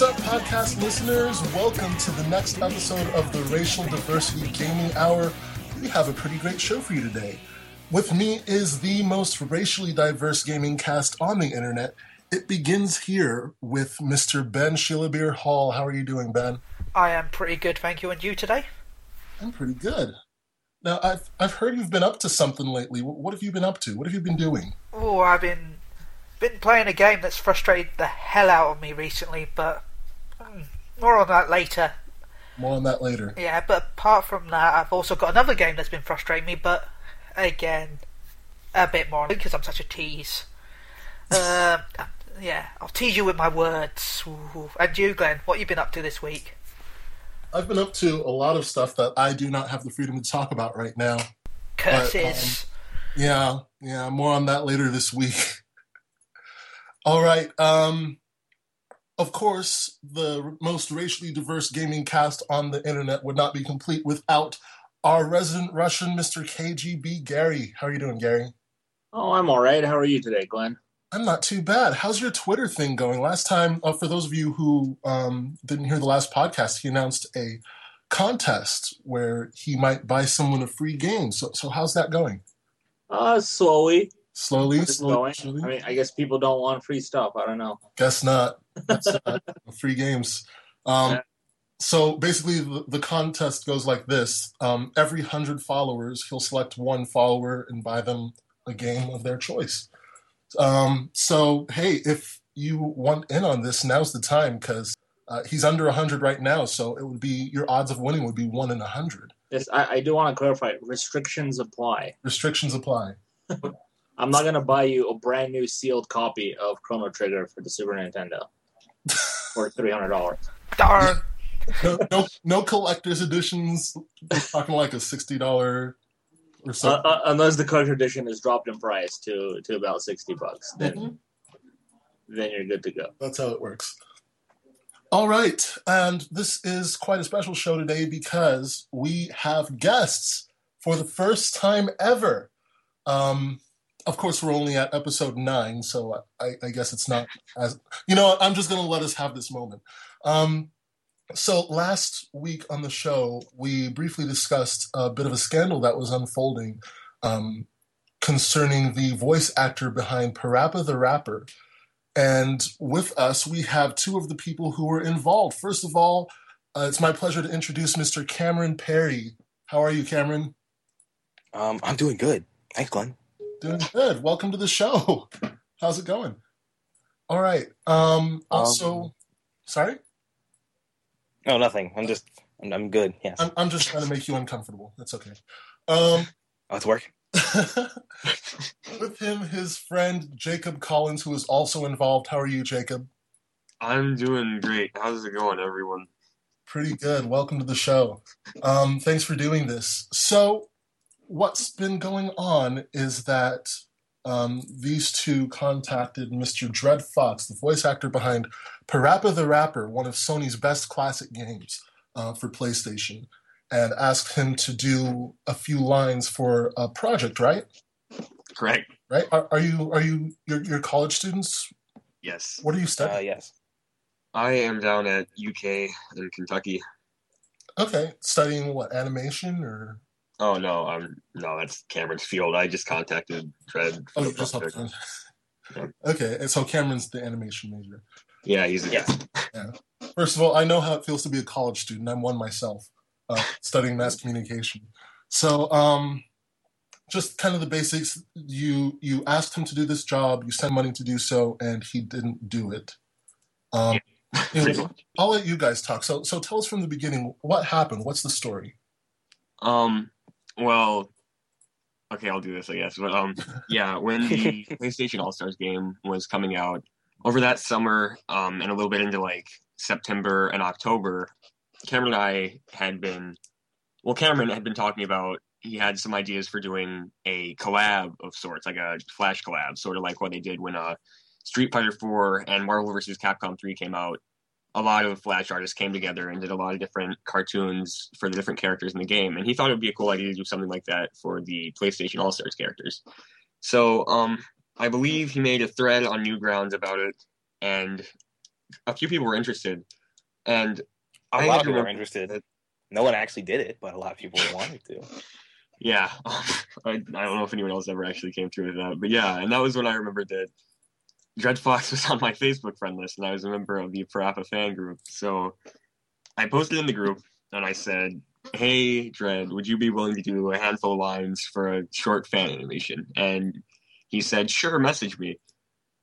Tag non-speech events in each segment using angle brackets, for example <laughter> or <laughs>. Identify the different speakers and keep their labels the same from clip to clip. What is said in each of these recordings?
Speaker 1: What's up, podcast listeners? Welcome to the next episode of the Racial Diversity Gaming Hour. We have a pretty great show for you today. With me is the most racially diverse gaming cast on the internet. It begins here with Mr. Ben Shillabeer Hall. How are you doing, Ben?
Speaker 2: I am pretty good, thank you. And you today?
Speaker 1: I'm pretty good. Now, I've I've heard you've been up to something lately. What have you been up to? What have you been doing?
Speaker 2: Oh, I've been been playing a game that's frustrated the hell out of me recently, but more on that later.
Speaker 1: More on that later.
Speaker 2: Yeah, but apart from that, I've also got another game that's been frustrating me, but again, a bit more because I'm such a tease. uh, <laughs> yeah, I'll tease you with my words. Ooh. And you, Glenn, what you been up to this week?
Speaker 1: I've been up to a lot of stuff that I do not have the freedom to talk about right now.
Speaker 2: Curses.
Speaker 1: But, um, yeah, yeah, more on that later this week. <laughs> All right. Um, of course, the most racially diverse gaming cast on the internet would not be complete without our resident Russian, Mr. KGB Gary. How are you doing, Gary?
Speaker 3: Oh, I'm all right. How are you today, Glenn?
Speaker 1: I'm not too bad. How's your Twitter thing going? Last time, uh, for those of you who um, didn't hear the last podcast, he announced a contest where he might buy someone a free game. So, so how's that going?
Speaker 3: Uh, slowly.
Speaker 1: Slowly,
Speaker 3: slowly, slowly. I mean, I guess people don't want free stuff. I don't know.
Speaker 1: Guess not. Not free games. Um. So basically, the, the, contest goes like this: um, every hundred followers, he'll select one follower and buy them a game of their choice. Um, so hey, if you want in on this, now's the time because uh, he's under 100 right now. So it would be your odds of winning would be one in a 100.
Speaker 3: Yes, I, I do want to clarify. Restrictions apply.
Speaker 1: Restrictions apply. <laughs>
Speaker 3: I'm not gonna buy you a brand new sealed copy of Chrono Trigger for the Super Nintendo for three hundred dollars.
Speaker 2: Darn.
Speaker 1: No, no, no collector's editions. We're talking like a sixty dollar
Speaker 3: or so. Uh, uh, unless the collector edition is dropped in price to to about sixty bucks, then mm-hmm. then you're good to go.
Speaker 1: That's how it works. All right, and this is quite a special show today because we have guests for the first time ever. Um, of course, we're only at episode nine, so I, I guess it's not as you know. I'm just going to let us have this moment. Um, so last week on the show, we briefly discussed a bit of a scandal that was unfolding um, concerning the voice actor behind Parappa the Rapper. And with us, we have two of the people who were involved. First of all, uh, it's my pleasure to introduce Mr. Cameron Perry. How are you, Cameron?
Speaker 4: Um, I'm doing good. Thanks, Glenn.
Speaker 1: Doing good. Welcome to the show. How's it going? All right. Um, also, um, sorry.
Speaker 4: No, nothing. I'm just, I'm, I'm good. Yes.
Speaker 1: I'm, I'm, just trying to make you uncomfortable. That's okay. Um,
Speaker 4: oh, it's working. <laughs>
Speaker 1: with him, his friend Jacob Collins, who is also involved. How are you, Jacob?
Speaker 5: I'm doing great. How's it going, everyone?
Speaker 1: Pretty good. Welcome to the show. Um, thanks for doing this. So, what's been going on is that um, these two contacted Mr. Dred Foxx, the voice actor behind Parappa the Rapper, one of Sony's best classic games uh, for PlayStation, and asked him to do a few lines for a project, right?
Speaker 5: Correct.
Speaker 1: Right? Are, are you are you your, your college students?
Speaker 5: Yes.
Speaker 1: What are you studying?
Speaker 4: Uh, yes.
Speaker 5: I am down at UK in Kentucky.
Speaker 1: Okay, studying what animation or
Speaker 5: Oh no, I'm no, that's Cameron's field. I just contacted Dred.
Speaker 1: Oh, you just yeah. Okay, and so Cameron's the animation major.
Speaker 5: Yeah, he's
Speaker 4: a, yeah.
Speaker 1: yeah. First of all, I know how it feels to be a college student. I'm one myself, uh, studying mass communication. So, um, just kind of the basics. You you asked him to do this job. You sent money to do so, and he didn't do it. Um, I'll let you guys talk. So so tell us from the beginning what happened. What's the story?
Speaker 5: Um, well, okay, I'll do this, I guess. But um, yeah, when the <laughs> PlayStation All Stars game was coming out over that summer, um, and a little bit into like September and October, Cameron and I had been, well, Cameron had been talking about he had some ideas for doing a collab of sorts, like a Flash collab, sort of like what they did when uh, Street Fighter 4 and Marvel vs. Capcom 3 came out a lot of Flash artists came together and did a lot of different cartoons for the different characters in the game. And he thought it would be a cool idea to do something like that for the PlayStation All Stars characters. So um, I believe he made a thread on Newgrounds about it, and a few people were interested, and
Speaker 4: A
Speaker 5: I
Speaker 4: lot of people were
Speaker 5: remember-
Speaker 4: interested. No one actually did it, but a lot of people wanted to. <laughs>
Speaker 5: Yeah, <laughs> I, I don't know if anyone else ever actually came through with that, but yeah, and that was when I remembered that Dred Foxx was on my Facebook friend list, and I was a member of the Parappa fan group. So I posted in the group, and I said, "Hey, Dred, would you be willing to do a handful of lines for a short fan animation?" And he said, "Sure, message me."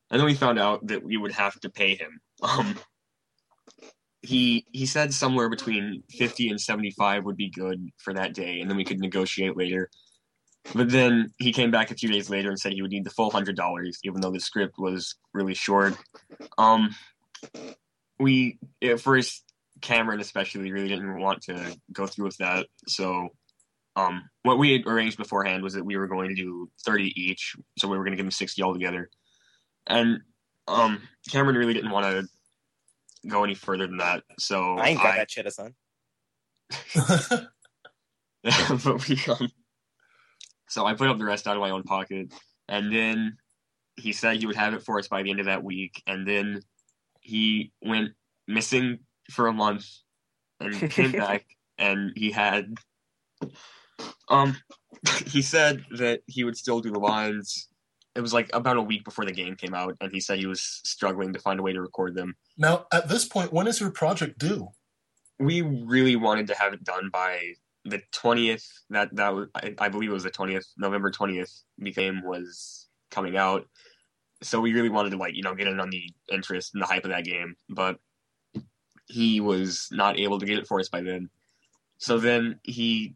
Speaker 5: And then we found out that we would have to pay him. Um, he he said somewhere between 50 and 75 would be good for that day and then we could negotiate later but then he came back a few days later and said he would need the full hundred dollars even though the script was really short. Um we at first cameron especially really didn't want to go through with that. So um what we had arranged beforehand was that we were going to do 30 each so we were going to give him 60 altogether. And um cameron really didn't want to go any further than that so
Speaker 4: I ain't got that cheddar, son. <laughs>
Speaker 5: but we um so I put up the rest out of my own pocket. And then he said he would have it for us by the end of that week. And then he went missing for a month and came <laughs> back. And he had um <laughs> he said that he would still do the lines. It was like about a week before the game came out. And he said he was struggling to find a way to record them.
Speaker 1: Now, at this point, when is your project due?
Speaker 5: we really wanted to have it done by the 20th that that I, I believe it was the 20th november 20th the game was coming out. So we really wanted to like you know get in on the interest and the hype of that game but he was not able to get it for us by then. So then he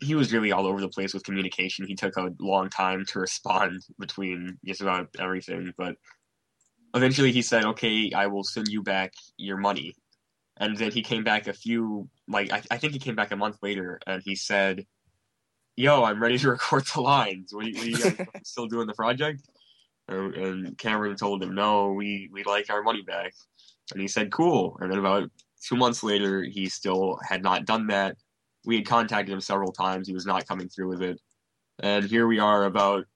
Speaker 5: he was really all over the place with communication. He took a long time to <laughs> respond between just about everything but eventually he said okay i will send you back your money and then he came back a few like I, I think he came back a month later and he said yo i'm ready to <laughs> record the lines. What are you, what you guys <laughs> still doing the project? And, and cameron told him no we we like our money back. And he said cool. And then about two months later he still had not done that. We had contacted him several times. He was not coming through with it. And here we are about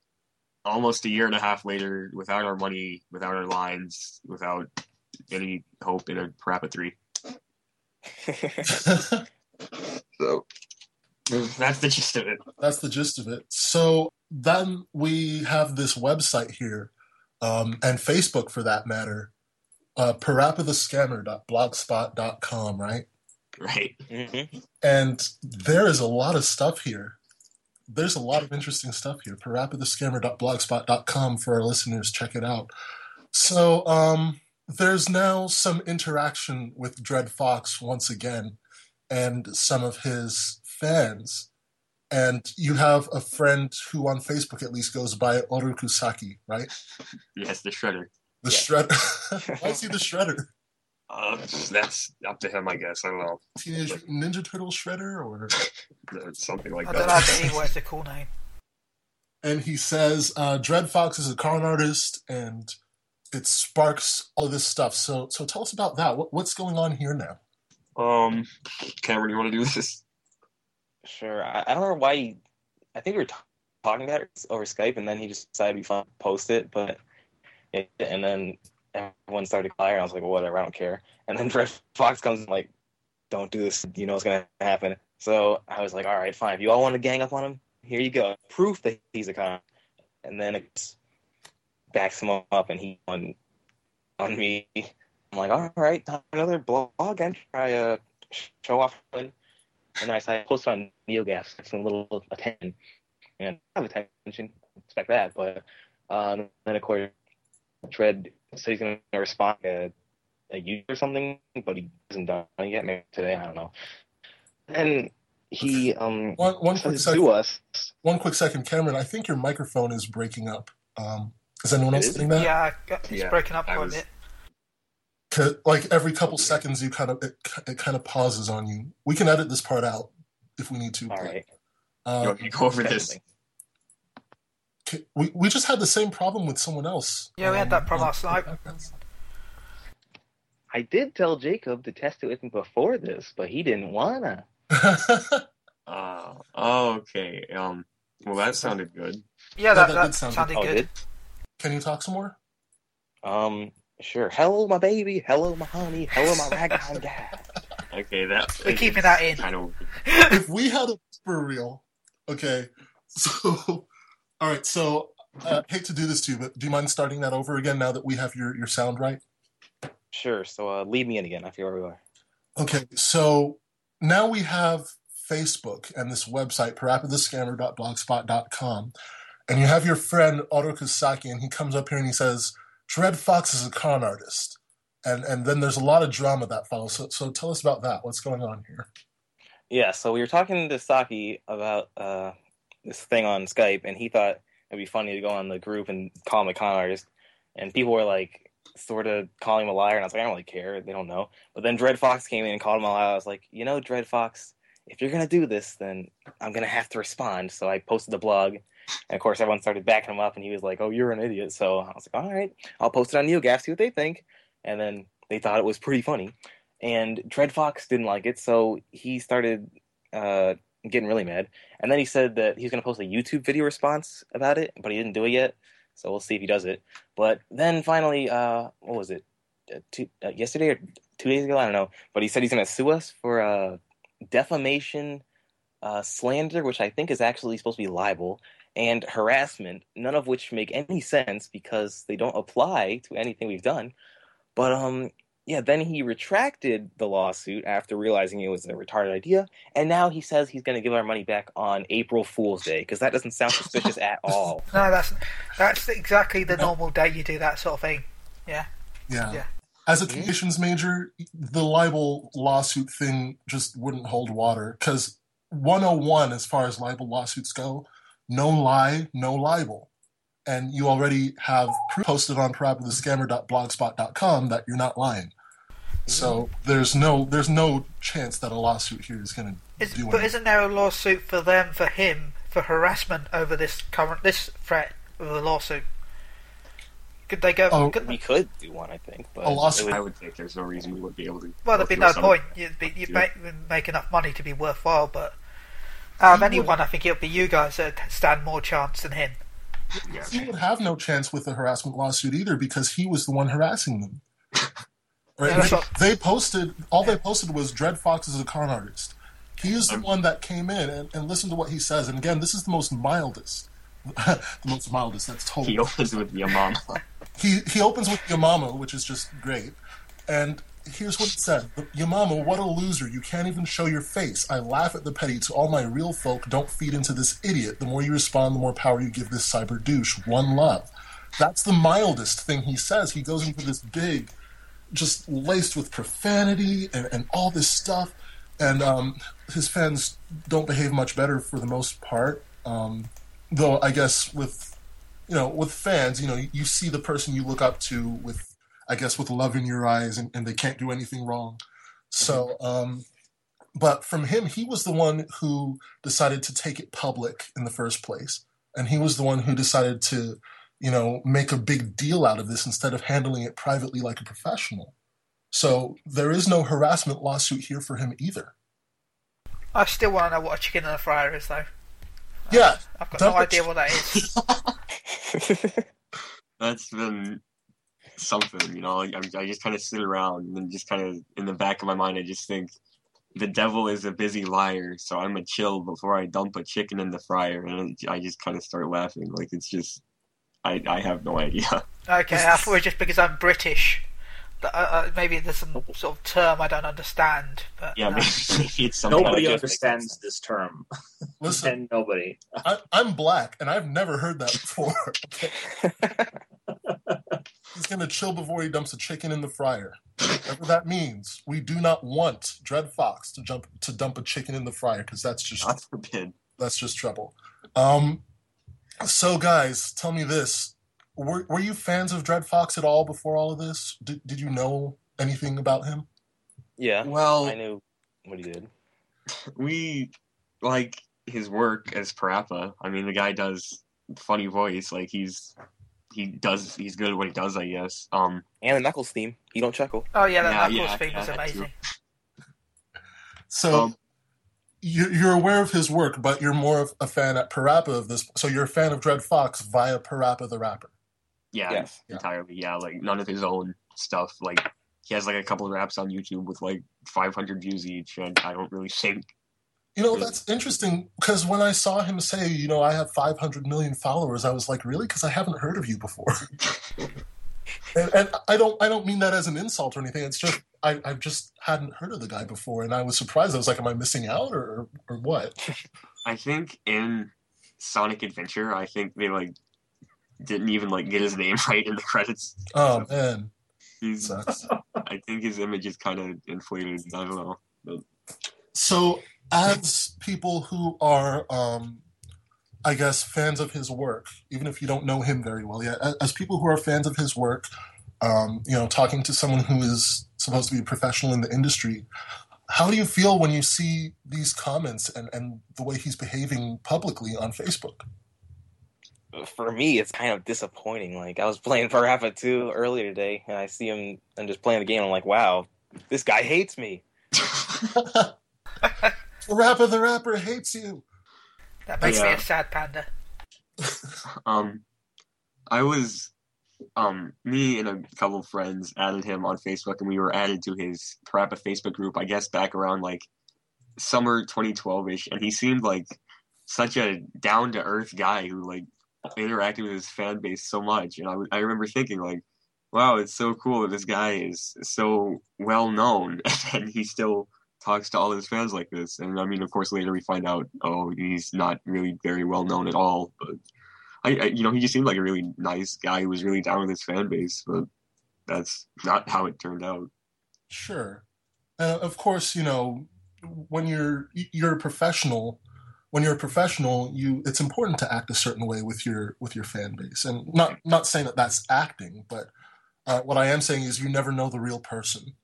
Speaker 5: almost a year and a half later without our money without our lines without any hope in a Parappa 3 <laughs> so that's the gist of it.
Speaker 1: That's the gist of it. So then we have this website here, um, and Facebook for that matter, uh, parappathescammer.blogspot.com, right?
Speaker 5: Right.
Speaker 4: hmm
Speaker 1: And there is a lot of stuff here. There's a lot of interesting stuff here. parappathescammer.blogspot.com for our listeners. Check it out. So um, there's now some interaction with Dred Foxx once again and some of his fans. And you have a friend who on Facebook at least goes by Orukusaki, right? <laughs>
Speaker 5: Yes, the shredder.
Speaker 1: The
Speaker 4: Yeah.
Speaker 1: shredder. <laughs> Why is he the shredder?
Speaker 5: Uh, that's up to him, I guess. I don't know.
Speaker 1: Teenage Mutant Ninja Turtle shredder or <laughs>
Speaker 5: Something like that.
Speaker 2: I don't know
Speaker 5: that.
Speaker 2: if anywhere's a cool name.
Speaker 1: and he says uh, Dred Foxx is a con artist, and it sparks all this stuff. So, so tell us about that. What, what's going on here now?
Speaker 5: Um, Cameron, you want to do this?
Speaker 4: Sure. I, I don't know why. He, I think we were t- talking about it over Skype, and then he just decided we fun to post it. But it, and then everyone started firing. I was like, well, whatever, I don't care. And then <laughs> Dred Foxx comes and like, don't do this. You know what's gonna happen. So I was like, all right, fine. If you all want to gang up on him, here you go. Proof that he's a con. And then it backs him up, and he on on me. I'm like, all right, another blog and try uh show off. And I started posting on NeoGaf, some little attention. And I have attention, expect that. But um, then, of course, Dred said he's going to respond a, a user or something, but he hasn't done it yet. Maybe today, I don't know. And he um
Speaker 1: One, one quick
Speaker 4: said to
Speaker 1: second.
Speaker 4: us.
Speaker 1: One quick second, Cameron. I think your microphone is breaking up. Um, is anyone else
Speaker 4: is?
Speaker 1: getting that?
Speaker 2: Yeah, it's
Speaker 5: Yeah,
Speaker 2: breaking up
Speaker 5: I
Speaker 2: quite a
Speaker 5: was-
Speaker 2: bit.
Speaker 1: 'Cause, Like every couple seconds, you kind of it, it kind of pauses on you. We can edit this part out if we need to.
Speaker 4: All
Speaker 1: but,
Speaker 4: right.
Speaker 5: You
Speaker 1: uh,
Speaker 5: want me to go over this?
Speaker 1: We we just had the same problem with someone else.
Speaker 2: Yeah, we had that problem last night.
Speaker 4: I did tell Jacob to test it with me before this, but he didn't wanna.
Speaker 5: Uh, <laughs> okay. Um, well, that sounded good.
Speaker 2: Yeah, that,
Speaker 1: that
Speaker 2: that,
Speaker 1: did sound
Speaker 2: sounded
Speaker 4: Oh,
Speaker 2: good.
Speaker 4: Did?
Speaker 1: Can you talk some more?
Speaker 4: Um, Sure. Hello, my baby. Hello, my honey. Hello, my ragtime dad. <laughs>
Speaker 3: Okay, that
Speaker 2: We're keeping that in.
Speaker 3: Kind of. <laughs>
Speaker 1: if we had a for real, okay. So, <laughs> all right. So, uh, hate to do this to you, but do you mind starting that over again now that we have your your sound right?
Speaker 4: Sure. So uh, lead me in again. I feel where we are.
Speaker 1: Okay. So now we have Facebook and this website, parappathescammer.blogspot.com, and you have your friend Otto Kosaki, and he comes up here and he says, "Dred Foxx is a con artist." And, and then there's a lot of drama that follows. So, so tell us about that. What's going on here?
Speaker 4: Yeah. So we were talking to Saki about uh, this thing on Skype, and he thought it'd be funny to go on the group and call him a con artist. And people were like, sort of calling him a liar, and I was like, I don't really care. They don't know. But then Dred Foxx came in and called him a liar. I was like, you know, Dred Foxx, if you're gonna do this, then I'm gonna have to respond. So I posted the blog, and of course everyone started backing him up, and he was like, "Oh, you're an idiot." So I was like, "All right, I'll post it on NeoGaf, see what they think." And then they thought it was pretty funny, and Dred Foxx didn't like it, so he started uh, getting really mad. And then he said that he was gonna post a YouTube video response about it, but he didn't do it yet. So we'll see if he does it. But then finally, uh, what was it? Uh, two, uh, yesterday or two days ago? I don't know. But he said he's going to sue us for uh, defamation, uh, slander, which I think is actually supposed to be libel, and harassment. None of which make any sense because they don't apply to anything we've done. But um, yeah. Then he retracted the lawsuit after realizing it was a retarded idea, and now he says he's going to give our money back on April Fool's Day because that doesn't sound suspicious at <laughs> all.
Speaker 2: No, that's that's exactly the normal day you do that sort of thing. Yeah.
Speaker 1: Yeah.
Speaker 2: Yeah.
Speaker 1: As a communications major, the libel lawsuit thing just wouldn't hold water because 101, as far as libel lawsuits go, no lie, no libel. And you already have posted on parappathescammer.blogspot.com that you're not lying. So there's no there's no chance that a lawsuit here is going to
Speaker 2: Is,
Speaker 1: do
Speaker 2: but
Speaker 1: anything.
Speaker 2: isn't there a lawsuit for them for him for harassment over this current this threat of the lawsuit? Could they go?
Speaker 1: Oh.
Speaker 2: could,
Speaker 4: We could do one, I think. But
Speaker 1: A lawsuit.
Speaker 4: would-
Speaker 3: I would think there's no reason we wouldn't be able to.
Speaker 2: well, there'd be no point. You'd be you'd
Speaker 3: Yeah.
Speaker 2: make, make enough money to be worthwhile. But out of
Speaker 1: You would-
Speaker 2: anyone, I think it'll be you guys that stand more chance than him.
Speaker 3: Yeah.
Speaker 1: he would have no chance with the harassment lawsuit either because he was the one harassing them. <laughs> Right?
Speaker 2: Yeah, that's
Speaker 1: they, posted all they posted was Dred Foxx is a con artist. He is the one that came in and, and listened to what he says. And again, this is the most mildest. <laughs> the most mildest, that's
Speaker 3: He
Speaker 1: totally.
Speaker 3: opens with your mom. <laughs>
Speaker 1: He he opens with Yamama, which is just great. And here's what it said Yamama, what a loser. You can't even show your face. I laugh at the petty. To all my real folk, don't feed into this idiot. The more you respond, the more power you give this cyber douche. One love. That's the mildest thing he says. He goes into this big, just laced with profanity and, and all this stuff. And um, his fans don't behave much better for the most part. Um, though I guess with you know, with fans, you know, you see the person you look up to with, I guess, with love in your eyes, and, and they can't do anything wrong. So, um, but from him, he was the one who decided to take it public in the first place, and he was the one who decided to, you know, make a big deal out of this instead of handling it privately like a professional. So there is no harassment lawsuit here for him either.
Speaker 2: I still want to know what a chicken in a fryer is, though.
Speaker 1: Yeah,
Speaker 2: I've got no idea what that is. <laughs>
Speaker 5: That's been something, you know. I, I just kind of sit around and then just kind of in the back of my mind, I just think the devil is a busy liar, so I'm gonna chill before I dump a chicken in the fryer, and I just kind of start laughing. Like it's just, I I have no idea.
Speaker 2: Okay, I thought it was just because I'm British. That, uh, uh, maybe there's some sort of term I don't understand. But
Speaker 5: Yeah,
Speaker 2: no.
Speaker 5: maybe <laughs> it's something.
Speaker 3: Nobody
Speaker 4: that just
Speaker 3: understands
Speaker 4: sense.
Speaker 3: this term. <laughs>
Speaker 1: listen,
Speaker 3: And nobody.
Speaker 1: I, I'm black, and I've never heard that before. <laughs> He's gonna chill before he dumps a chicken in the fryer. Whatever that means. We do not want Dred Foxx to jump to dump a chicken in the fryer because that's just
Speaker 5: God forbid.
Speaker 1: that's just trouble. Um, so guys, tell me this: were were you fans of Dred Foxx at all before all of this? Did did you know anything about him?
Speaker 4: yeah,
Speaker 5: Well,
Speaker 4: I knew what he did.
Speaker 5: we like his work as Parappa. I mean, the guy does funny voice. Like he's he does he's good at what he does. I guess. Um,
Speaker 4: And the Knuckles theme. You don't chuckle.
Speaker 2: Oh yeah, that
Speaker 5: Yeah,
Speaker 2: Knuckles
Speaker 5: yeah,
Speaker 2: thing
Speaker 5: yeah,
Speaker 2: was amazing. <laughs>
Speaker 1: So
Speaker 5: um,
Speaker 1: you, you're aware of his work, but you're more of a fan at Parappa of this. So you're a fan of Dred Foxx via Parappa the rapper.
Speaker 5: yeah,
Speaker 4: Yes.
Speaker 1: Yeah.
Speaker 5: entirely. Yeah, like none of his own stuff. Like he has like a couple of raps on YouTube with like 500 views each, and I don't really think.
Speaker 1: You know, that's interesting because when I saw him say, you know, I have 500 million followers, I was like, really? Because I haven't heard of you before. <laughs> and, and I don't, I don't mean that as an insult or anything. It's just I, I just hadn't heard of the guy before, and I was surprised. I was like, am I missing out or or what? <laughs>
Speaker 5: I think in Sonic Adventure, I think they like didn't even like get his name <laughs> right in the credits.
Speaker 1: Oh man,
Speaker 5: He's,
Speaker 1: sucks.
Speaker 5: I think his image is kind of inflated. I don't know. But
Speaker 1: So, as people who are, um, I guess, fans of his work, even if you don't know him very well yet, as, as people who are fans of his work, um, you know, talking to someone who is supposed to be a professional in the industry, how do you feel when you see these comments and, and the way he's behaving publicly on Facebook?
Speaker 4: For me, it's kind of disappointing. Like I was playing Parappa 2 earlier today, and I see him and just playing the game. I'm like, wow, this guy hates me. <laughs> <laughs>
Speaker 1: Rapper the rapper hates you.
Speaker 2: That makes me a sad panda. <laughs>
Speaker 5: um, I was, um, me and a couple of friends added him on Facebook, and we were added to his Parappa Facebook group. I guess back around like summer 2012 ish, and he seemed like such a down to earth guy who like interacted with his fan base so much. And I w- I remember thinking like, wow, it's so cool that this guy is so well known, <laughs> and he still talks to all his fans like this. And I mean, of course, later we find out, oh, he's not really very well known at all. But I, I, you know, he just seemed like a really nice guy who was really down with his fan base. But that's not how it turned out.
Speaker 1: Sure. And of course, you know, when you're you're a professional, when you're a professional, you it's important to act a certain way with your with your fan base. And not not saying that that's acting, but uh, what I am saying is you never know the real person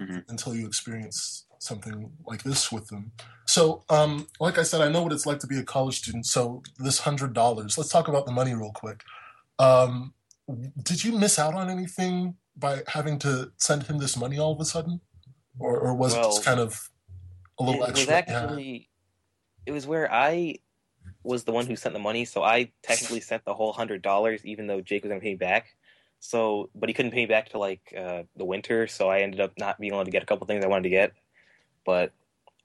Speaker 5: Mhm.
Speaker 1: until you experience something like this with them. So, um, like I said, I know what it's like to be a college student. So this hundred dollars. Let's talk about the money real quick. Um, did you miss out on anything by having to send him this money all of a sudden, or, or was it just kind of a little
Speaker 4: it
Speaker 1: extra?
Speaker 4: was actually it was where I was the one who sent the money, so I technically sent the whole hundred dollars, even though Jake was gonna pay me back. So, but he couldn't pay me back till like uh, the winter, so I ended up not being able to get a couple things I wanted to get. But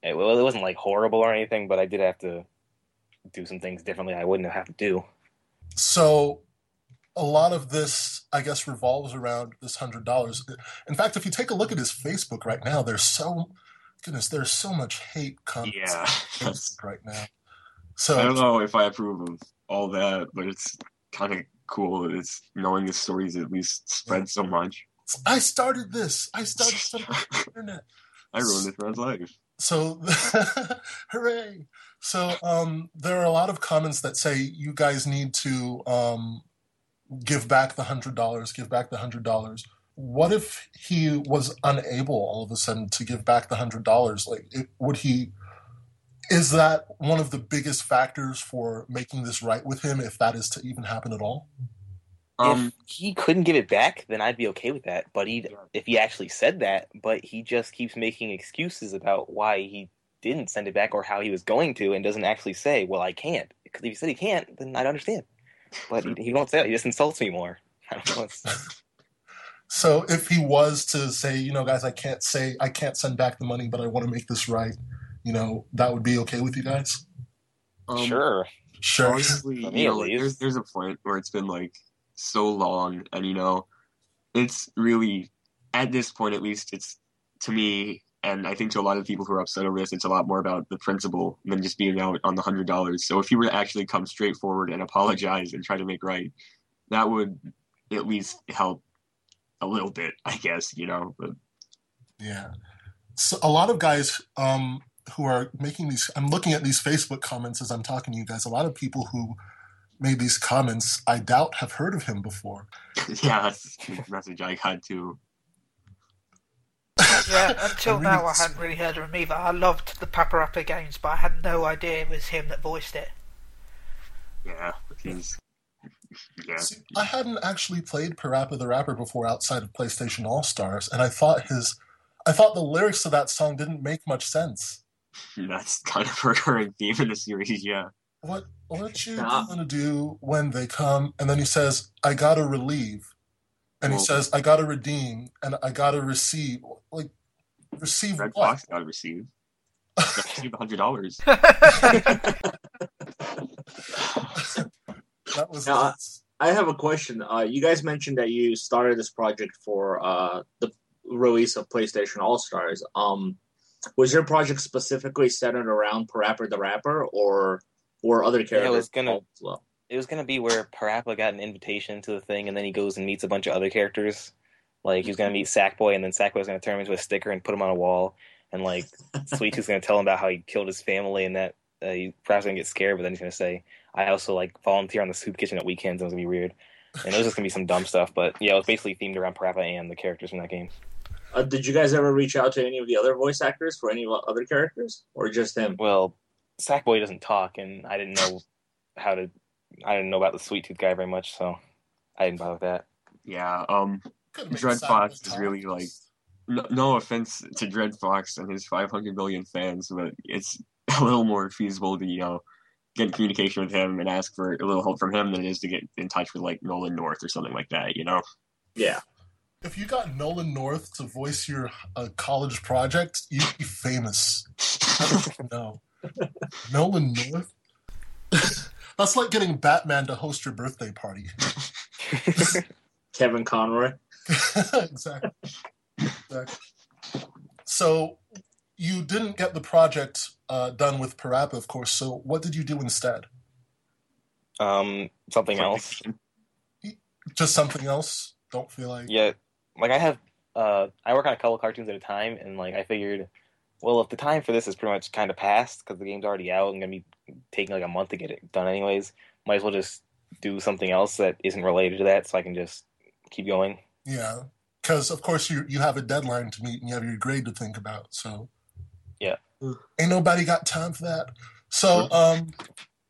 Speaker 4: it, well, it wasn't like horrible or anything, but I did have to do some things differently. I wouldn't have to do.
Speaker 1: So a lot of this, I guess, revolves around this hundred dollars. In fact, if you take a look at his Facebook right now, there's so goodness, there's so much hate comments
Speaker 5: Yeah,
Speaker 1: on
Speaker 5: that's,
Speaker 1: Facebook right now. <laughs> So I
Speaker 5: don't know if I approve of all that, but it's kind of cool that it's knowing the stories at least spread so much.
Speaker 1: I started this. I started something on the internet.
Speaker 5: I ruined this man's life.
Speaker 1: So <laughs> hooray. So um there are a lot of comments that say you guys need to um give back the hundred dollars, give back the hundred dollars. What if he was unable all of a sudden to give back the hundred dollars? Like it, would he is that one of the biggest factors for making this right with him if that is to even happen at all?
Speaker 5: Um,
Speaker 4: if he couldn't give it back, then I'd be okay with that. But he, if he actually said that, but he just keeps making excuses about why he didn't send it back or how he was going to, and doesn't actually say, "Well, I can't." Because if he said he can't, then I'd understand. But he, he won't say it. He just insults me more. <laughs> I don't know. It's, <laughs>
Speaker 1: So if he was to say, you know, guys, I can't say I can't send back the money, but I want to make this right, you know, that would be okay with you guys?
Speaker 5: um,
Speaker 4: sure.
Speaker 1: Sure.
Speaker 5: honestly, you know, there's there's a point where it's been like so long, and you know, it's really at this point, at least, it's to me, and I think to a lot of people who are upset over this, it's a lot more about the principle than just being out on the hundred dollars. So if you were to actually come straight forward and apologize and try to make right, that would at least help a little bit, I guess. You know, but
Speaker 1: Yeah. So a lot of guys um, who are making these, I'm looking at these Facebook comments as I'm talking to you guys. A lot of people who made these comments, I doubt have heard of him before. <laughs>
Speaker 5: yeah, that's the message I got too.
Speaker 2: Yeah, <laughs> until
Speaker 1: really
Speaker 2: now I hadn't really heard of him either. I loved the Paparappa games, but I had no idea it was him that voiced it.
Speaker 5: Yeah, he's yeah.
Speaker 1: See, I hadn't actually played Parappa the Rapper before outside of PlayStation All Stars, and I thought his, I thought the lyrics of that song didn't make much sense. <laughs>
Speaker 5: That's kind of a recurring theme in the series, yeah.
Speaker 1: What what you
Speaker 5: Yeah.
Speaker 1: gonna do when they come? And then he says, "I gotta relieve," and he says, "I gotta redeem and I gotta receive." Like, receive
Speaker 5: Red
Speaker 1: what?
Speaker 5: Fox got to receive. Got to receive hundred dollars. <laughs>
Speaker 1: That was
Speaker 3: Now,
Speaker 1: nuts.
Speaker 3: I have a question. Uh, you guys mentioned that you started this project for uh, the release of PlayStation All Stars. Um, was your project specifically centered around Parappa the Rapper, or or other characters?
Speaker 4: was gonna-
Speaker 3: as well?
Speaker 4: It was gonna be where Parappa got an invitation to the thing, and then he goes and meets a bunch of other characters. Like he was gonna meet Sackboy, and then Sackboy was gonna turn him into a sticker and put him on a wall. And like <laughs> Sweet Tooth's gonna tell him about how he killed his family, and that uh, he perhaps gonna get scared, but then he's gonna say, "I also like volunteer on the soup kitchen at weekends." And it was gonna be weird. And it was just gonna be some dumb stuff, but yeah, it was basically themed around Parappa and the characters from that game.
Speaker 3: Uh, did you guys ever reach out to any of the other voice actors for any other characters, or just him?
Speaker 4: Well, Sackboy doesn't talk, and I didn't know how to. I didn't know about the Sweet Tooth guy very much, so I didn't bother with that.
Speaker 5: Yeah. Um.
Speaker 1: Could've Dred
Speaker 5: Foxx is really, like, No, no offense to Dred Foxx and his 500 million fans, but it's <laughs> a little more feasible to you know get in communication with him and ask for a little help from him than it is to get in touch with like Nolan North or something like that. You know.
Speaker 3: Yeah.
Speaker 1: If you got Nolan North to voice your uh, college project, you'd be famous. <laughs> I don't know. Nolan North? That's like getting Batman to host your birthday party. <laughs>
Speaker 3: Kevin Conroy. <laughs>
Speaker 1: exactly. exactly. So you didn't get the project uh, done with Parappa, of course. So what did you do instead?
Speaker 4: um, something else.
Speaker 1: Just something else? Don't feel like.
Speaker 4: Yeah, like I have, uh, I work on a couple cartoons at a time, and like I figured, well, if the time for this is pretty much kind of past because the game's already out and gonna be taking like a month to get it done anyways, might as well just do something else that isn't related to that, so I can just keep going.
Speaker 1: Yeah, because of course you you have a deadline to meet and you have your grade to think about. So
Speaker 4: Yeah.
Speaker 1: ain't nobody got time for that. So um,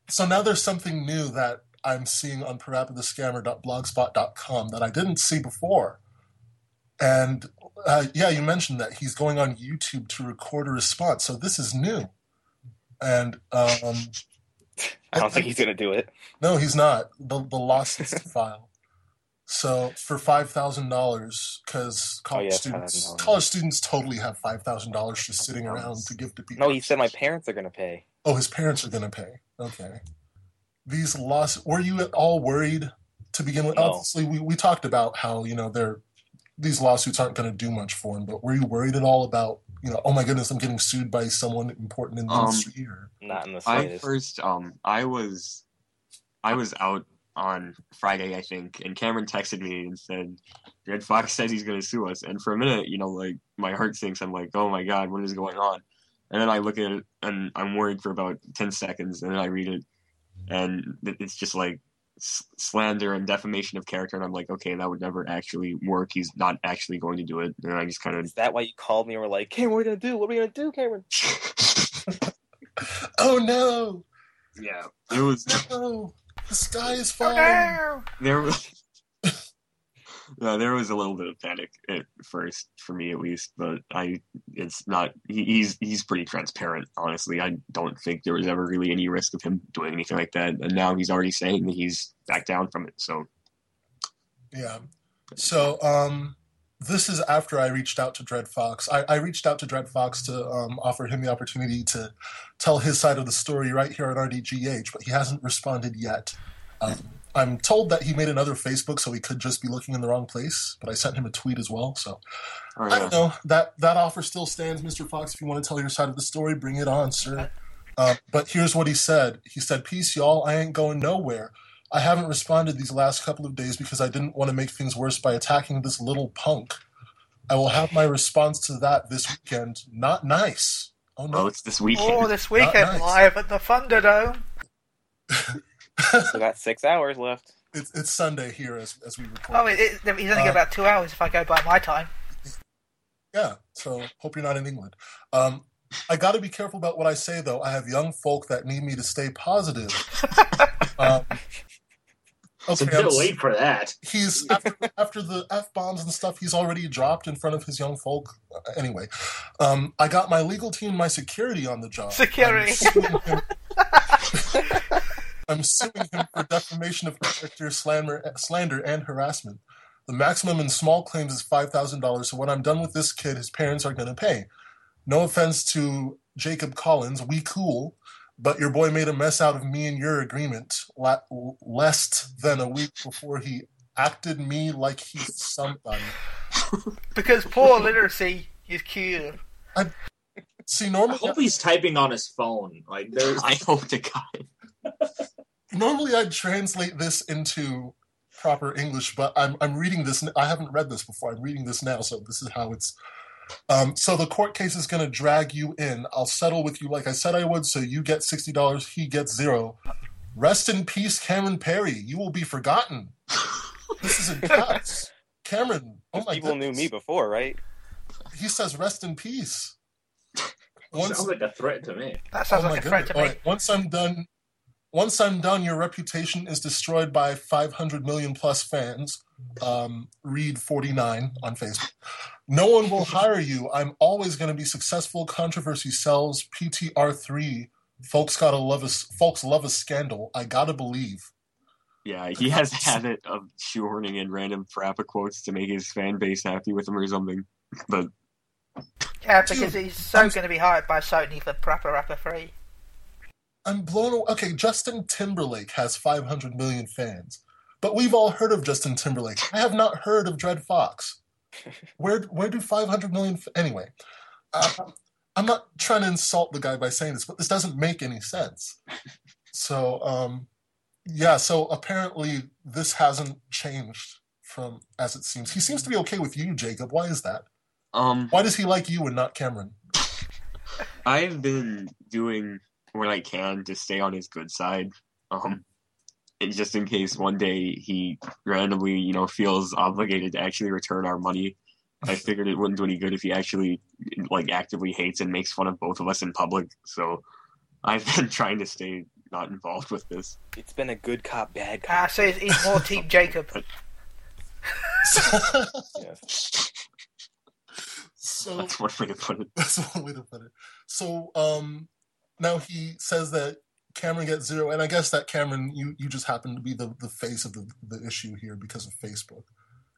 Speaker 1: so now there's something new that I'm seeing on parappathescammer.blogspot.com that I didn't see before. And uh, yeah, you mentioned that he's going on YouTube to record a response. So this is new. And um,
Speaker 4: I don't think he's gonna do it.
Speaker 1: no, he's not. The the lost file. So for five thousand dollars, because college
Speaker 4: Oh, yeah,
Speaker 1: students
Speaker 4: $5,000.
Speaker 1: college students totally have five thousand dollars just sitting around to give to people.
Speaker 4: No, he said my parents are gonna pay.
Speaker 1: Oh, his parents are going to pay. Okay. These loss. Were you at all worried to begin with?
Speaker 4: No.
Speaker 1: Obviously, we, we talked about how you know they're these lawsuits aren't going to do much for him. But were you worried at all about you know? Oh my goodness, I'm getting sued by someone important in the
Speaker 5: Um,
Speaker 1: industry. Or
Speaker 4: Not in the slightest.
Speaker 5: I first, um, I was, I was out on Friday, I think, and Cameron texted me and said, "Red Fox says he's going to sue us." And for a minute, you know, like my heart sinks. I'm like, "Oh my god, what is going on?" And then I look at it and I'm worried for about ten seconds, and then I read it, and it's just like s- slander and defamation of character, and I'm like, "Okay, that would never actually work. He's not actually going to do it." And I just kind of
Speaker 4: Is that why you called me and were like, Cameron, what are we gonna do? What are we gonna do, Cameron? <laughs>
Speaker 1: oh no,
Speaker 5: yeah, it was.
Speaker 1: no, the sky is
Speaker 2: Oh
Speaker 1: falling.
Speaker 2: no!
Speaker 5: there was yeah, there was a little bit of panic at first for me at least, but I it's not he, he's he's pretty transparent, honestly. I don't think there was ever really any risk of him doing anything like that. And now he's already saying that he's back down from it. So
Speaker 1: Yeah. So um, this is after I reached out to Dred Foxx. I, I reached out to Dred Foxx to um, offer him the opportunity to tell his side of the story right here at RDGH, but he hasn't responded yet. Um, I'm told that he made another Facebook, so he could just be looking in the wrong place. But I sent him a tweet as well, so
Speaker 5: or,
Speaker 1: I
Speaker 5: uh,
Speaker 1: don't know. That that offer still stands, Mr. Foxx. If you want to tell your side of the story, bring it on, sir. Uh, but here's what he said. He said, "Peace, y'all. I ain't going nowhere. I haven't responded these last couple of days because I didn't want to make things worse by attacking this little punk. I will have my response to that this weekend. Not nice. Oh
Speaker 5: oh,
Speaker 1: no.
Speaker 5: it's this weekend.
Speaker 2: Oh, this weekend
Speaker 1: nice.
Speaker 2: live at the Thunderdome. <laughs>
Speaker 4: We got six hours left. <laughs>
Speaker 1: it's it's Sunday here as as we record.
Speaker 2: Oh, it, it, he's only got
Speaker 1: Uh,
Speaker 2: about two hours if I go by my time.
Speaker 1: Yeah, so hope you're not in England. Um, I got to be careful about what I say, though. I have young folk that need me to stay positive. <laughs> um,
Speaker 3: It's a
Speaker 1: okay,
Speaker 3: bit
Speaker 1: I'm,
Speaker 3: late for that.
Speaker 1: he's after, after the f bombs and stuff. He's already dropped in front of his young folk. Uh, anyway, um, I got my legal team, my security on the job.
Speaker 2: Security. <laughs>
Speaker 1: I'm suing him, I'm suing him for defamation of character, slander, slander, and harassment. The maximum in small claims is five thousand dollars. So when I'm done with this kid, his parents are going to pay. No offense to Jacob Collins, we cool, but your boy made a mess out of me and your agreement la- less than a week before he acted me like he's somebody. <laughs>
Speaker 2: Because poor literacy is cute.
Speaker 1: I, See,
Speaker 3: I hope he's typing on his phone. Like there's <laughs>
Speaker 5: I hope to God.
Speaker 1: Normally I'd translate this into proper English, but I'm I'm reading this. I haven't read this before. I'm reading this now, so this is how it's. Um, so the court case is going to drag you in. I'll settle with you like I said I would. So you get sixty dollars. He gets zero. Rest in peace, Cameron Perry. You will be forgotten. this is in caps. <laughs> Cameron. Oh my
Speaker 4: People knew me before, right?
Speaker 1: He says rest in peace. <laughs>
Speaker 3: sounds like a threat to me.
Speaker 2: That sounds
Speaker 1: Oh
Speaker 2: like a threat to me.
Speaker 1: right, Once I'm done, once I'm done, your reputation is destroyed by 500 million plus fans. Um, read 49 on Facebook. No one will hire you. I'm always going to be successful. Controversy sells. PTR3. Folks gotta love a folks love a scandal. I gotta believe.
Speaker 5: Yeah, he has a habit of shoehorning in random Parappa quotes to make his fan base happy with him or something. But
Speaker 2: Yeah, because
Speaker 1: Dude,
Speaker 2: he's so
Speaker 1: I'm-
Speaker 2: going to be hired by Sony for Parappa Rapper 3.
Speaker 1: I'm blown away. Okay, Justin Timberlake has 500 million fans, but we've all heard of Justin Timberlake. I have not heard of Dred Foxx. <laughs> Where where do 500 million? F- anyway, uh, I'm not trying to insult the guy by saying this, but this doesn't make any sense. So, um, yeah. So apparently, this hasn't changed from as it seems. He seems to be okay with you, Jacob. Why is that?
Speaker 5: um,
Speaker 1: Why does he like you and not Cameron?
Speaker 5: I've been doing what I can to stay on his good side. Um, and just in case one day he randomly, you know, feels obligated to actually return our money, I <laughs> figured it wouldn't do any good if he actually like actively hates and makes fun of both of us in public. So I've been <laughs> trying to stay not involved with this.
Speaker 4: It's been a good cop, bad
Speaker 2: Ah,
Speaker 4: cop.
Speaker 2: so he's, he's more Team Jacob.
Speaker 4: Yes. <laughs>
Speaker 1: so
Speaker 5: That's one way to put it.
Speaker 1: That's one way to put it. So um, now he says that Cameron gets zero, and I guess that Cameron, you, you just happen to be the, the face of the, the issue here because of Facebook.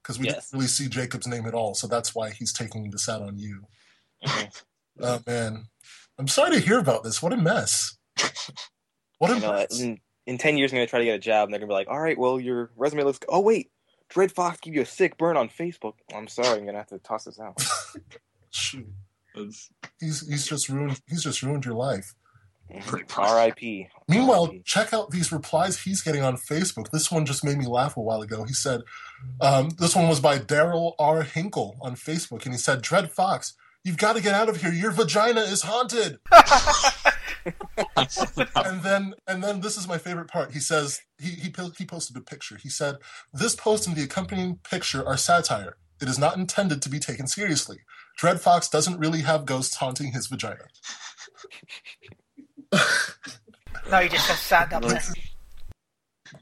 Speaker 1: Because we
Speaker 4: Yes.
Speaker 1: didn't really see Jacob's name at all, so that's why he's taking this out on you.
Speaker 4: Mhm.
Speaker 1: Oh man, I'm sorry to hear about this. What a mess. What a
Speaker 4: You know,
Speaker 1: mess.
Speaker 4: in, in 10 years, I'm going to try to get a job, and they're going to be like, all right, well, your resume looks. Oh, wait. Dred Foxx give you a sick burn on Facebook. I'm sorry, I'm going to have to toss this out. <laughs>
Speaker 1: Shoot, he's he's just ruined he's just ruined your life.
Speaker 5: Pretty. <laughs>
Speaker 4: R.I.P.
Speaker 1: Meanwhile,
Speaker 4: RIP.
Speaker 1: check out these replies he's getting on Facebook. This one just made me laugh a while ago. He said, um, this one was by Daryl R. Hinkle on Facebook, and he said, Dred Foxx, you've got to get out of here. Your vagina is haunted. <laughs> and then, and then this is my favorite part. He says, he, he, he posted a picture. He said, this post and the accompanying picture are satire. It is not intended to be taken seriously. Dred Foxx doesn't really have ghosts haunting his vagina. <laughs> <laughs>
Speaker 2: No, he just has sand up there.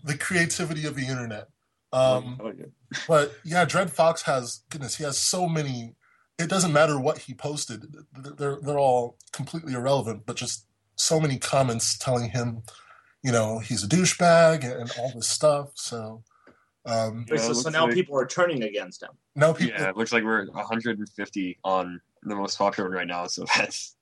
Speaker 1: the creativity of the internet. Um,
Speaker 3: Oh, yeah.
Speaker 1: but yeah, Dred Foxx has goodness, he has so many. It doesn't matter what he posted; they're they're all completely irrelevant. But just so many comments telling him, you know, he's a douchebag and, and all this stuff. So um,
Speaker 5: Yeah,
Speaker 3: so, so now
Speaker 5: like-
Speaker 3: people are turning against him.
Speaker 1: now people,
Speaker 5: Yeah, it looks like we're 150 on the most popular right now. So <laughs> that's,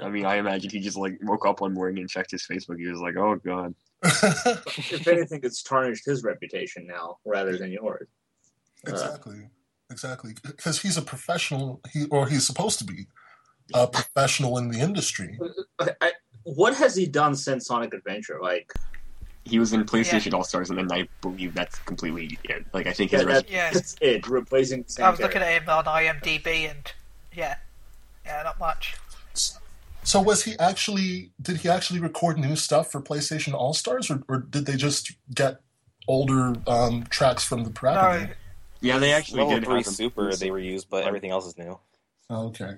Speaker 5: I mean, I imagine he just like woke up one morning and checked his Facebook. He was like, "Oh God." <laughs>
Speaker 3: If anything, it's tarnished his reputation now rather than yours. Uh,
Speaker 1: exactly, exactly, because he's a professional. He or he's supposed to be a professional in the industry.
Speaker 3: I, I, what has he done since Sonic Adventure? Like,
Speaker 5: He was in PlayStation All Stars, and then I believe that's completely it. Like I think his
Speaker 3: Yeah,
Speaker 5: res-
Speaker 3: that-
Speaker 2: Yeah,
Speaker 3: that's it, replacing the
Speaker 2: I was looking at him on IMDb, and yeah, yeah, not much.
Speaker 1: So was he actually? Did he actually record new stuff for PlayStation All Stars, or, or did they just get older um, tracks from the Parappa
Speaker 2: No,
Speaker 1: game?
Speaker 5: yeah, they actually
Speaker 4: Level
Speaker 5: did
Speaker 4: 3
Speaker 5: have
Speaker 4: Super they reused, but everything else is new.
Speaker 1: Oh, okay.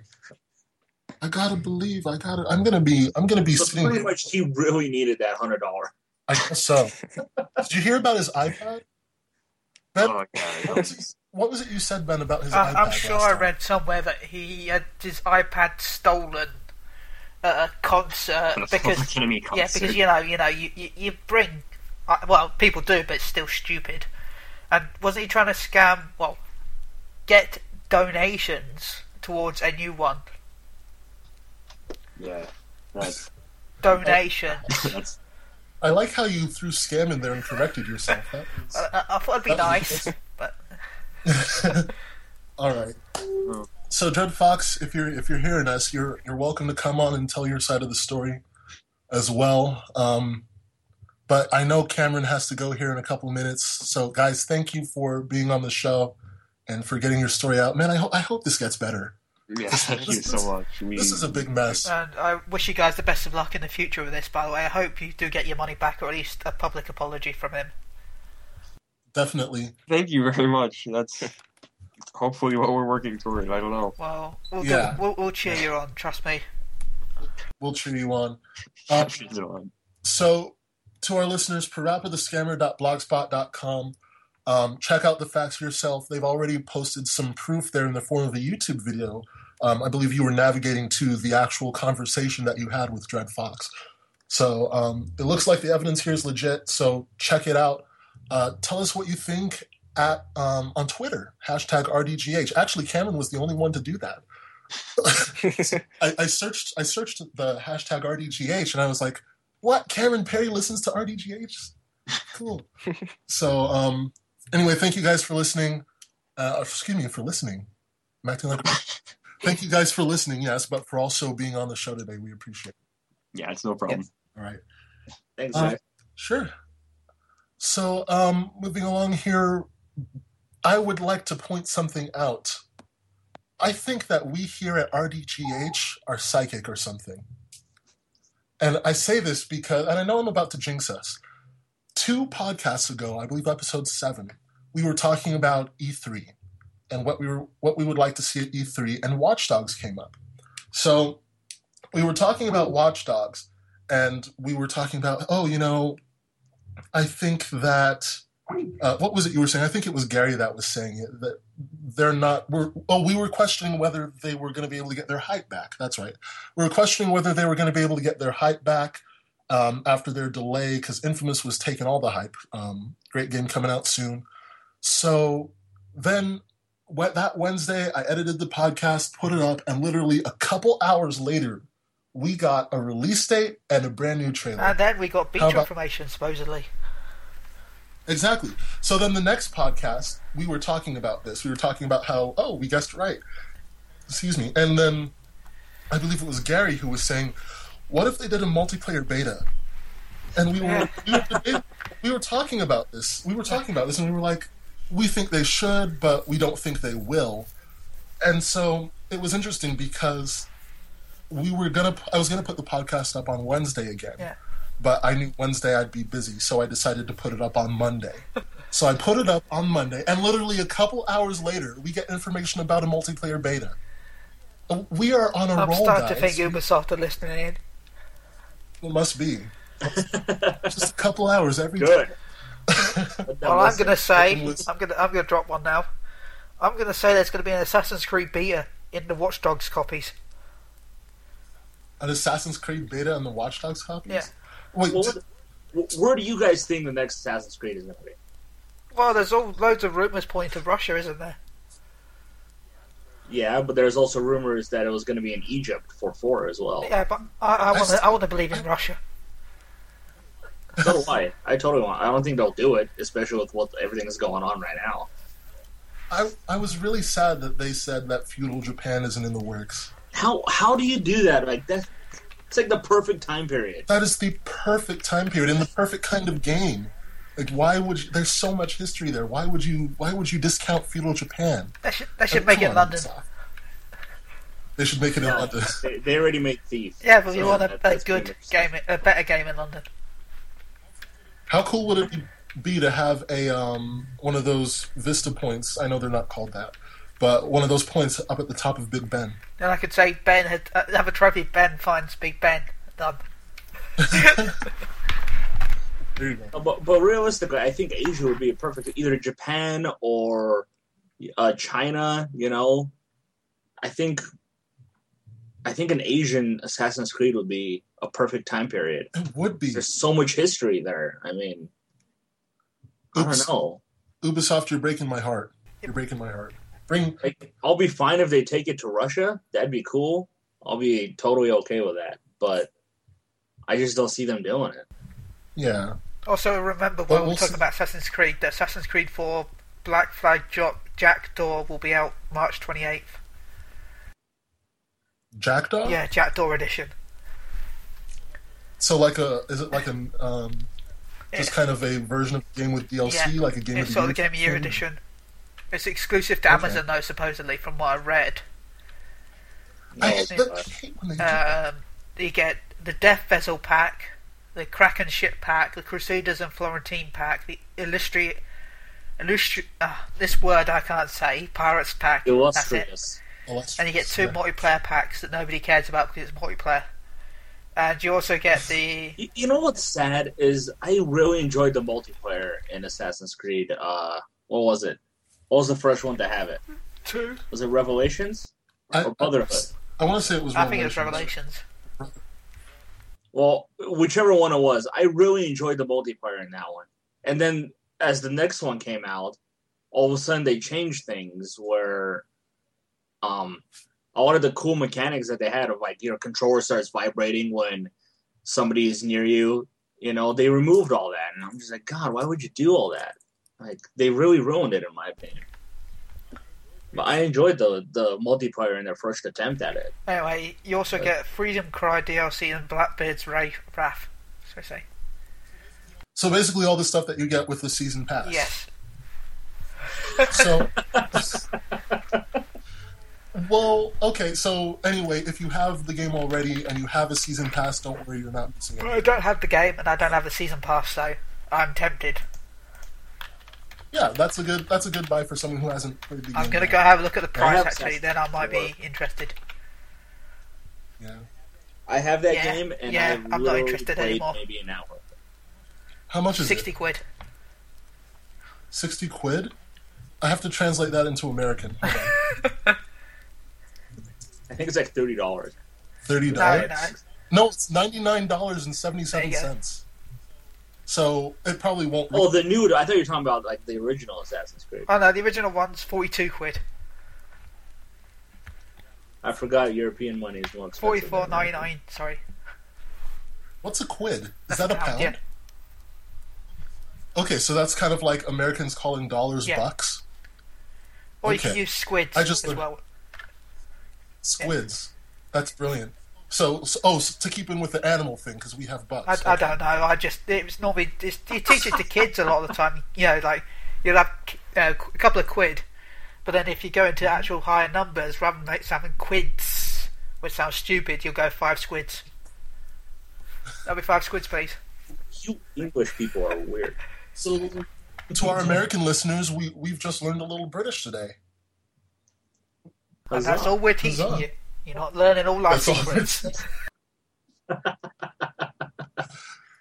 Speaker 1: I gotta believe. I gotta. I'm gonna be. I'm gonna be
Speaker 3: So
Speaker 1: sitting.
Speaker 3: pretty much, he really needed that hundred dollar.
Speaker 1: I guess so. Did you hear about his iPad? Ben,
Speaker 5: Oh,
Speaker 1: what,
Speaker 5: God.
Speaker 1: was, what was it you said, Ben, about his
Speaker 2: I,
Speaker 1: iPad?
Speaker 2: I'm sure I read somewhere that he had his iPad stolen at a concert
Speaker 5: For the
Speaker 2: because
Speaker 5: Public Enemy
Speaker 2: yeah, because you know, you know, you you, you bring uh, well, people do, but it's still stupid. And wasn't he trying to scam? Well, get donations towards a new one.
Speaker 5: Yeah, that's <laughs>
Speaker 2: Donation.
Speaker 5: that's
Speaker 1: I like how you threw scam in there and corrected yourself. That was-
Speaker 2: I, I, I thought it'd be
Speaker 1: That
Speaker 2: nice,
Speaker 1: was-
Speaker 2: but <laughs>
Speaker 1: All right. So, Dred Foxx, if you're if you're hearing us, you're you're welcome to come on and tell your side of the story as well. Um, but I know Cameron has to go here in a couple minutes. So, guys, thank you for being on the show and for getting your story out. Man, I hope I hope this gets better.
Speaker 5: yeah. Thank you so much. We,
Speaker 1: This is a big mess.
Speaker 2: and I wish you guys the best of luck in the future with this. By the way, I hope you do get your money back, or at least a public apology from him.
Speaker 1: Definitely.
Speaker 5: Thank you very much. That's hopefully what we're working toward. I don't know.
Speaker 2: Well, we'll,
Speaker 1: Yeah.
Speaker 2: give, we'll, we'll cheer you on. Trust me.
Speaker 1: We'll cheer you on. Uh, So, to our listeners, parappathescammer.blogspot.com. Um, check out the facts for yourself. They've already posted some proof there in the form of a YouTube video. Um, I believe you were navigating to the actual conversation that you had with Dred Foxx. So um, it looks like the evidence here is legit. So check it out. Uh, tell us what you think at um, on Twitter hashtag RDGH. Actually, Cameron was the only one to do that. <laughs> I, I searched I searched the hashtag RDGH and I was like, what? Cameron Perry listens to RDGH? Cool. <laughs> so um anyway, thank you guys for listening. Uh, excuse me for listening. I'm acting like <laughs> thank you guys for listening, yes, but for also being on the show today. We appreciate it.
Speaker 5: Yeah, it's no problem.
Speaker 1: All right.
Speaker 3: Thanks,
Speaker 1: Uh. Sure. So, um, moving along here, I would like to point something out. I think that we here at RDGH are psychic or something. And I say this because, and I know I'm about to jinx us. Two podcasts ago, I believe episode seven, we were talking about E3 and what we were, what we would like to see at E3, and Watch Dogs came up. So we were talking about Watch Dogs, and we were talking about, oh, you know, I think that uh, what was it you were saying? I think it was Gary that was saying it that they're not. We're oh, we were questioning whether they were going to be able to get their hype back. That's right. We were questioning whether they were going to be able to get their hype back um, after their delay because Infamous was taking all the hype. Um, great game coming out soon. So then that Wednesday, I edited the podcast, put it up, and literally a couple hours later, we got a release date and a brand new trailer.
Speaker 2: And then we got beach
Speaker 1: about-
Speaker 2: information, supposedly.
Speaker 1: Exactly. So then the next podcast, we were talking about this. We were talking about how, oh, we guessed right. Excuse me. And then I believe it was Gary who was saying, what if they did a multiplayer beta? And we were, we were, we were talking about this. We were talking about this, and we were like, we think they should, but we don't think they will. And so it was interesting because we were gonna. I was gonna put the podcast up on Wednesday again
Speaker 2: Yeah.
Speaker 1: But I knew Wednesday I'd be busy, so I decided to put it up on Monday. so I put it up on Monday, and literally a couple hours later, we get information about a multiplayer beta. We are on a
Speaker 2: I'm
Speaker 1: roll,
Speaker 2: starting
Speaker 1: guys.
Speaker 2: to think Ubisoft are listening in.
Speaker 1: It must be. Just a couple hours every
Speaker 3: Good.
Speaker 2: Well, I'm gonna say, I'm gonna, I'm gonna drop one now. I'm gonna say there's gonna be an Assassin's Creed beta in the Watch Dogs copies.
Speaker 1: An Assassin's Creed beta in the Watch Dogs copies?
Speaker 2: Yeah.
Speaker 1: Wait,
Speaker 3: Well, what- where do you guys think the next Assassin's Creed is going to be?
Speaker 2: Well, there's all loads of rumours pointing to Russia, isn't there?
Speaker 3: Yeah, but there's also rumors that it was going to be in Egypt for four as well.
Speaker 2: Yeah, but I, I want to, I want to believe in Russia.
Speaker 3: So do I. I totally want. I don't think they'll do it, especially with what everything is going on right now.
Speaker 1: I, I was really sad that they said that feudal Japan isn't in the works.
Speaker 3: How how do you do that? Like that, it's like the perfect time period.
Speaker 1: That is the perfect time period and the perfect kind of game. Like, why would you, there's so much history there? Why would you why would you discount feudal Japan?
Speaker 2: They should, they should
Speaker 1: Like,
Speaker 2: make it
Speaker 1: on,
Speaker 2: London.
Speaker 1: They should make it in London. <laughs>
Speaker 3: they, they already made Thief.
Speaker 2: Yeah, but you want a, a good game, a better game in London.
Speaker 1: How cool would it be to have a um, one of those Vista points? I know they're not called that, but one of those points up at the top of Big Ben.
Speaker 2: Then I could say Ben had uh, have a trophy. Ben finds Big Ben. Done.
Speaker 1: There you go.
Speaker 3: But, but realistically, I think Asia would be a perfect either Japan or uh, China. You know, I think I think an Asian Assassin's Creed would be a perfect time period.
Speaker 1: It would be.
Speaker 3: There's so much history there. I mean, I don't know.
Speaker 1: Ubisoft, you're breaking my heart. You're breaking my heart. Bring
Speaker 3: Like, I'll be fine if they take it to Russia. That'd be cool. I'll be totally okay with that. But I just don't see them doing it.
Speaker 1: yeah.
Speaker 2: Also, remember when we
Speaker 1: we'll
Speaker 2: were talking
Speaker 1: see.
Speaker 2: about Assassin's Creed, that Assassin's Creed 4 Black Flag jo- Jackdaw will be out March 28th.
Speaker 1: Jackdaw.
Speaker 2: Yeah, Jackdaw edition.
Speaker 1: So like a is it like an um just kind of a version of the game with DLC,
Speaker 2: Yeah.
Speaker 1: like a game
Speaker 2: It's
Speaker 1: of
Speaker 2: sort
Speaker 1: the
Speaker 2: of the Game of the Year
Speaker 1: thing?
Speaker 2: edition. It's exclusive to
Speaker 1: Okay.
Speaker 2: Amazon, though, supposedly, from what I read.
Speaker 1: I,
Speaker 3: No,
Speaker 1: hate-
Speaker 3: but-
Speaker 1: I hate when they do that.
Speaker 2: Um, you get the Death Vessel pack, the Kraken ship pack, the Crusaders and Florentine pack, the Illustri... Illustri... Uh, this word I can't say. Pirates pack. That's it.
Speaker 3: Illustrious.
Speaker 1: Illustrious,
Speaker 2: And you get two
Speaker 1: yeah.
Speaker 2: multiplayer packs that nobody cares about because it's multiplayer. And you also get the
Speaker 3: You, you know what's sad is I really enjoyed the multiplayer in Assassin's Creed. Uh, what was it? What was the first one to have it?
Speaker 2: two.
Speaker 3: Was it Revelations
Speaker 1: I,
Speaker 3: or Brotherhood?
Speaker 1: I want to say it was.
Speaker 2: I think it was
Speaker 1: Revelations.
Speaker 2: Revelations.
Speaker 3: Well, whichever one it was, I really enjoyed the multiplayer in that one. And then as the next one came out, all of a sudden they changed things where um a lot of the cool mechanics that they had of like your controller starts vibrating when somebody is near you, you know, they removed all that. And I'm just like, God, why would you do all that? Like they really ruined it in my opinion. But I enjoyed the the multiplayer in their first attempt at it.
Speaker 2: Anyway, you also get Freedom Cry DLC and Blackbeard's Ray Wrath. So I say.
Speaker 1: So basically, all the stuff that you get with the season pass.
Speaker 2: Yes.
Speaker 1: So. <laughs> well, okay. So anyway, if you have the game already and you have a season pass, don't worry, you're not missing
Speaker 2: I don't have the game and I don't have the season pass, so I'm tempted.
Speaker 1: Yeah, that's a good. That's a good buy for someone who hasn't played the game.
Speaker 2: I'm gonna
Speaker 1: yet.
Speaker 2: go have a look at the price
Speaker 3: have
Speaker 2: actually, then I might be interested.
Speaker 1: Yeah.
Speaker 3: I have that
Speaker 2: Yeah,
Speaker 3: game and
Speaker 2: yeah,
Speaker 3: I
Speaker 2: I'm not interested
Speaker 3: played
Speaker 2: anymore.
Speaker 3: maybe an hour.
Speaker 1: How much is
Speaker 2: Sixty
Speaker 1: it?
Speaker 2: quid.
Speaker 1: Sixty quid. I have to translate that into American. <laughs>
Speaker 3: I think it's like thirty dollars.
Speaker 1: Thirty dollars.
Speaker 2: no.
Speaker 1: No, it's ninety nine dollars and seventy seven
Speaker 2: cents. Go.
Speaker 1: cents. So it probably won't.
Speaker 3: Oh, the new. I thought you were talking about like the original Assassin's Creed.
Speaker 2: Oh no, the original one's forty-two quid.
Speaker 3: I forgot European money is more expensive.
Speaker 2: Forty-four
Speaker 3: than American.
Speaker 2: ninety-nine. Sorry.
Speaker 1: What's a quid? Is
Speaker 2: That's
Speaker 1: that a
Speaker 2: a pound,
Speaker 1: pound?
Speaker 2: yeah.
Speaker 1: Okay, so that's kind of like Americans calling dollars
Speaker 2: Yeah.
Speaker 1: bucks.
Speaker 2: Or you can use squids
Speaker 1: I just
Speaker 2: as
Speaker 1: learned-
Speaker 2: well.
Speaker 1: Squids. That's brilliant. So, so oh, so to keep in with the animal thing because we have bucks.
Speaker 2: I, I don't know. I just it's was normally it's, you teach it to kids a lot of the time. You know, like you'll have uh, a couple of quid, but then if you go into actual higher numbers, rather than like having quids, which sounds stupid, you'll go five squids. That'll be five squids, please.
Speaker 3: You English people are weird.
Speaker 1: So, to our American listeners, we we've just learned a little British today.
Speaker 2: And that's
Speaker 3: Huzzah.
Speaker 2: all we're teaching
Speaker 1: Huzzah.
Speaker 2: you. You're not learning all life secrets.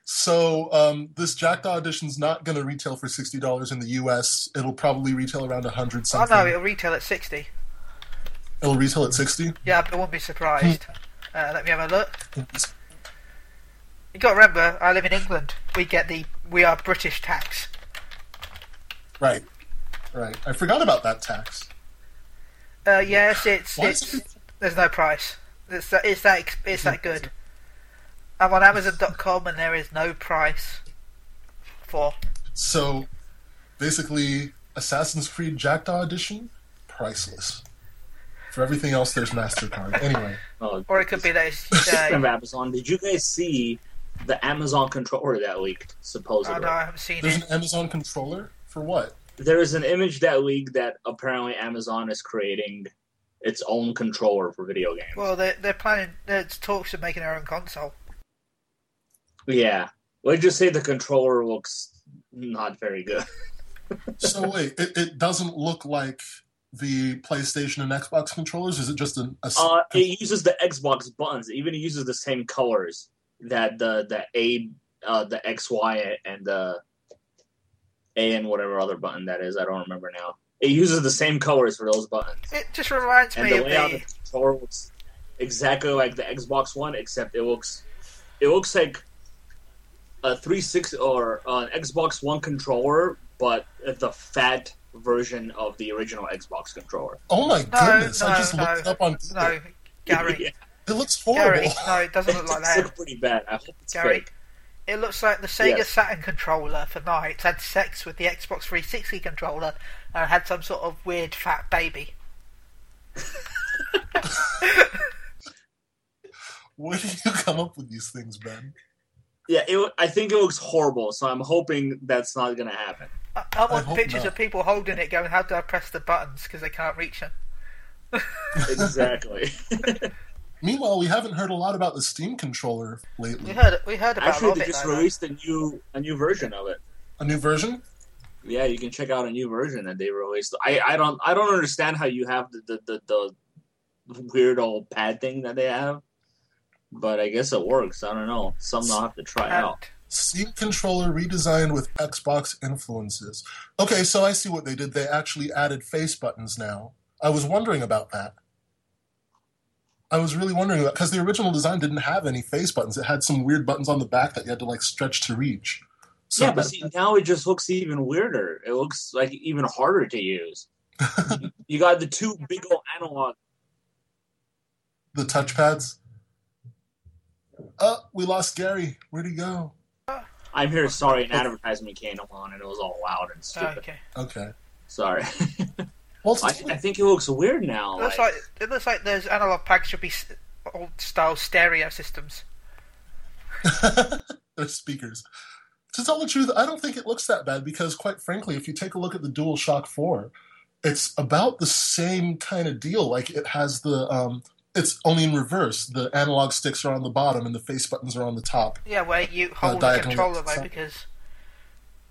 Speaker 1: So, um, this Jackdaw edition's not going to retail for sixty dollars in the U.S. It'll probably retail around a hundred something.
Speaker 2: Oh no, it'll retail at sixty.
Speaker 1: It'll retail at sixty.
Speaker 2: Yeah, but I won't be surprised. Uh, let me have a look. You got to remember, I live in England. We get the we are British tax.
Speaker 1: Right, right. I forgot about that tax.
Speaker 2: Uh, yes, it's
Speaker 1: Why
Speaker 2: it's
Speaker 1: it-
Speaker 2: there's no price. It's that it's that it's that good. I'm on Amazon.com and there is no price for.
Speaker 1: So, basically, Assassin's Creed Jackdaw edition, priceless. For everything else, there's Mastercard. Anyway, <laughs>
Speaker 3: Oh,
Speaker 2: Or it could be that it's. <laughs>
Speaker 3: Speaking of
Speaker 2: Uh,
Speaker 3: Amazon, did you guys see the Amazon controller that leaked?
Speaker 2: I
Speaker 3: Supposedly,
Speaker 2: know I haven't seen
Speaker 1: there's
Speaker 2: it.
Speaker 1: an Amazon controller for what?
Speaker 3: there is an image that leaked that apparently Amazon is creating its own controller for video games.
Speaker 2: Well, they're they're planning. There's talks of making their own console.
Speaker 3: yeah, let's just say the controller looks not very good. <laughs>
Speaker 1: So wait, it, it doesn't look like the PlayStation and Xbox controllers. Is it just an, a?
Speaker 3: Uh, it uses the Xbox buttons. It even uses the same colors that the the A, uh, the X, Y, and the A and whatever other button that is. I don't remember now. It uses the same colors for those buttons,
Speaker 2: It just reminds
Speaker 3: and
Speaker 2: me
Speaker 3: the
Speaker 2: of
Speaker 3: layout
Speaker 2: the.
Speaker 3: of the controller looks exactly like the Xbox One, except it looks it looks like a three six or uh, an Xbox One controller, but the fat version of the original Xbox controller.
Speaker 1: Oh my
Speaker 2: No,
Speaker 1: goodness! I
Speaker 2: no,
Speaker 1: just looked
Speaker 2: no,
Speaker 1: it up on Google.
Speaker 2: No, Gary. <laughs>
Speaker 3: Yeah,
Speaker 1: It looks horrible.
Speaker 2: Gary, no, it doesn't look <laughs> like
Speaker 3: it
Speaker 2: that.
Speaker 3: looks pretty bad. I hope it's
Speaker 2: Gary,
Speaker 3: fake.
Speaker 2: It looks like the Sega
Speaker 3: Yes.
Speaker 2: Saturn controller for NiGHTS had sex with the Xbox 360 controller and had some sort of weird fat baby. <laughs>
Speaker 1: Where do you come up with these things, Ben?
Speaker 3: Yeah, it, I think it looks horrible. So I'm hoping that's not going to happen.
Speaker 2: I, I want
Speaker 1: hope
Speaker 2: pictures
Speaker 1: not.
Speaker 2: of people holding it going, how do I press the buttons because they can't reach them? <laughs>
Speaker 3: Exactly. <laughs>
Speaker 1: Meanwhile, we haven't heard a lot about the Steam controller
Speaker 2: We
Speaker 1: lately.
Speaker 2: heard we heard about a
Speaker 3: Actually, they just
Speaker 2: though,
Speaker 3: released a new a new version of it.
Speaker 1: A new version?
Speaker 3: Yeah, you can check out a new version that they released. I, I don't I don't understand how you have the the, the, the weird old pad thing that they have, but I guess it works. I don't know. Something I'll have to try out.
Speaker 1: Steam controller redesigned with Xbox influences. Okay, so I see what they did. They actually added face buttons now. I was wondering about that. I was really wondering about because the original design didn't have any face buttons. It had some weird buttons on the back that you had to like stretch to reach. So
Speaker 3: yeah, but
Speaker 1: that-
Speaker 3: see, now it just looks even weirder. It looks like even harder to use. <laughs> you got the two big old analog.
Speaker 1: the touchpads. Oh, we lost Gary. Where'd he go?
Speaker 3: I'm here. Sorry, an advertisement came on and it was all loud and
Speaker 2: oh,
Speaker 3: stupid.
Speaker 2: okay.
Speaker 1: Okay.
Speaker 3: Sorry. <laughs>
Speaker 1: Well,
Speaker 3: I,
Speaker 1: it's
Speaker 3: I think it looks weird now.
Speaker 2: It looks
Speaker 3: like-
Speaker 2: like it looks like there's analog packs should be old style stereo systems. <laughs>
Speaker 1: They're speakers. To tell the truth, I don't think it looks that bad because, quite frankly, if you take a look at the DualShock 4, it's about the same kind of deal. Like it has the, um, it's only in reverse. The analog sticks are on the bottom and the face buttons are on the top.
Speaker 2: Yeah, where you hold the
Speaker 1: diagonally
Speaker 2: controller though, because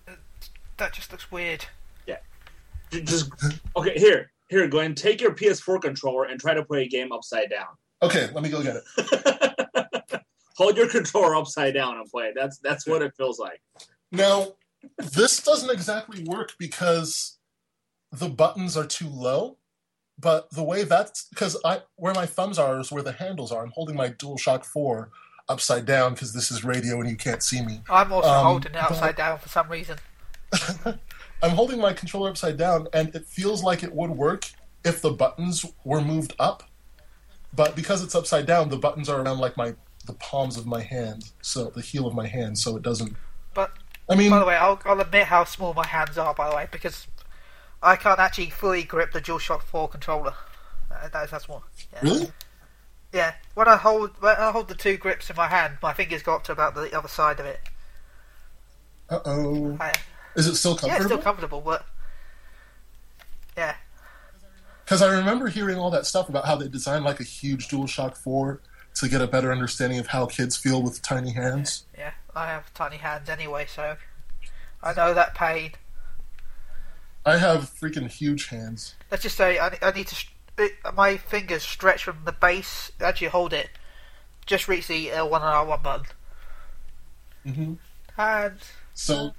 Speaker 2: uh, that just looks weird.
Speaker 3: J- just okay. Here, here. Go ahead and take your PS4 controller and try to play a game upside down.
Speaker 1: Okay, let me go get it. <laughs>
Speaker 3: Hold your controller upside down and play. That's that's what it feels like.
Speaker 1: Now, this doesn't exactly work because the buttons are too low. But the way that's because I where my thumbs are is where the handles are. I'm holding my DualShock 4 upside down because this is radio and you can't see me.
Speaker 2: I'm also
Speaker 1: Um,
Speaker 2: holding it
Speaker 1: but-
Speaker 2: upside down for some reason. <laughs>
Speaker 1: I'm holding my controller upside down, and it feels like it would work if the buttons were moved up. But because it's upside down, the buttons are around like my the palms of my hand, so the heel of my hand, so it doesn't.
Speaker 2: But
Speaker 1: I mean,
Speaker 2: by the way, I'll, I'll admit how small my hands are. By the way, because I can't actually fully grip the DualShock 4 controller. Uh, that is one. Yeah.
Speaker 1: really?
Speaker 2: Yeah. When I hold when I hold the two grips in my hand, my fingers go up to about the other side of it.
Speaker 1: Uh oh. Is it still comfortable?
Speaker 2: yeah, it's still
Speaker 1: comfortable?
Speaker 2: but yeah,
Speaker 1: Because I remember hearing all that stuff about how they designed like a huge DualShock 4 to get a better understanding of how kids feel with tiny hands.
Speaker 2: yeah. I have tiny hands anyway, so I know that pain.
Speaker 1: I have freaking huge hands.
Speaker 2: Let's just say I, I need to. It, my fingers stretch from the base. Actually, hold it. Just reach the L1 and R1 button.
Speaker 1: hmm
Speaker 2: And
Speaker 1: So,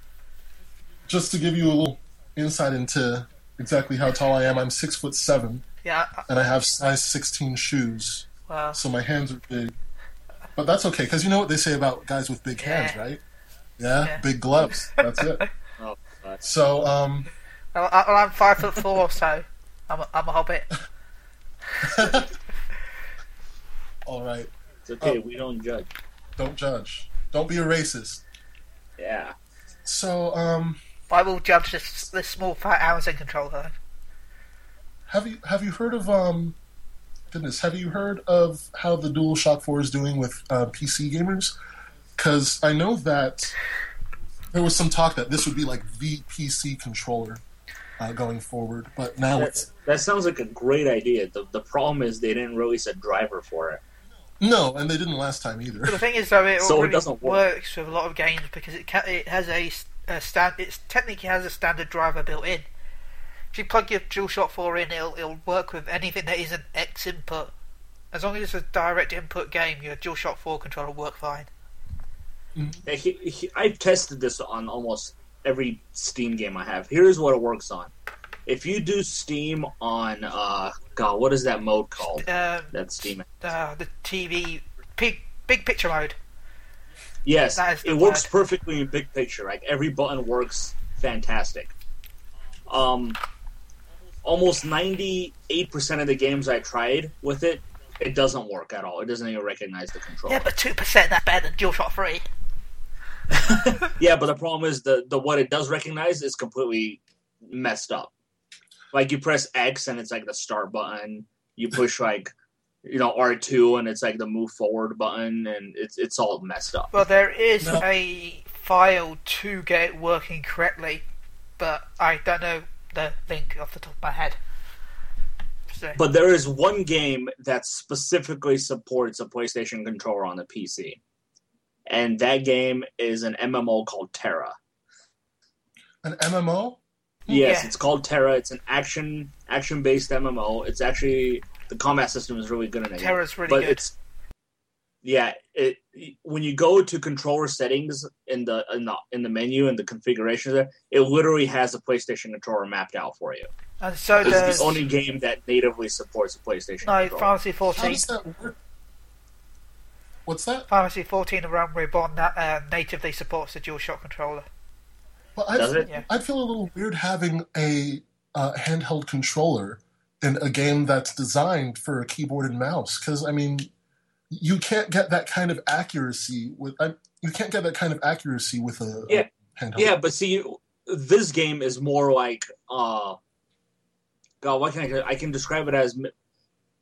Speaker 1: just to give you a little insight into exactly how tall I am, I'm six foot seven,
Speaker 2: yeah,
Speaker 1: and I have size 16 shoes,
Speaker 2: well,
Speaker 1: so my hands are big. But that's okay, because you know what they say about guys with big hands, right? Yeah,
Speaker 2: Yeah.
Speaker 1: big gloves. That's it. <laughs>
Speaker 3: Oh,
Speaker 1: So, um,
Speaker 2: I, I, I'm five foot four, so I'm a, I'm a hobbit. <laughs>
Speaker 1: all right,
Speaker 3: It's okay.
Speaker 1: Oh.
Speaker 3: We don't judge.
Speaker 1: don't judge. Don't be a racist.
Speaker 3: Yeah.
Speaker 1: So, um,
Speaker 2: I will judge this this small fat Amazon controller. though.
Speaker 1: have you have you heard of um, goodness, have you heard of how the DualShock 4 is doing with uh, PC gamers? Because I know that there was some talk that this would be like the PC controller uh, going forward, but now
Speaker 3: That,
Speaker 1: it's
Speaker 3: that sounds like a great idea. The, the problem is they didn't release a driver for it.
Speaker 1: no, and they didn't last time either.
Speaker 2: But the thing is, though, it
Speaker 3: So it doesn't work.
Speaker 2: works with a lot of games because it ca- it has a, s- a stand. It technically has a standard driver built in. If you plug your DualShock 4 in, it'll it'll work with anything that isn't X input. As long as it's a direct input game, your DualShock 4 controller will work fine.
Speaker 3: Yeah, he, he, I've tested this on almost every Steam game I have. Here's what it works on. If you do Steam on, uh, God, what is that mode called?
Speaker 2: Um,
Speaker 3: That Steam.
Speaker 2: uh, the TV big big picture mode.
Speaker 3: Yes,
Speaker 2: That is the
Speaker 3: it works perfectly in big picture. Like every button works fantastic. um, almost ninety eight percent of the games I tried with it, it doesn't work at all. It doesn't even recognize the controller.
Speaker 2: Yeah, but two percent that's better than DualShock Three. <laughs> <laughs>
Speaker 3: Yeah, but the problem is the the what it does recognize is completely messed up. Like you press X and it's like the start button. You push like you know R two and it's like the move forward button, and it's it's all messed up.
Speaker 2: Well, there is
Speaker 1: No.
Speaker 2: a file to get it working correctly, but I don't know the link off the top of my head. So,
Speaker 3: But there is one game that specifically supports a PlayStation controller on the PC, and that game is an MMO called TERA.
Speaker 1: An MMO?
Speaker 3: Yes,
Speaker 2: Yeah.
Speaker 3: it's called TERA. It's an action action based MMO. It's actually the combat system is really good in it.
Speaker 2: TERA's really
Speaker 3: but
Speaker 2: good.
Speaker 3: it's yeah. It when you go to controller settings in the in the in the menu and the configuration there, it literally has a PlayStation controller mapped out for you.
Speaker 2: and so
Speaker 3: It's
Speaker 2: does
Speaker 3: the only game that natively supports a PlayStation.
Speaker 2: no
Speaker 3: controller.
Speaker 2: Fantasy
Speaker 1: How
Speaker 2: 14.
Speaker 1: does that work? What's that?
Speaker 2: Fantasy 14 and Realm Reborn that uh, natively supports the DualShock controller.
Speaker 1: Well, I,
Speaker 3: Does it?
Speaker 1: I feel a little weird having a uh, handheld controller in a game that's designed for a keyboard and mouse. Because I mean, you can't get that kind of accuracy with I, you can't get that kind of accuracy with a, a
Speaker 3: Yeah.
Speaker 1: handheld.
Speaker 3: Yeah, but see, this game is more like uh, God. What can I? I can describe it as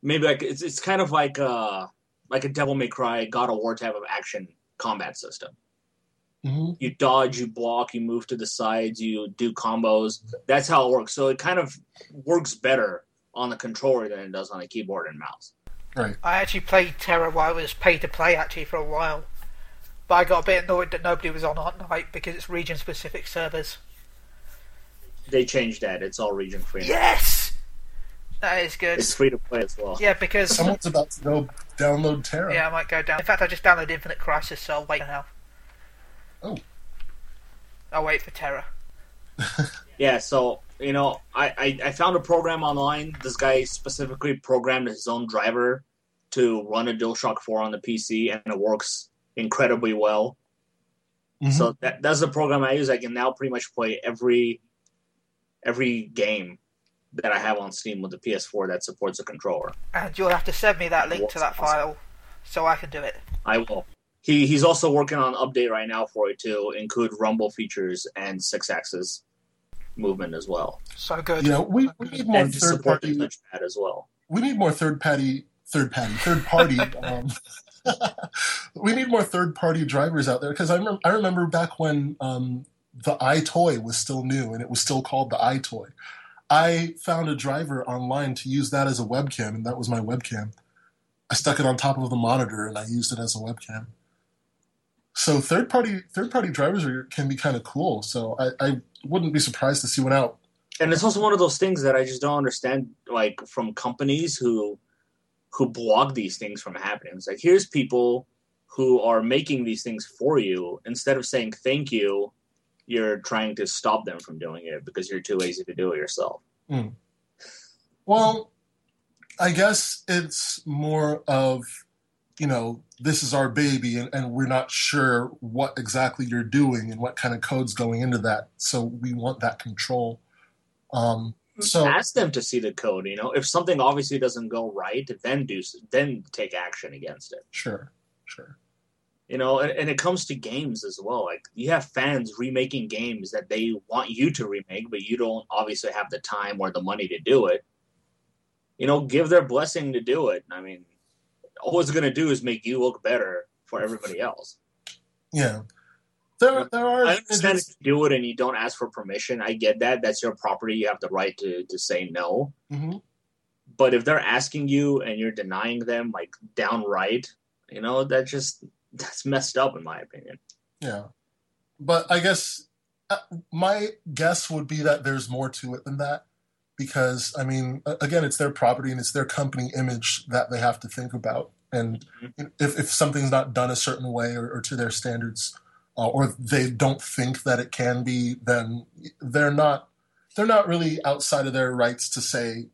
Speaker 3: maybe like it's it's kind of like uh like a Devil May Cry, God of War type of action combat system.
Speaker 1: hmm
Speaker 3: You dodge, you block, you move to the sides, you do combos. That's how it works. So it kind of works better on the controller than it does on a keyboard and mouse.
Speaker 1: Right.
Speaker 2: I actually played TERA while it was pay to play actually for a while, but I got a bit annoyed that nobody was on at night because it's region specific servers.
Speaker 3: They changed that. It's all region free. now.
Speaker 2: Yes, that is good.
Speaker 3: It's free to play as well.
Speaker 2: Yeah, because
Speaker 1: Someone's about to go download TERA.
Speaker 2: yeah, I might go down. In fact, I just downloaded Infinite Crisis, so I'll wait now.
Speaker 1: Oh.
Speaker 2: I'll wait for TERA. <laughs>
Speaker 3: Yeah, so you know, I, I I found a program online. This guy specifically programmed his own driver to run a DualShock 4 on the PC, and it works incredibly well.
Speaker 1: Mhm.
Speaker 3: So that that's the program I use. I can now pretty much play every every game that I have on Steam with the PS4 that supports a controller.
Speaker 2: And you'll have to send me that link to that
Speaker 3: Awesome.
Speaker 2: file so I can do it.
Speaker 3: I will. He he's also working on an update right now for it to include rumble features and six axis movement as well,
Speaker 2: So good.
Speaker 1: you know, we, we need more
Speaker 3: and to
Speaker 1: third
Speaker 3: support the
Speaker 1: party.
Speaker 3: touchpad as well.
Speaker 1: we need more third party third party third <laughs> party um, <laughs> we need more third party drivers out there because I, rem- I remember back when um, the EyeToy was still new and it was still called the EyeToy. I found a driver online to use that as a webcam, and that was my webcam. I stuck it on top of the monitor and I used it as a webcam. So third party third party drivers are, can be kind of cool. So I, I wouldn't be surprised to see one out.
Speaker 3: and it's also one of those things that I just don't understand, like from companies who who block these things from happening. It's like here's people who are making these things for you. Instead of saying thank you, you're trying to stop them from doing it because you're too lazy to do it yourself. Hmm.
Speaker 1: Well, I guess it's more of, you know, this is our baby and, and we're not sure what exactly you're doing and what kind of code's going into that. So we want that control. Um, so
Speaker 3: Ask them to see the code. You know, if something obviously doesn't go right, then do then take action against it.
Speaker 1: sure, sure.
Speaker 3: You know, and, and it comes to games as well. Like you have fans remaking games that they want you to remake, but you don't obviously have the time or the money to do it. You know, give their blessing to do it. I mean, all it's going to do is make you look better for everybody else.
Speaker 1: Yeah. There, there are
Speaker 3: I understand if you do it and you don't ask for permission. I get that. That's your property. You have the right to, to say no.
Speaker 1: Mhm.
Speaker 3: But if they're asking you and you're denying them, like downright, you know, that just that's messed up in my opinion.
Speaker 1: Yeah. But I guess uh, my guess would be that there's more to it than that. Because, I mean, again, it's their property and it's their company image that they have to think about. And if, if something's not done a certain way or, or to their standards, uh, or they don't think that it can be, then they're not they're not really outside of their rights to say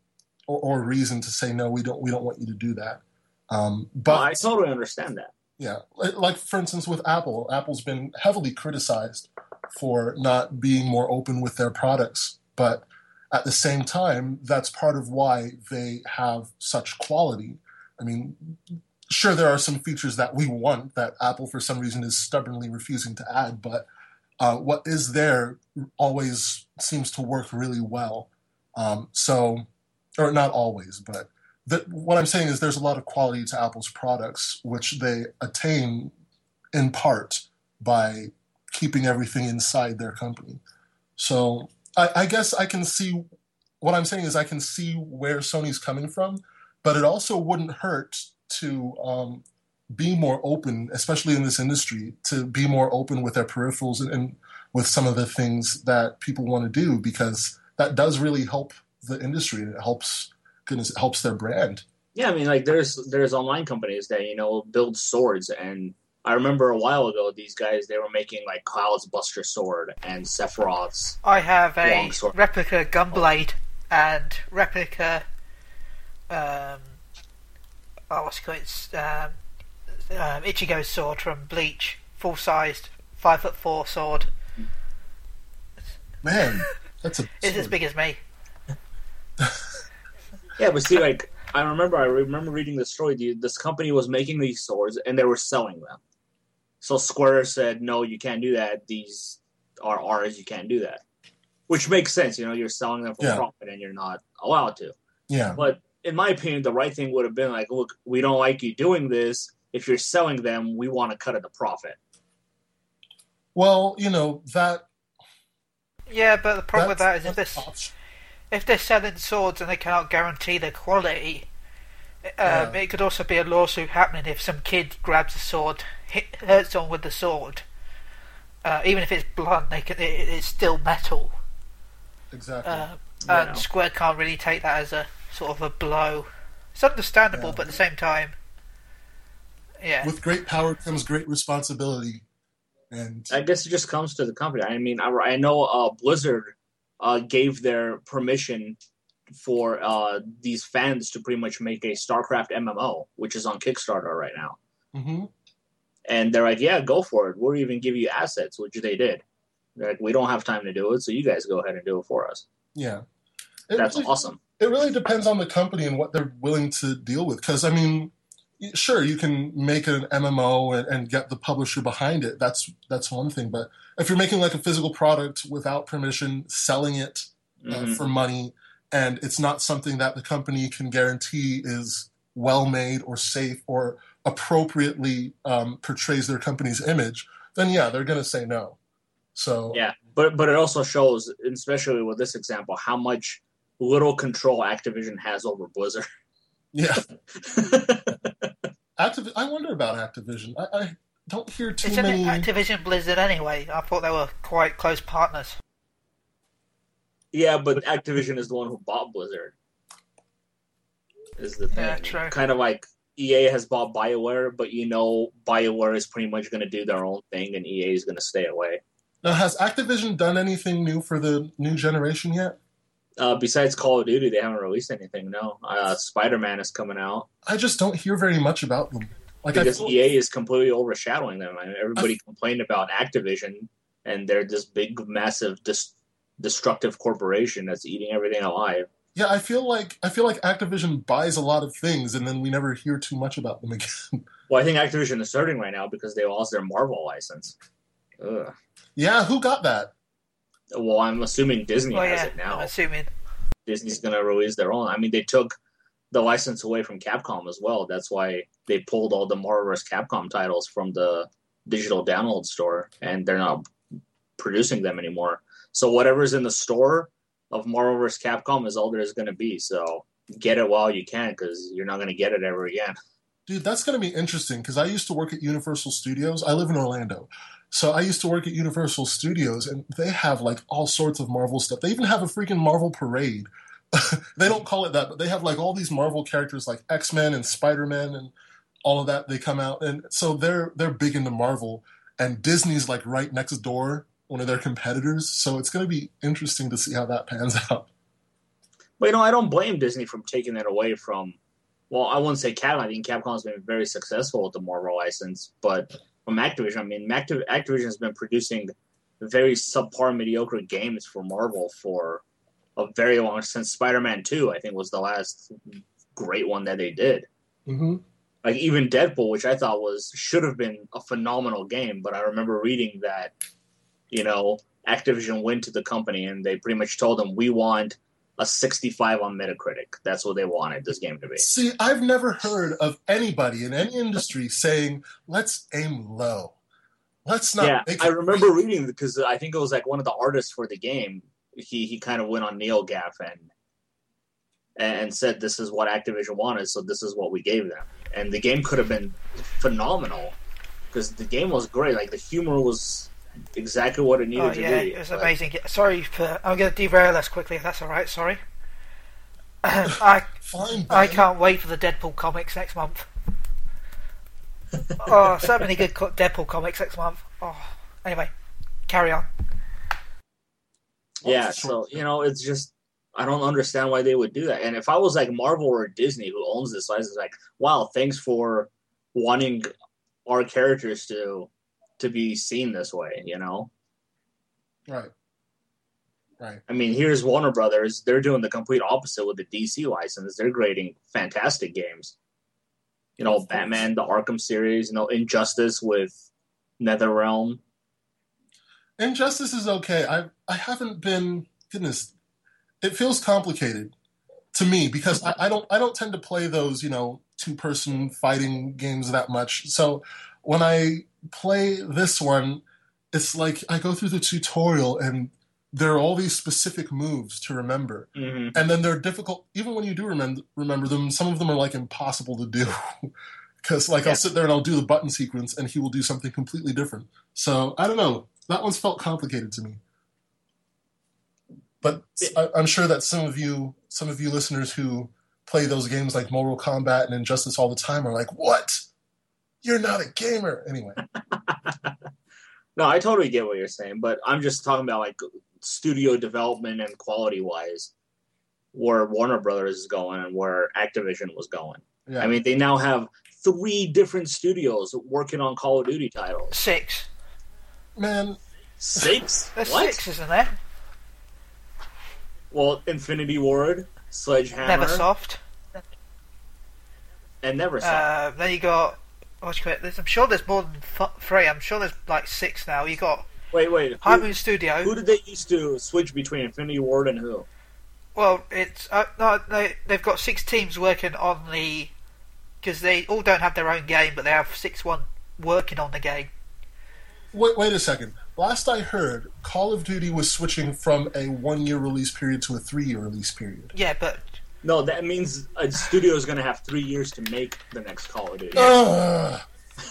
Speaker 1: or, or reason to say no, we don't we don't want you to do that. Um, but
Speaker 3: I totally understand that.
Speaker 1: yeah, like, for instance with Apple, Apple's been heavily criticized for not being more open with their products. But at the same time, that's part of why they have such quality. I mean, sure, there are some features that we want that Apple, for some reason, is stubbornly refusing to add, but uh, what is there always seems to work really well. Um, so, or not always, but the, what I'm saying is there's a lot of quality to Apple's products, which they attain in part by keeping everything inside their company. So I, I, guess I can see what I'm saying is I can see where Sony's coming from, but it also wouldn't hurt to um, be more open, especially in this industry, to be more open with their peripherals and, and with some of the things that people want to do because that does really help the industry and it helps goodness it helps their brand.
Speaker 3: Yeah, I mean like there's there's online companies that, you know, build swords and I remember a while ago these guys they were making like Cloud's Buster sword and Sephiroth's.
Speaker 2: I have a replica Gunblade and replica um oh what's it called? It's um, um, Ichigo's sword from Bleach, full sized, five foot four sword.
Speaker 1: Man, that's a. <laughs>
Speaker 2: it's as big as me. <laughs>
Speaker 3: yeah, but see, like I remember, I remember reading the story. Dude, this company was making these swords and they were selling them. So Square said, "No, you can't do that. These are ours. You can't do that." Which makes sense. You know, you're selling them for yeah. profit and you're not allowed to.
Speaker 1: Yeah.
Speaker 3: But in my opinion, the right thing would have been like, "Look, we don't like you doing this. If you're selling them, we want to cut of the profit."
Speaker 1: Well, you know that
Speaker 2: yeah, but the problem with that is if they're, if they're selling swords and they cannot guarantee their quality, um, yeah. it could also be a lawsuit happening if some kid grabs a sword, hit, hurts someone with the sword. Uh, even if it's blunt, they can, it, it's still metal.
Speaker 1: Exactly. Uh,
Speaker 2: yeah. And Square can't really take that as a sort of a blow. It's understandable, yeah. but at the same time, yeah.
Speaker 1: With great power comes great responsibility. And
Speaker 3: I guess it just comes to the company. I mean, I, I know uh, Blizzard uh, gave their permission for uh, these fans to pretty much make a StarCraft MMO, which is on Kickstarter right now.
Speaker 1: Mm-hmm.
Speaker 3: And they're like, "Yeah, go for it. We'll even give you assets," which they did. They're like, "We don't have time to do it, so you guys go ahead and do it for us."
Speaker 1: Yeah,
Speaker 3: it that's really, awesome.
Speaker 1: It really depends on the company and what they're willing to deal with. Because I mean, sure you can make an MMO and, and, get the publisher behind it. That's that's one thing. But if you're making like a physical product without permission, selling it uh, mm-hmm. for money, and it's not something that the company can guarantee is well made or safe or appropriately um, portrays their company's image, then yeah, they're going to say no. So
Speaker 3: yeah, but but it also shows, especially with this example, how much little control Activision has over Blizzard.
Speaker 1: Yeah. <laughs> Activ- I wonder about Activision. I, I don't hear too
Speaker 2: Isn't
Speaker 1: many.
Speaker 2: Activision Blizzard anyway? I thought they were quite close partners.
Speaker 3: Yeah, but Activision is the one who bought Blizzard. Is the thing.
Speaker 2: Yeah, true.
Speaker 3: Kind of like EA has bought BioWare, but you know BioWare is pretty much going to do their own thing, and EA is going to stay away.
Speaker 1: Now, has Activision done anything new for the new generation yet?
Speaker 3: Uh, besides Call of Duty, they haven't released anything. No, uh, Spider Man is coming out.
Speaker 1: I just don't hear very much about them.
Speaker 3: Like because feel... EA is completely overshadowing them. I mean, everybody I... complained about Activision, and they're this big, massive, dis- destructive corporation that's eating everything alive.
Speaker 1: Yeah, I feel like I feel like Activision buys a lot of things, and then we never hear too much about them <laughs> again.
Speaker 3: well, I think Activision is hurting right now because they lost their Marvel license. Ugh.
Speaker 1: Yeah, who got that?
Speaker 3: Well, I'm assuming Disney oh, has
Speaker 2: yeah,
Speaker 3: it now.
Speaker 2: I'm assuming
Speaker 3: Disney's going to release their own. I mean, they took the license away from Capcom as well. That's why they pulled all the Marvel vs. Capcom titles from the digital download store, and they're not producing them anymore. So whatever's in the store of Marvel vs. Capcom is all there's going to be. So get it while you can, because you're not going to get it ever again.
Speaker 1: Dude, that's going to be interesting because I used to work at Universal Studios. I live in Orlando. So I used to work at Universal Studios, and they have like all sorts of Marvel stuff. They even have a freaking Marvel parade. <laughs> they don't call it that, but they have like all these Marvel characters like X Men and Spider Man and all of that. They come out, and so they're they're big into Marvel. And Disney's like right next door, one of their competitors. So it's going to be interesting to see how that pans <laughs> out.
Speaker 3: But you know, I don't blame Disney from taking that away from. Well, I wouldn't say Capcom. I think Capcom's been very successful with the Marvel license, but from Activision. I mean, Activision has been producing very subpar, mediocre games for Marvel for a very long since Spider-Man Two. I think was the last great one that they did.
Speaker 1: hmm
Speaker 3: Like even Deadpool, which I thought was should have been a phenomenal game, but I remember reading that, you know, Activision went to the company and they pretty much told them we want a 65 on Metacritic. That's what they wanted this game to be.
Speaker 1: See, I've never heard of anybody in any industry saying, "Let's aim low. Let's not."
Speaker 3: yeah, I remember
Speaker 1: great."
Speaker 3: reading because I think it was like one of the artists for the game. He he kind of went on NeoGAF and and said this is what Activision wanted, so this is what we gave them. And the game could have been phenomenal because the game was great. Like the humor was exactly what it needed
Speaker 2: Oh
Speaker 3: to
Speaker 2: yeah,
Speaker 3: be.
Speaker 2: it was
Speaker 3: But-
Speaker 2: amazing. Sorry for. I'm going to derail us quickly. If that's all right. Sorry. <coughs> I
Speaker 1: Fine,
Speaker 2: I can't wait for the Deadpool comics next month. oh, so many good co- Deadpool comics next month. Oh, anyway, carry on.
Speaker 3: Yeah, so you know, it's just I don't understand why they would do that. And if I was like Marvel or Disney who owns this license, like, wow, thanks for wanting our characters to to be seen this way, you know?
Speaker 1: Right. Right.
Speaker 3: I mean, here's Warner Brothers, they're doing the complete opposite with the DC license. They're grading fantastic games. You know, Batman, the Arkham series, you know, Injustice with NetherRealm.
Speaker 1: Injustice is okay. I I haven't been goodness. It feels complicated to me because I, I don't I don't tend to play those you know two person fighting games that much. So when I play this one, it's like I go through the tutorial and there are all these specific moves to remember,
Speaker 3: Mm-hmm.
Speaker 1: and then they're difficult. Even when you do remember remember them, some of them are like impossible to do. <laughs> Because like
Speaker 3: Yeah.
Speaker 1: I'll sit there and I'll do the button sequence, and he will do something completely different. So I don't know. That one's felt complicated to me. But I, I'm sure that some of you, some of you listeners who play those games like Mortal Kombat and Injustice all the time are like, "What? You're not a gamer." Anyway, <laughs>
Speaker 3: No, I totally get what you're saying, but I'm just talking about like studio development and quality wise, where Warner Brothers is going and where Activision was going.
Speaker 1: yeah.
Speaker 3: I mean, they now have three different studios working on Call of Duty titles.
Speaker 2: Six.
Speaker 1: man,
Speaker 3: Six? <laughs>
Speaker 2: There's
Speaker 3: what?
Speaker 2: six, isn't there?
Speaker 3: Well, Infinity Ward, Sledgehammer,
Speaker 2: Neversoft.
Speaker 3: and Neversoft.
Speaker 2: Uh, then you got. What you? There's, I'm sure there's more than th- three. I'm sure there's like six now. You got
Speaker 3: wait, wait.
Speaker 2: High
Speaker 3: Who,
Speaker 2: Moon Studio.
Speaker 3: who did they used to switch between Infinity Ward and who?
Speaker 2: Well, it's uh, no, they they've got six teams working on the because they all don't have their own game, but they have six one working on the game.
Speaker 1: wait, wait a second. Last I heard, Call of Duty was switching from a one-year release period to a three-year release period.
Speaker 2: Yeah, but
Speaker 3: No, that means a studio is going to have three years to make the next Call of Duty.
Speaker 1: Ugh,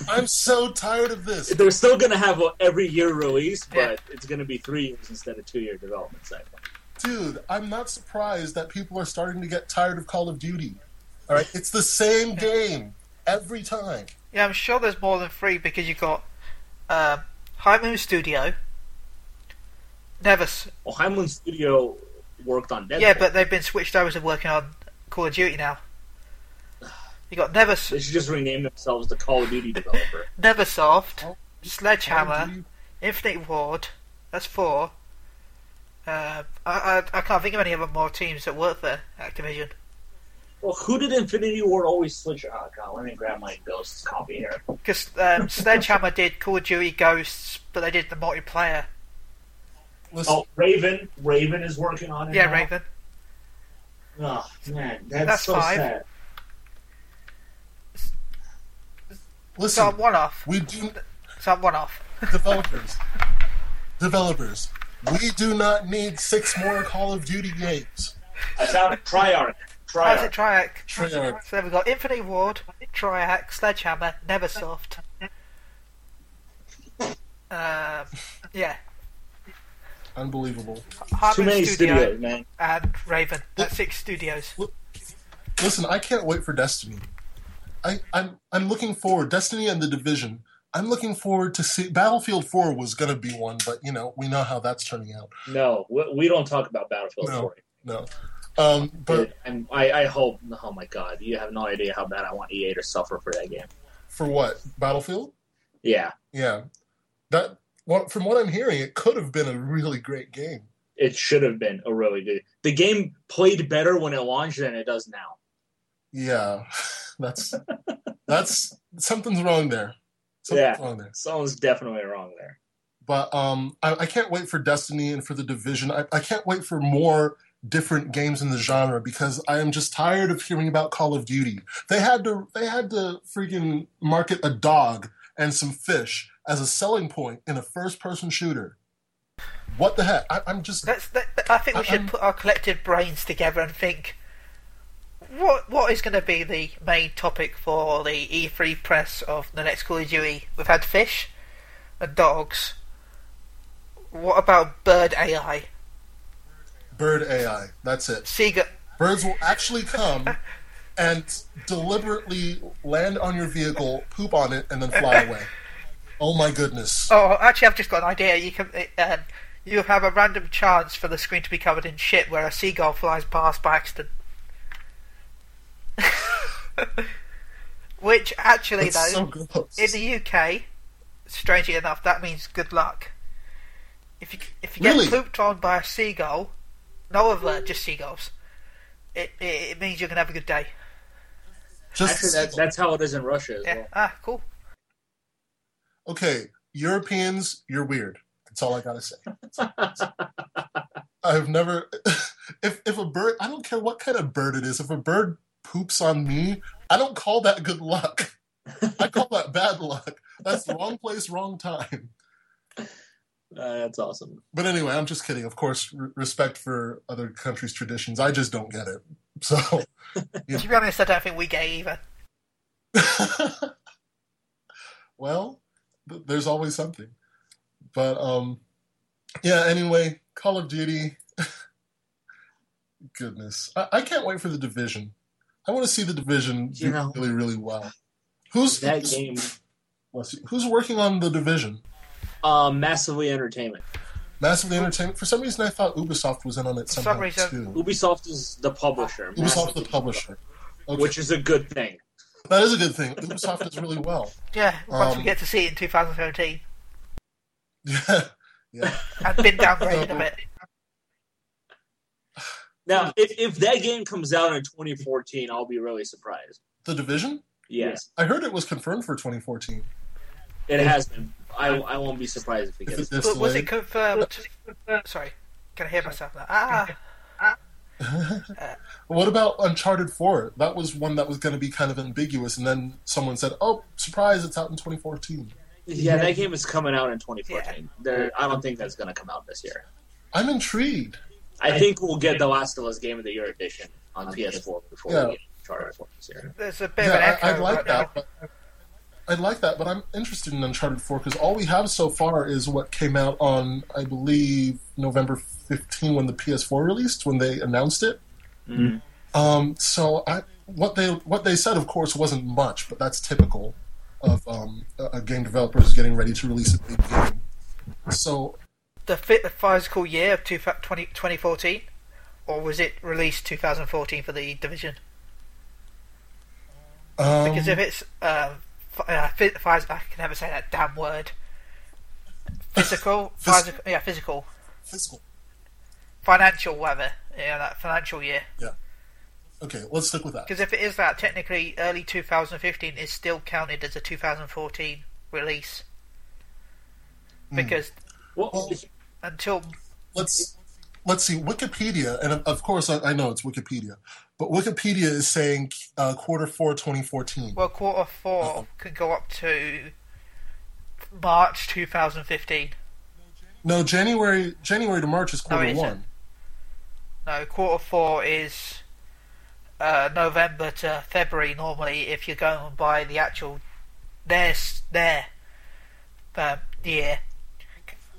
Speaker 1: I'm so tired of this.
Speaker 3: They're still going to have a every year release, but
Speaker 2: Yeah.
Speaker 3: it's going to be three years instead of two year development cycle.
Speaker 1: Dude, I'm not surprised that people are starting to get tired of Call of Duty. All right, it's the same game every time.
Speaker 2: yeah, I'm sure there's more than three because you got uh, High Moon Studio. Nevis. s-
Speaker 3: Well, High Moon Studio worked on Deadpool.
Speaker 2: yeah, but they've been switched over to working on Call of Duty now. You got Never,
Speaker 3: they should just rename themselves the Call of Duty developer. <laughs>
Speaker 2: Neversoft,
Speaker 1: Oh,
Speaker 2: Sledgehammer,
Speaker 1: of
Speaker 2: Infinity Ward. That's four. Uh, I, I I can't think of any other more teams that work for Activision.
Speaker 3: well, who did Infinity Ward always switch? Oh god, let me grab my Ghosts copy here.
Speaker 2: Because um, Sledgehammer did Call of Duty Ghosts, but they did the multiplayer.
Speaker 1: Listen,
Speaker 3: Oh, Raven. Raven is working on it.
Speaker 2: Yeah,
Speaker 3: now.
Speaker 2: Raven.
Speaker 3: Oh man, that's,
Speaker 2: That's
Speaker 3: so
Speaker 2: five.
Speaker 3: sad.
Speaker 2: So
Speaker 1: listen.
Speaker 2: I'm one off.
Speaker 1: We do
Speaker 2: So I'm one off. <laughs>
Speaker 1: developers. developers. We do not need six more Call of Duty games.
Speaker 3: I found it. Triarch.
Speaker 2: How's it
Speaker 3: Triarch.
Speaker 2: Triac?
Speaker 1: Treyarch.
Speaker 2: So then we've got Infinity Ward, Triac, Sledgehammer, Neversoft. <laughs> Uh, yeah,
Speaker 1: Unbelievable.
Speaker 3: Too
Speaker 2: Harmon
Speaker 3: many
Speaker 2: Studio
Speaker 3: studios, man.
Speaker 2: and Raven. That's six studios.
Speaker 1: Listen, I can't wait for Destiny. I, I'm I'm looking forward. Destiny and the Division. I'm looking forward to see. Battlefield 4 was going to be one, but you know we know how that's turning out.
Speaker 3: No, we, we don't talk about Battlefield
Speaker 1: No.
Speaker 3: 4.
Speaker 1: No, um, but
Speaker 3: and I, I hope. Oh my god, you have no idea how bad I want EA to suffer for that game.
Speaker 1: for what Battlefield?
Speaker 3: Yeah,
Speaker 1: Yeah, that. Well, from what I'm hearing, it could have been a really great game.
Speaker 3: it should have been a really good. The game played better when it launched than it does now.
Speaker 1: Yeah, <laughs> that's that's something's wrong there. Something's
Speaker 3: Yeah.
Speaker 1: wrong there.
Speaker 3: Someone's definitely wrong there.
Speaker 1: But um, I, I can't wait for Destiny and for the Division. I, I can't wait for more different games in the genre because I am just tired of hearing about Call of Duty. They had to they had to freaking market a dog and some fish as a selling point in a first person shooter. What the heck? I, I'm just
Speaker 2: Let's, let, I think we
Speaker 1: I-
Speaker 2: should
Speaker 1: I'm-
Speaker 2: put our collective brains together and think what what is going to be the main topic for the E3 press of the next Call of Duty. We've had fish and dogs. What about bird AI?
Speaker 1: bird AI. That's it.
Speaker 2: Sega.
Speaker 1: Birds will actually come <laughs> and deliberately land on your vehicle, poop on it, and then fly <laughs> away. Oh my goodness.
Speaker 2: Oh, actually, I've just got an idea. You can um, you have a random chance for the screen to be covered in shit where a seagull flies past by accident. <laughs> Which actually,
Speaker 1: That's
Speaker 2: though,
Speaker 1: so
Speaker 2: in the UK, strangely enough, that means good luck. If you if you get
Speaker 1: Really?
Speaker 2: pooped on by a seagull, no other, just seagulls, it, it it means you're gonna have a good day.
Speaker 1: Just
Speaker 3: Actually, that, that's how it is in Russia as
Speaker 2: Yeah.
Speaker 3: well.
Speaker 2: Ah, cool.
Speaker 1: Okay, Europeans, you're weird. That's all I gotta say. <laughs> I've never, <laughs> if if a bird, I don't care what kind of bird it is. If a bird poops on me, I don't call that good luck. I call that bad luck. That's the wrong place, wrong time.
Speaker 3: Uh, that's awesome.
Speaker 1: But anyway, I'm just kidding. Of course, r- respect for other countries' traditions. I just don't get it. So, <laughs>
Speaker 2: To be honest, I don't think we get either.
Speaker 1: well, th- there's always something. But um, yeah. Anyway, Call of Duty. <laughs> Goodness, I-, I can't wait for the division. I want to see the division do
Speaker 3: You know-
Speaker 1: really, really well. Who's
Speaker 3: That game,
Speaker 1: let's see, Who's working on the division?
Speaker 3: uh, massively entertainment.
Speaker 1: Massively Entertainment. For some reason, I thought Ubisoft was in on it
Speaker 2: some
Speaker 1: somehow
Speaker 2: reason-
Speaker 1: too.
Speaker 3: Ubisoft is the publisher.
Speaker 1: Ubisoft, the publisher. Okay.
Speaker 3: which is a good thing.
Speaker 1: That is a good thing. Ubisoft does really well.
Speaker 2: Yeah, once we
Speaker 1: Um,
Speaker 2: get to see it in 2013. <laughs>
Speaker 1: Yeah, yeah.
Speaker 2: I've been downgraded a bit.
Speaker 3: Now, if, if that game comes out in 2014, I'll be really surprised.
Speaker 1: The division.
Speaker 3: Yes,
Speaker 1: I heard it was confirmed for 2014.
Speaker 3: it has been. I, I won't be surprised if it gets.
Speaker 1: it gets
Speaker 2: was it confirmed? Sorry, can I hear myself now? Ah, <laughs>
Speaker 1: what about Uncharted 4? That was one that was going to be kind of ambiguous, and then someone said, "Oh, surprise! It's out in 2014."
Speaker 3: Yeah, that game is coming out in 2014. There, I don't think that's going to come out this year.
Speaker 1: I'm intrigued.
Speaker 3: I think we'll get the Last of Us Game of the Year edition on PS4 before
Speaker 1: Yeah.
Speaker 3: we get Uncharted 4 this year.
Speaker 2: there's a bit of an echo
Speaker 1: I, I'd like that. But I'd like that, but I'm interested in Uncharted 4 because all we have so far is what came out on, I believe, November 15 when the PS4 released, when they announced it.
Speaker 3: Mhm.
Speaker 1: Um, so I, what they what they said, of course, wasn't much, but that's typical of um, a, a game developers getting ready to release a big game. So
Speaker 2: The fit the physical year of two, 20, 2014, or was it released 2014 for the division?
Speaker 1: um,
Speaker 2: Because if it's um, f- uh, phy- phys- I can never say that damn word. Physical, <laughs>
Speaker 1: Phys-
Speaker 2: physical, yeah, physical,
Speaker 1: fiscal.
Speaker 2: financial, whatever, yeah, that financial year. Yeah.
Speaker 1: Okay, let's stick with that.
Speaker 2: Because if it is that, technically, early 2015 is still counted as a 2014 release.
Speaker 1: Hmm.
Speaker 2: Because
Speaker 3: Well,
Speaker 1: Well-
Speaker 2: until
Speaker 1: let's let's see wikipedia and of- course I, I know it's wikipedia but wikipedia is saying uh, quarter four 2014
Speaker 2: well, quarter four could go up to March 2015.
Speaker 1: no january january to march is quarter
Speaker 2: isn't.
Speaker 1: one
Speaker 2: No, quarter four is uh, November to February normally. If you're going by the actual their their um, year.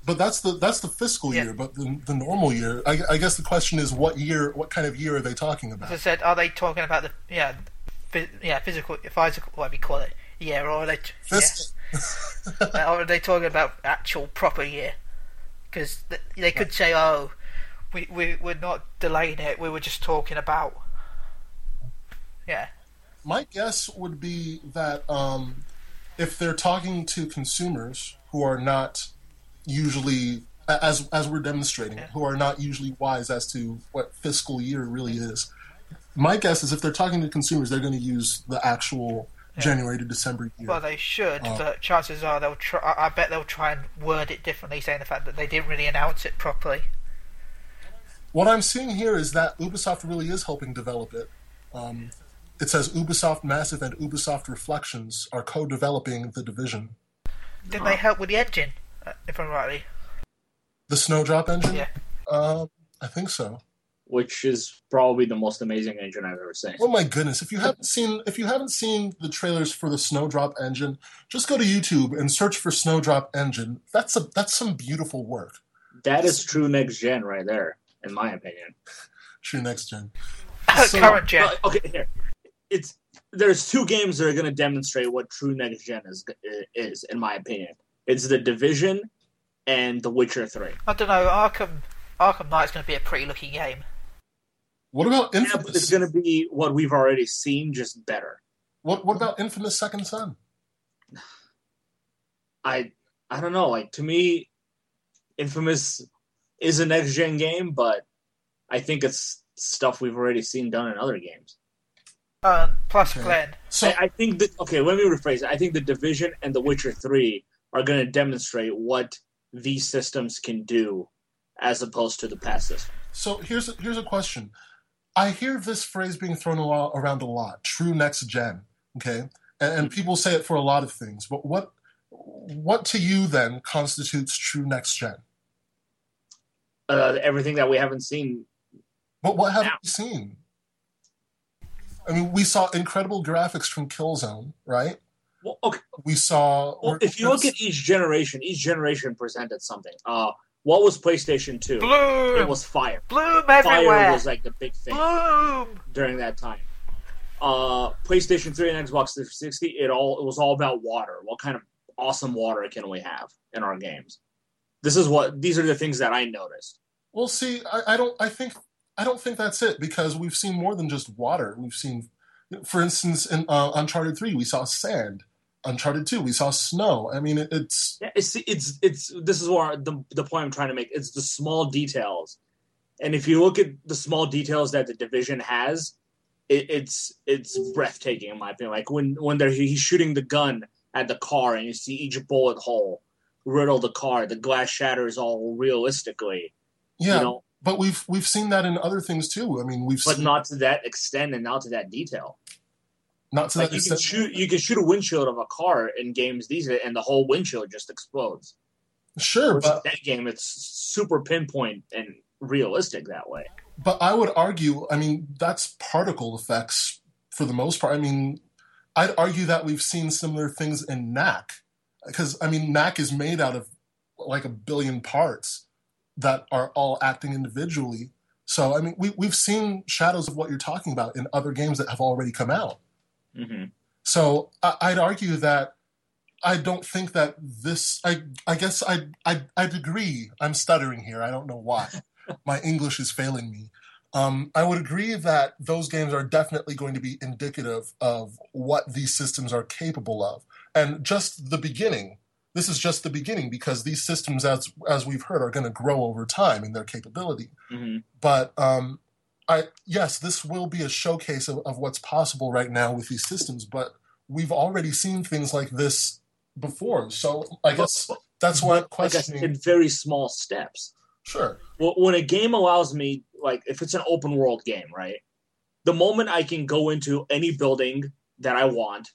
Speaker 1: But that's the that's the fiscal
Speaker 2: Yeah.
Speaker 1: year but the, the normal year I, I guess the question is what year what kind of year are they talking
Speaker 2: As I
Speaker 1: about
Speaker 2: said, are they talking about the yeah, phys- yeah, physical, physical, whatever you call it, year, or are they t- yeah, Uh, or are they talking about actual proper year? Because th- they could say, oh, we we we're not delaying it. We were just talking about. Yeah,
Speaker 1: my guess would be that um, if they're talking to consumers who are not usually as as we're demonstrating,
Speaker 2: Yeah.
Speaker 1: who are not usually wise as to what fiscal year really is. My guess is if they're talking to consumers, they're going to use the actual January to December year.
Speaker 2: Well, they should,
Speaker 1: Oh.
Speaker 2: but chances are they'll try. I bet they'll try and word it differently, saying the fact that they didn't really announce it properly.
Speaker 1: What I'm seeing here is that Ubisoft really is helping develop it. Um, it says Ubisoft Massive and Ubisoft Reflections are co-developing the division.
Speaker 2: Didn't they help with the engine, uh, if I'm rightly?
Speaker 1: The Snowdrop engine?
Speaker 2: Yeah.
Speaker 1: Um, I think so.
Speaker 3: which is probably the most amazing engine I've ever seen.
Speaker 1: Oh my goodness! If you haven't seen if you haven't seen the trailers for the Snowdrop engine, just go to YouTube and search for Snowdrop engine. That's a that's some beautiful work.
Speaker 3: That is true next gen right there, in my opinion.
Speaker 1: True next gen. <laughs> So-
Speaker 2: Current gen.
Speaker 3: Uh, okay, here. It's there's two games that are going to demonstrate what true next gen is is in my opinion. It's the Division and The Witcher Three.
Speaker 2: I don't know. Arkham Arkham Knight's going to be a pretty looking game.
Speaker 1: What about
Speaker 3: Yeah, but
Speaker 1: Infamous?
Speaker 3: it's going to be what we've already seen, just better.
Speaker 1: What what about Infamous Second Son? <sighs>
Speaker 3: I I don't know. Like to me, Infamous is a next gen game, but I think it's stuff we've already seen done in other games.
Speaker 2: Um, plus,
Speaker 1: Okay.
Speaker 2: Glenn,
Speaker 1: So
Speaker 3: I, I think that okay. Let me rephrase it. I think the Division and The Witcher Three are going to demonstrate what these systems can do, as opposed to the past system.
Speaker 1: so here's a, here's a question. I hear this phrase being thrown a lot, around a lot. True next gen. Okay, and, and people say it for a lot of things. But what what to you then constitutes true next gen?
Speaker 3: Uh, everything that we haven't seen.
Speaker 1: But what have
Speaker 3: Now.
Speaker 1: we seen? I mean, we saw incredible graphics from Killzone, right?
Speaker 3: Well, okay.
Speaker 1: We saw.
Speaker 3: Well, if you look at each generation, each generation presented something. Uh, what was PlayStation Two?
Speaker 2: bloom,
Speaker 3: It was Fire.
Speaker 2: bloom everywhere.
Speaker 3: Fire was like the big thing
Speaker 2: bloom.
Speaker 3: during that time. Uh, PlayStation 3 and Xbox 360, it all it was all about water. What kind of awesome water can we have in our games? This is what these are the things that I noticed.
Speaker 1: Well, see, I, I don't. I think I don't think that's it because we've seen more than just water. We've seen, for instance, in uh, Uncharted Three, we saw sand. Uncharted Two, we saw snow. I mean, it, it's
Speaker 3: Yeah, it's it's it's this is where the the point I'm trying to make. It's the small details, and if you look at the small details that the division has, it, it's it's breathtaking in my opinion. Like when when they're he's shooting the gun at the car and you see each bullet hole riddle the car, the glass shatters all realistically.
Speaker 1: yeah.
Speaker 3: You know,
Speaker 1: But we've we've seen that in other things too. I mean, we've
Speaker 3: but
Speaker 1: seen
Speaker 3: not to that extent and not to that detail.
Speaker 1: Not to
Speaker 3: Like
Speaker 1: that
Speaker 3: you can shoot you can shoot a windshield of a car in games these days, and the whole windshield just explodes.
Speaker 1: Sure,
Speaker 3: Versus
Speaker 1: but
Speaker 3: that game, it's super pinpoint and realistic that way.
Speaker 1: but I would argue. I mean, that's particle effects for the most part. I mean, I'd argue that we've seen similar things in Knack because I mean, Knack is made out of like a billion parts that are all acting individually. So I mean, we we've seen shadows of what you're talking about in other games that have already come out.
Speaker 3: Hmm
Speaker 1: So I, I'd argue that I don't think that this. I I guess I I I'd agree. I'm stuttering here. I don't know why. <laughs> My English is failing me. Um, I would agree that those games are definitely going to be indicative of what these systems are capable of, and just the beginning. This is just the beginning because these systems, as as we've heard, are going to grow over time in their capability
Speaker 3: hmm
Speaker 1: but um, I yes, this will be a showcase of, of what's possible right now with these systems. But we've already seen things like this before, so I guess that's why I'm
Speaker 3: Like
Speaker 1: questioning.
Speaker 3: in very small steps.
Speaker 1: Sure,
Speaker 3: Well, when a game allows me, like if it's an open world game, right? The moment I can go into any building that I want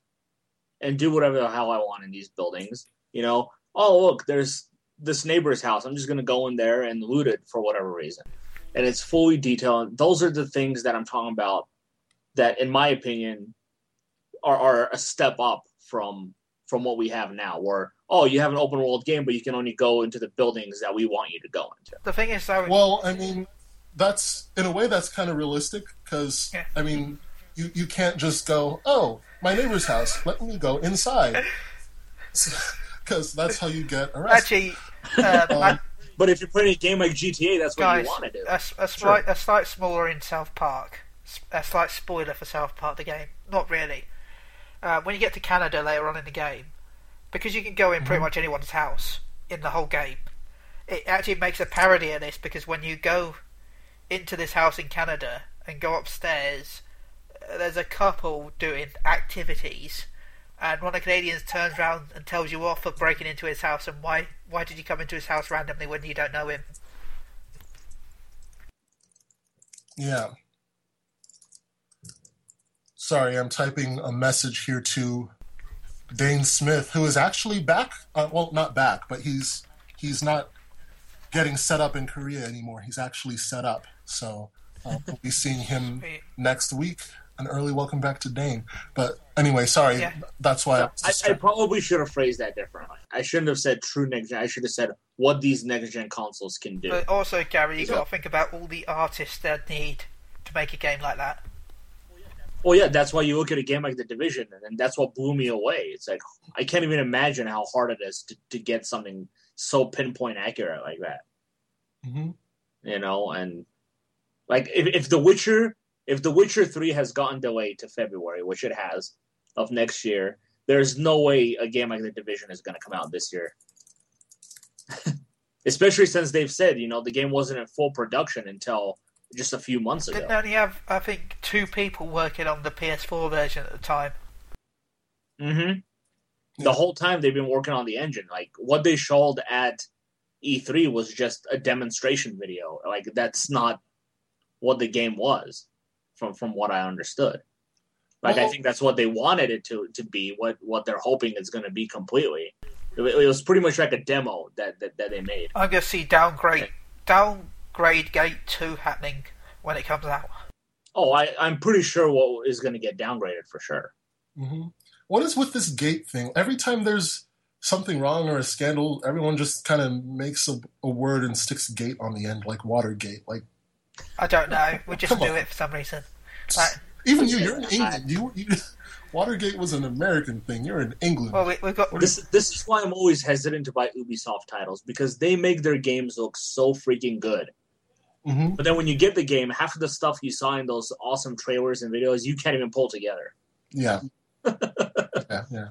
Speaker 3: and do whatever the hell I want in these buildings, you know, oh look, there's this neighbor's house. I'm just gonna go in there and loot it for whatever reason. And it's fully detailed. Those are the things that I'm talking about that in my opinion are, are a step up from from what we have now where oh you have an open world game but you can only go into the buildings that we want you to go into.
Speaker 2: The thing is, though,
Speaker 1: Well, I mean, that's in a way that's kind of realistic because
Speaker 2: Yeah.
Speaker 1: I mean, you you can't just go, oh, my neighbor's house, let me go inside, <laughs> because that's how you get arrested.
Speaker 2: actually, um,
Speaker 1: Um,
Speaker 2: I-
Speaker 3: But if you're playing a game like GTA, that's what
Speaker 2: guys,
Speaker 3: you want to do.
Speaker 2: a, a slight, a slight smaller in South Park. A slight spoiler for South Park, the game. Not really. Uh, when you get to Canada later on in the game, because you can go in
Speaker 3: Mm-hmm.
Speaker 2: pretty much anyone's house in the whole game, it actually makes a parody of this because when you go into this house in Canada and go upstairs, uh, there's a couple doing activities, and one of the Canadians turns around and tells you off for breaking into his house and why why did you come into his house randomly when you don't know him?
Speaker 1: Yeah. Sorry, I'm typing a message here to Dane Smith, who is actually back. Uh, well, not back, but he's he's not getting set up in Korea anymore. He's actually set up, so uh, we'll be seeing him <laughs> next week. An early welcome back to Dane. But anyway, sorry.
Speaker 2: Yeah.
Speaker 1: That's why. I,
Speaker 3: I, I probably should have phrased that differently. I shouldn't have said true next gen. I should have said what these next gen consoles can do.
Speaker 2: But also, Gary, you
Speaker 3: Yeah.
Speaker 2: got to think about all the artists that need to make a game like that.
Speaker 3: Well, yeah, that's why you look at a game like The Division, and that's what blew me away. It's like I can't even imagine how hard it is to, to get something so pinpoint accurate like that.
Speaker 1: Mhm.
Speaker 3: You know, and like if, if The Witcher, if The Witcher Three has gotten delayed to February, which it has, of next year, there's no way a game like The Division is going to come out this year. <laughs> Especially since they've said, you know, the game wasn't in full production until just a few months ago.
Speaker 2: Didn't only have, I think, two people working on the PS4 version at the time.
Speaker 3: Mm-hmm.
Speaker 1: Yeah.
Speaker 3: The whole time they've been working on the engine. Like what they showed at E3 was just a demonstration video. Like that's not what the game was, from from what I understood. Like I think that's what they wanted it to to be. What what they're hoping it's going to be completely. It, it was pretty much like a demo that that, that they made.
Speaker 2: I'm going to see downgrade downgrade Gate 2 happening when it comes out.
Speaker 3: Oh, I I'm pretty sure what is going to get downgraded for sure.
Speaker 1: hmm What is with this gate thing? Every time there's something wrong or a scandal, everyone just kind of makes a, a word and sticks gate on the end, like Watergate. Like
Speaker 2: I don't know. We <laughs> just
Speaker 1: Come
Speaker 2: do
Speaker 1: on.
Speaker 2: it for some reason. Like,
Speaker 1: even you, you're in England. You, you <laughs> Watergate was an American thing. You're in England.
Speaker 2: well, we, we've got.
Speaker 3: This this is why I'm always hesitant to buy Ubisoft titles because they make their games look so freaking good.
Speaker 1: hmm
Speaker 3: But then when you get the game, half of the stuff you saw in those awesome trailers and videos, you can't even pull together.
Speaker 1: Yeah. <laughs> yeah, yeah.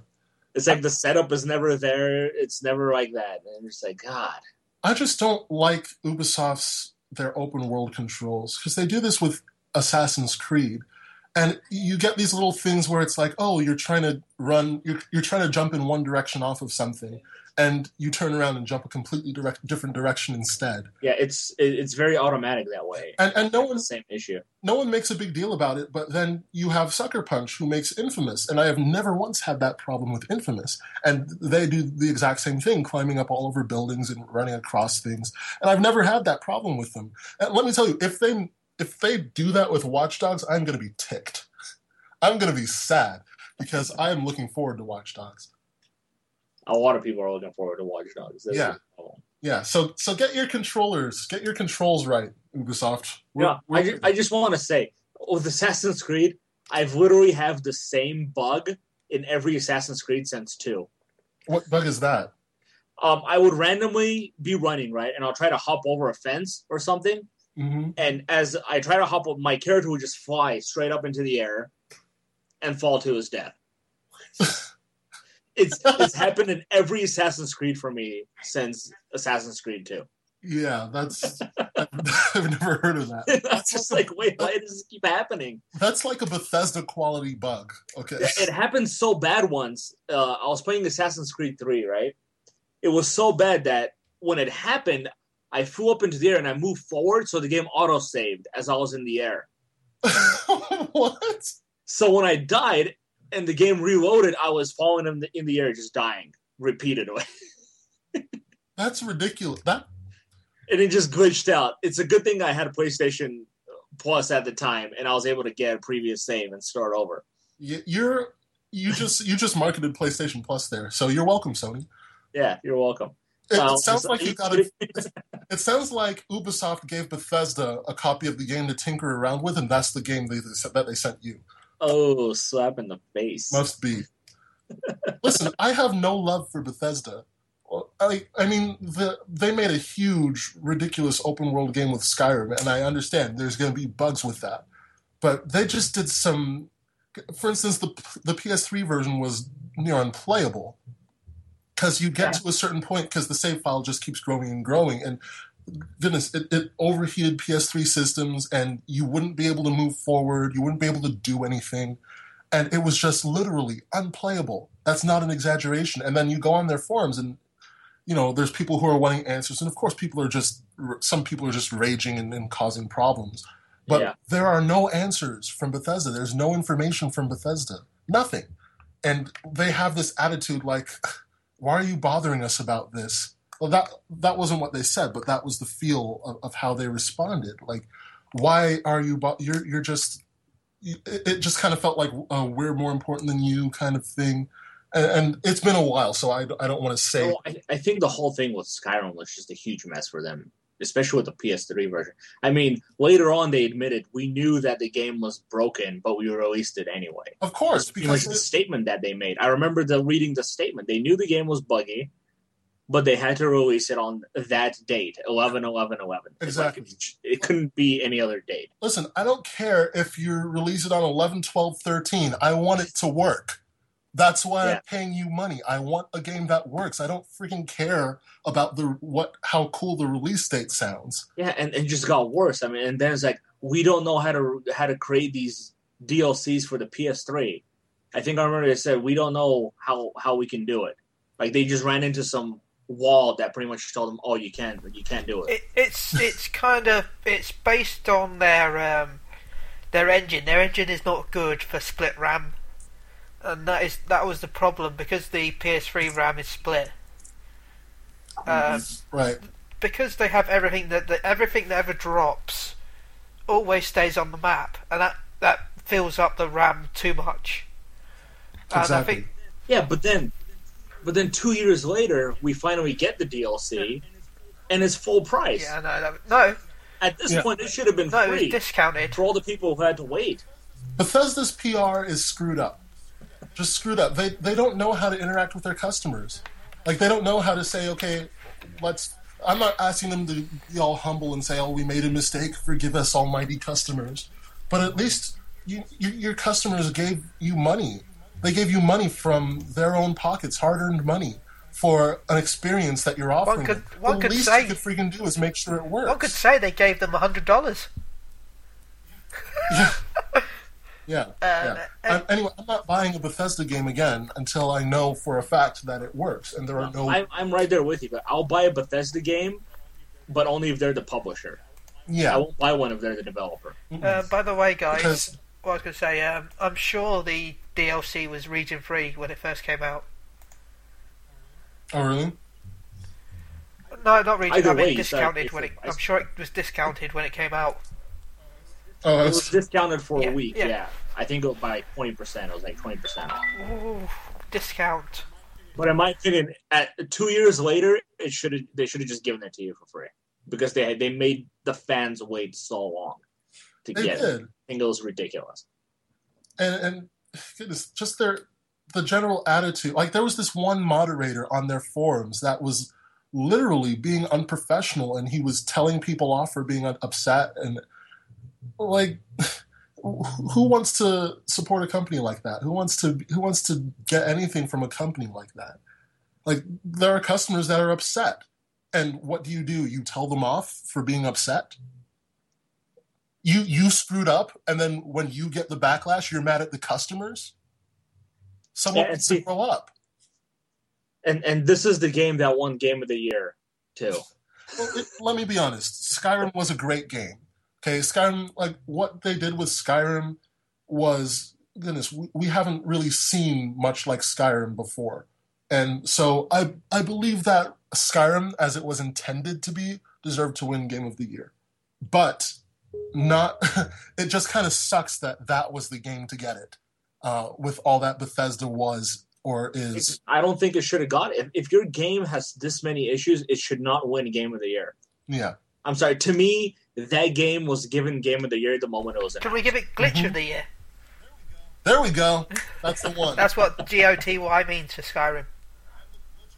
Speaker 3: It's like the setup is never there. It's never like that. And it's like, God.
Speaker 1: I just don't like Ubisoft's their open world controls because they do this with Assassin's Creed, and you get these little things where it's like, oh, you're trying to run, you're you're trying to jump in one direction off of something, and you turn around and jump a completely direct different direction instead,
Speaker 3: Yeah, it's it's very automatic that way.
Speaker 1: and and no
Speaker 3: the
Speaker 1: one
Speaker 3: same issue.
Speaker 1: no one makes a big deal about it, but then you have Sucker Punch who makes Infamous, and I have never once had that problem with Infamous. And they do the exact same thing, climbing up all over buildings and running across things. And I've never had that problem with them. And let me tell you, if they if they do that with Watch Dogs, I'm going to be ticked. I'm going to be sad because I am looking forward to Watch Dogs.
Speaker 3: A lot of people are looking forward to Watch Dogs.
Speaker 1: Yeah. Yeah, so so get your controllers, get your controls right, Ubisoft. We're-
Speaker 3: Yeah,
Speaker 1: we're-
Speaker 3: I, ju- I just want to say with Assassin's Creed, I've literally have the same bug in every Assassin's Creed since two.
Speaker 1: what bug is that?
Speaker 3: Um, I would randomly be running right, and I'll try to hop over a fence or something,
Speaker 1: hmm
Speaker 3: and as I try to hop, up, my character would just fly straight up into the air and fall to his death. <laughs> it's it's <laughs> happened in every Assassin's Creed for me since Assassin's Creed Two.
Speaker 1: Yeah, that's <laughs> I've never heard of that. <laughs>
Speaker 3: That's just like, wait, why does this keep happening?
Speaker 1: That's like a Bethesda quality bug. Okay.
Speaker 3: It happened so bad once. Uh, I was playing Assassin's Creed 3, right? It was so bad that when it happened, I flew up into the air and I moved forward, so the game auto saved as I was in the air.
Speaker 1: what?
Speaker 3: So when I died and the game reloaded, I was falling in the in the air, just dying repeatedly, <laughs>
Speaker 1: That's ridiculous. That
Speaker 3: and it just glitched out. It's a good thing I had a PlayStation Plus at the time, and I was able to get a previous save and start over.
Speaker 1: you're you just you just marketed PlayStation Plus there, so you're welcome, Sony.
Speaker 3: Yeah, you're welcome.
Speaker 1: It, it um,
Speaker 3: sounds
Speaker 1: like you got it. <laughs> It sounds like Ubisoft gave Bethesda a copy of the game to tinker around with, and that's the game they, that they sent you.
Speaker 3: Oh, slap in the face.
Speaker 1: Must be. Listen, I have no love for Bethesda. I, I mean, the, they made a huge, ridiculous open world game with Skyrim, and I understand there's going to be bugs with that. But they just did some. For instance, the the PS3 version was near unplayable. because you get
Speaker 3: Yeah.
Speaker 1: to a certain point because the save file just keeps growing and growing and goodness it, it overheated ps3 systems and you wouldn't be able to move forward. You wouldn't be able to do anything. And it was just literally unplayable. That's not an exaggeration. And then you go on their forums and you know there's people who are wanting answers. And of course people are just some people are just raging and, and causing problems. But
Speaker 3: Yeah.
Speaker 1: there are no answers from bethesda. There's no information from bethesda. Nothing. And they have this attitude like why are you bothering us about this well that that wasn't what they said but that was the feel of, of how they responded like why are you bo- you're you're just it, it just kind of felt like uh, we're more important than you kind of thing and, and it's been a while so i, I don't want to say
Speaker 3: So I, I think the whole thing with Skyrim was just a huge mess for them, especially with the PS3 version. I mean, later on they admitted we knew that the game was broken, but we released it anyway.
Speaker 1: of course because
Speaker 3: the statement that they made. I remember the reading the statement. They knew the game was buggy, but they had to release it on that date, 11 11 11. It's like,
Speaker 1: Exactly.
Speaker 3: it couldn't be any other date.
Speaker 1: listen i don't care if you release it on 11 12 13 i want it to work that's why
Speaker 3: Yeah.
Speaker 1: i'm paying you money i want a game that works i don't freaking care about the what how cool the release date sounds
Speaker 3: Yeah, and, and it just got worse. I mean, and then it's like we don't know how to how to create these DLCs for the PS3. I think I remember they said we don't know how how we can do it. Like they just ran into some wall that pretty much told them, "Oh, you can't, you can't do it."
Speaker 2: It, it's it's kind of it's based on their um, their engine. Their engine is not good for split RAM, and that is that was the problem because the PS3 RAM is split. Um,
Speaker 1: right
Speaker 2: because they have everything that, that everything that ever drops always stays on the map, and that that fills up the RAM too much. And I
Speaker 1: exactly
Speaker 2: think
Speaker 3: Yeah, but then, but then two years later, we finally get the DLC, and it's full price.
Speaker 2: yeah, no, that, no,
Speaker 3: At this
Speaker 1: Yeah.
Speaker 3: point, it should have been
Speaker 2: no, it was
Speaker 3: free
Speaker 2: discounted.
Speaker 3: for all the people who had to wait.
Speaker 1: bethesda's pr is screwed up just screwed up they they don't know how to interact with their customers like they don't know how to say okay let's i'm not asking them to be all humble and say oh we made a mistake forgive us almighty customers but at least you, you, your customers gave you money they gave you money from their own pockets hard-earned money for an experience that you're offering
Speaker 2: could-
Speaker 1: them.
Speaker 2: one
Speaker 1: the
Speaker 2: could
Speaker 1: least
Speaker 2: say-
Speaker 1: you could freaking do is make sure it works
Speaker 2: One could say they gave them a hundred dollars.
Speaker 1: Yeah, <laughs>
Speaker 2: Uh,
Speaker 1: yeah.
Speaker 2: and-
Speaker 1: I- anyway, I'm not buying a Bethesda game again until I know for a fact that it works, and there are no.
Speaker 3: I'm, I'm right there with you. But I'll buy a Bethesda game, but only if they're the publisher.
Speaker 1: Yeah.
Speaker 3: I won't buy one if they're the developer.
Speaker 2: Uh, by the way, guys,
Speaker 1: because
Speaker 2: what I was going to say, um, I'm sure the DLC was region free when it first came out.
Speaker 1: oh really?
Speaker 2: No, not region.
Speaker 3: Either
Speaker 2: I mean
Speaker 3: way, it's,
Speaker 2: discounted
Speaker 3: it's
Speaker 2: when
Speaker 3: a
Speaker 2: it.
Speaker 3: price.
Speaker 2: I'm sure it was discounted when it came out.
Speaker 1: Oh,
Speaker 3: It was discounted for
Speaker 2: Yeah,
Speaker 3: a week.
Speaker 2: yeah.
Speaker 3: Yeah. I think it was by twenty percent. It was like twenty percent.
Speaker 2: Ooh, discount.
Speaker 3: But in my opinion, at two years later, it should have they should have just given it to you for free because they they made the fans wait so long to
Speaker 1: they
Speaker 3: get it.
Speaker 1: did,
Speaker 3: I think it was ridiculous.
Speaker 1: and and goodness, just their the general attitude. Like there was this one moderator on their forums that was literally being unprofessional, and he was telling people off for being upset, and like. <laughs> Who wants to support a company like that? Who wants to who wants to get anything from a company like that? Like there are customers that are upset. And what do you do? You tell them off for being upset? You you screwed up and then when you get the backlash, you're mad at the customers? Someone
Speaker 3: Yeah,
Speaker 1: needs to grow up.
Speaker 3: And and this is the game that won Game of the Year too.
Speaker 1: Well, it, let me be honest. Skyrim was a great game. Okay, Skyrim, like what they did with Skyrim was goodness. We, we haven't really seen much like Skyrim before, and so I I believe that Skyrim, as it was intended to be, deserved to win Game of the Year, but not. <laughs> it just kind of sucks that that was the game to get it, uh, with all that Bethesda was or is.
Speaker 3: I don't think it should have got it. If, if your game has this many issues, it should not win Game of the Year.
Speaker 1: Yeah,
Speaker 3: I'm sorry. To me, that game was given Game of the Year the moment it was
Speaker 2: Can we give it glitch
Speaker 1: Mhm.
Speaker 2: of the year?
Speaker 1: there we go. That's the one. <laughs>
Speaker 2: That's what GOTY means for Skyrim.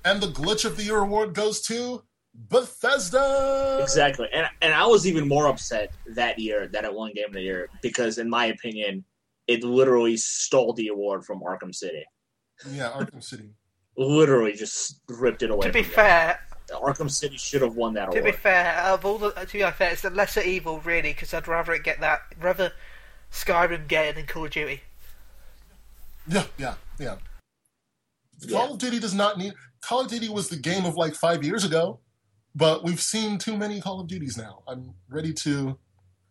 Speaker 1: And the glitch of the year award goes to Bethesda.
Speaker 3: Exactly, and and I was even more upset that year that it won Game of the Year because, in my opinion, it literally stole the award from Arkham City.
Speaker 1: Yeah, Arkham City.
Speaker 3: literally just ripped it away.
Speaker 2: To be
Speaker 3: from them.
Speaker 2: fair,
Speaker 3: Arkham City should have won that award.
Speaker 2: to be fair, of all the to be fair, it's the lesser evil really because I'd rather it get that rather Skyrim get it than Call of Duty.
Speaker 1: Yeah, yeah, yeah.
Speaker 3: Yeah.
Speaker 1: Call of Duty does not need. Call of Duty was the game of like five years ago, but we've seen too many Call of Duties now. I'm ready to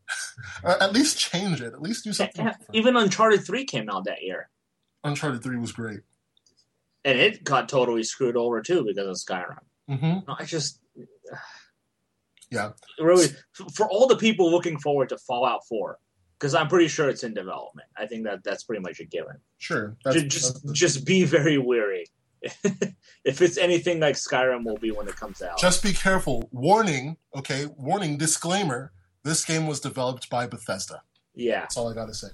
Speaker 1: <laughs> at least change it. At least do something.
Speaker 3: Even Uncharted Three came out that year,
Speaker 1: Uncharted Three was great.
Speaker 3: and it got totally screwed over too because of Skyrim.
Speaker 1: hmm
Speaker 3: I just <sighs>
Speaker 1: Yeah,
Speaker 3: really for all the people looking forward to Fallout Four, because I'm pretty sure it's in development. I think that that's pretty much a given.
Speaker 1: sure. That's,
Speaker 3: just
Speaker 1: that's-
Speaker 3: just be very wary. <laughs> if it's anything like Skyrim will be when it comes out.
Speaker 1: just be careful. Warning. Okay, warning. Disclaimer: This game was developed by Bethesda.
Speaker 3: yeah,
Speaker 1: That's all I got to say.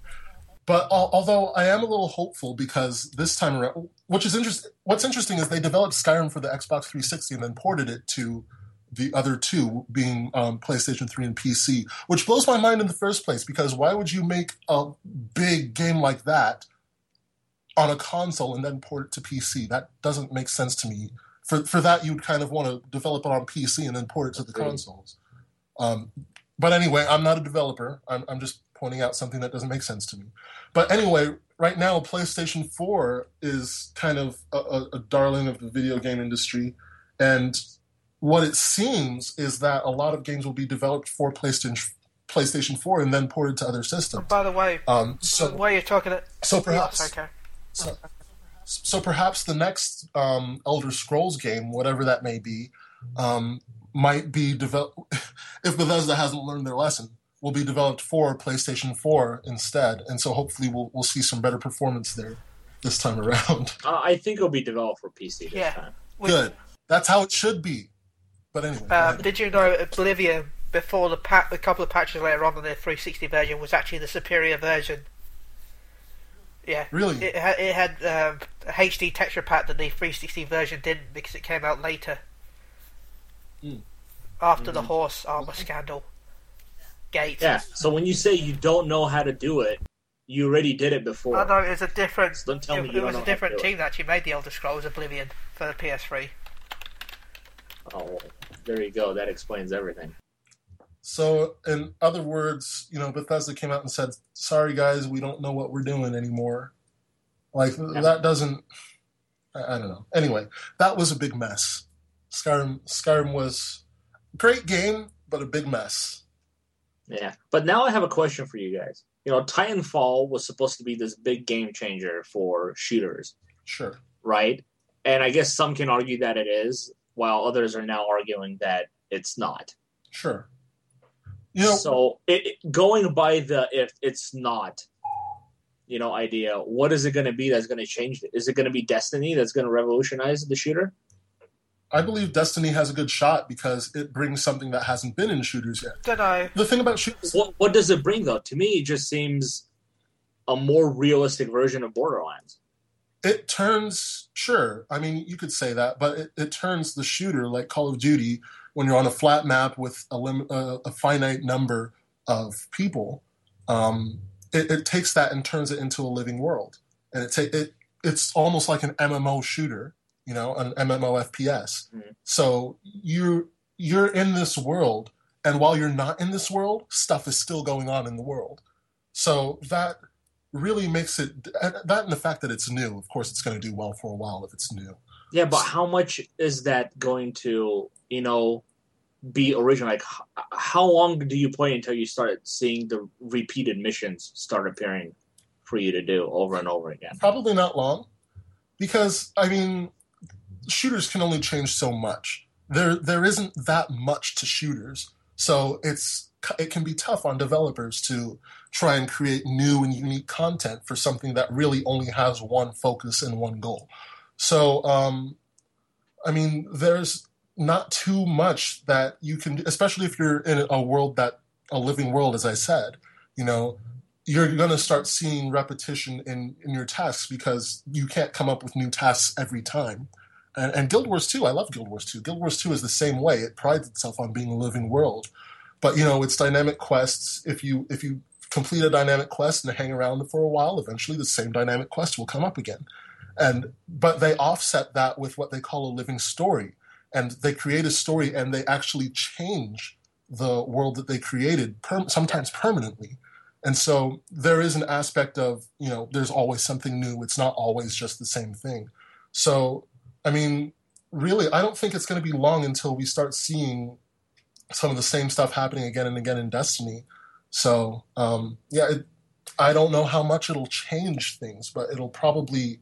Speaker 1: But al- although I am a little hopeful because this time around, which is interesting. What's interesting is they developed Skyrim for the Xbox 360 and then ported it to the other two, being um, PlayStation 3 and PC, which blows my mind in the first place. Because why would you make a big game like that on a console and then port it to PC? That doesn't make sense to me. For for that, you'd kind of want to develop it on PC and then port it to the
Speaker 3: Agreed.
Speaker 1: consoles. Um, but anyway, I'm not a developer. I'm, I'm just pointing out something that doesn't make sense to me. But anyway, right now, PlayStation 4 is kind of a, a, a darling of the video game industry. And what it seems is that a lot of games will be developed for PlayStation PlayStation 4 and then ported to other
Speaker 2: And
Speaker 1: systems.
Speaker 2: by the way,
Speaker 1: Um,
Speaker 2: the
Speaker 1: so,
Speaker 2: way you're talking it,
Speaker 1: so perhaps
Speaker 2: yes, okay.
Speaker 1: So, so perhaps the next um, Elder Scrolls game, whatever that may be, um, might be developed. <laughs> if Bethesda hasn't learned their lesson, will be developed for PlayStation 4 instead, and so hopefully we'll we'll see some better performance there this time around. <laughs>
Speaker 3: uh, I think it'll be developed for PC this
Speaker 2: Yeah.
Speaker 3: time.
Speaker 1: Good. That's how it should be. But anyway,
Speaker 2: Um, did you know Oblivion before the pa- a couple of patches later on in the 360 version was actually the superior version? Yeah,
Speaker 1: really,
Speaker 2: it had it had um, a HD texture pack that the 360 version didn't because it came out later.
Speaker 1: Hmm.
Speaker 2: After the
Speaker 3: Mhm.
Speaker 2: horse armor scandal. Gate.
Speaker 3: Yeah. So when you say you don't know how to do it, you already did it before.
Speaker 2: I know it was a different.
Speaker 3: So don't tell me
Speaker 2: it,
Speaker 3: you
Speaker 2: it
Speaker 3: don't
Speaker 2: was
Speaker 3: know
Speaker 2: a
Speaker 3: how to
Speaker 2: different
Speaker 3: do it.
Speaker 2: team that actually made the Elder Scrolls Oblivion for the PS3.
Speaker 3: Oh, well, there you go. That explains everything.
Speaker 1: So, in other words, you know, Bethesda came out and said, "Sorry, guys, we don't know what we're doing anymore." Like that doesn't. I, I don't know. Anyway, that was a big mess. Skyrim, Skyrim was a great game, but a big mess.
Speaker 3: Yeah. But now I have a question for you guys. You know, Titanfall was supposed to be this big game changer for shooters,
Speaker 1: Sure.
Speaker 3: right? And I guess some can argue that it is, while others are now arguing that it's not.
Speaker 1: Sure. You know,
Speaker 3: so it, it- going by the if it's not, you know, idea, what is it going to be that's going to change it? Is it going to be Destiny that's going to revolutionize the shooter?
Speaker 1: I believe Destiny has a good shot because it brings something that hasn't been in shooters yet.
Speaker 2: Did I?
Speaker 1: The thing about shooters,
Speaker 3: What what does it bring though? To me, it just seems a more realistic version of Borderlands.
Speaker 1: it turns sure i mean you could say that but it, it turns the shooter like call of duty when you're on a flat map with a, lim- uh, a finite number of people um, it, it takes that and turns it into a living world. And it, ta- it it's almost like an mmo shooter you know an mmo fps
Speaker 3: Mhm.
Speaker 1: so you you're in this world and while you're not in this world stuff is still going on in the world. So that really makes it that and the fact that it's new of course it's going to do well for a while if it's new
Speaker 3: Yeah, but how much is that going to, you know, be original? Like, h- how long do you play until you start seeing the repeated missions start appearing for you to do over and over again?
Speaker 1: probably not long because i mean shooters can only change so much there there isn't that much to shooters so it's it can be tough on developers to try and create new and unique content for something that really only has one focus and one goal so um i mean there's not too much that you can especially if you're in a world that a living world as i said you know you're going to start seeing repetition in, in your tasks because you can't come up with new tasks every time. And, and Guild Wars 2, I love Guild Wars 2. Guild Wars 2 is the same way. It prides itself on being a living world. But, you know, it's dynamic quests. If you if you complete a dynamic quest and hang around for a while, eventually the same dynamic quest will come up again. And but they offset that with what they call a living story, and they create a story and they actually change the world that they created, per- sometimes permanently. And so there is an aspect of you know there's always something new. It's not always just the same thing. So I mean, really, I don't think it's going to be long until we start seeing some of the same stuff happening again and again in Destiny. So um, yeah, it, I don't know how much it'll change things, but it'll probably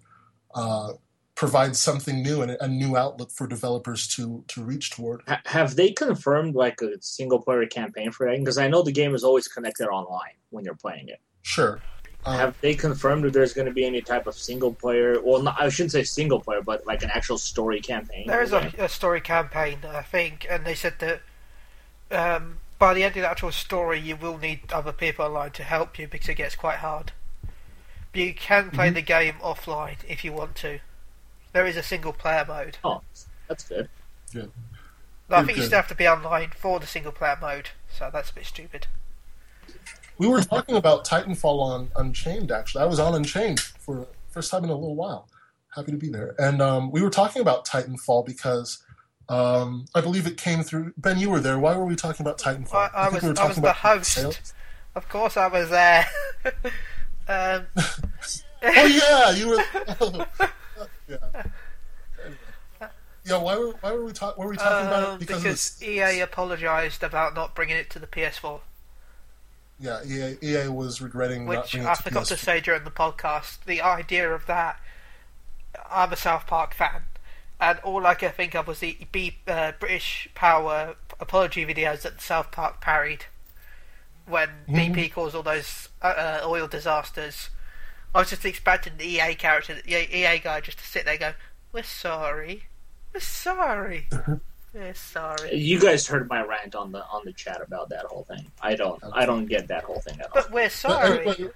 Speaker 1: uh, provide something new and a new outlook for developers to to reach toward.
Speaker 3: Have they confirmed like a single player campaign for that? Because I know the game is always connected online when you're playing it.
Speaker 1: Sure. Um,
Speaker 3: Have they confirmed that there's going to be any type of single player? Well, not, I shouldn't say single player, but like an actual story campaign.
Speaker 2: There is a, a story campaign, I think, and they said that um, by the end of the actual story, you will need other people online to help you because it gets quite hard. But you can play
Speaker 1: Mhm.
Speaker 2: the game offline if you want to. There is a single player mode.
Speaker 3: Oh, that's good.
Speaker 2: But I
Speaker 1: Good,
Speaker 2: think you
Speaker 1: good.
Speaker 2: still have to be online for the single player mode, so that's a bit stupid.
Speaker 1: we were talking about Titanfall on Unchained. Actually, I was on Unchained for the first time in a little while. Happy to be there. And um, we were talking about Titanfall because um, I believe it came through. Ben, you were there. Why were we talking about Titanfall?
Speaker 2: I, I
Speaker 1: think
Speaker 2: was,
Speaker 1: we
Speaker 2: I was the host.
Speaker 1: sales.
Speaker 2: Of course, I was there. <laughs> um, <laughs>
Speaker 1: Oh yeah, you were. <laughs> yeah. Anyway. Yeah, why were why were we talking? Were we talking about
Speaker 2: um,
Speaker 1: it because,
Speaker 2: because
Speaker 1: of
Speaker 2: EA apologised about not bringing it to the PS4,
Speaker 1: yeah, EA, EA was regretting not
Speaker 2: which I forgot to
Speaker 1: PS4.
Speaker 2: say during the podcast. The idea of that, I'm a South Park fan, and all I could think of was the B, uh, British Power apology videos that South Park parried when
Speaker 1: Mhm.
Speaker 2: BP caused all those uh, uh, oil disasters. I was just expecting the EA character, the EA guy, just to sit there and go, "We're sorry, we're sorry, we're sorry."
Speaker 3: You guys heard my rant on the on the chat about that whole thing. I don't. I don't get that whole thing at all.
Speaker 2: But we're
Speaker 1: But
Speaker 2: sorry.
Speaker 1: anyway,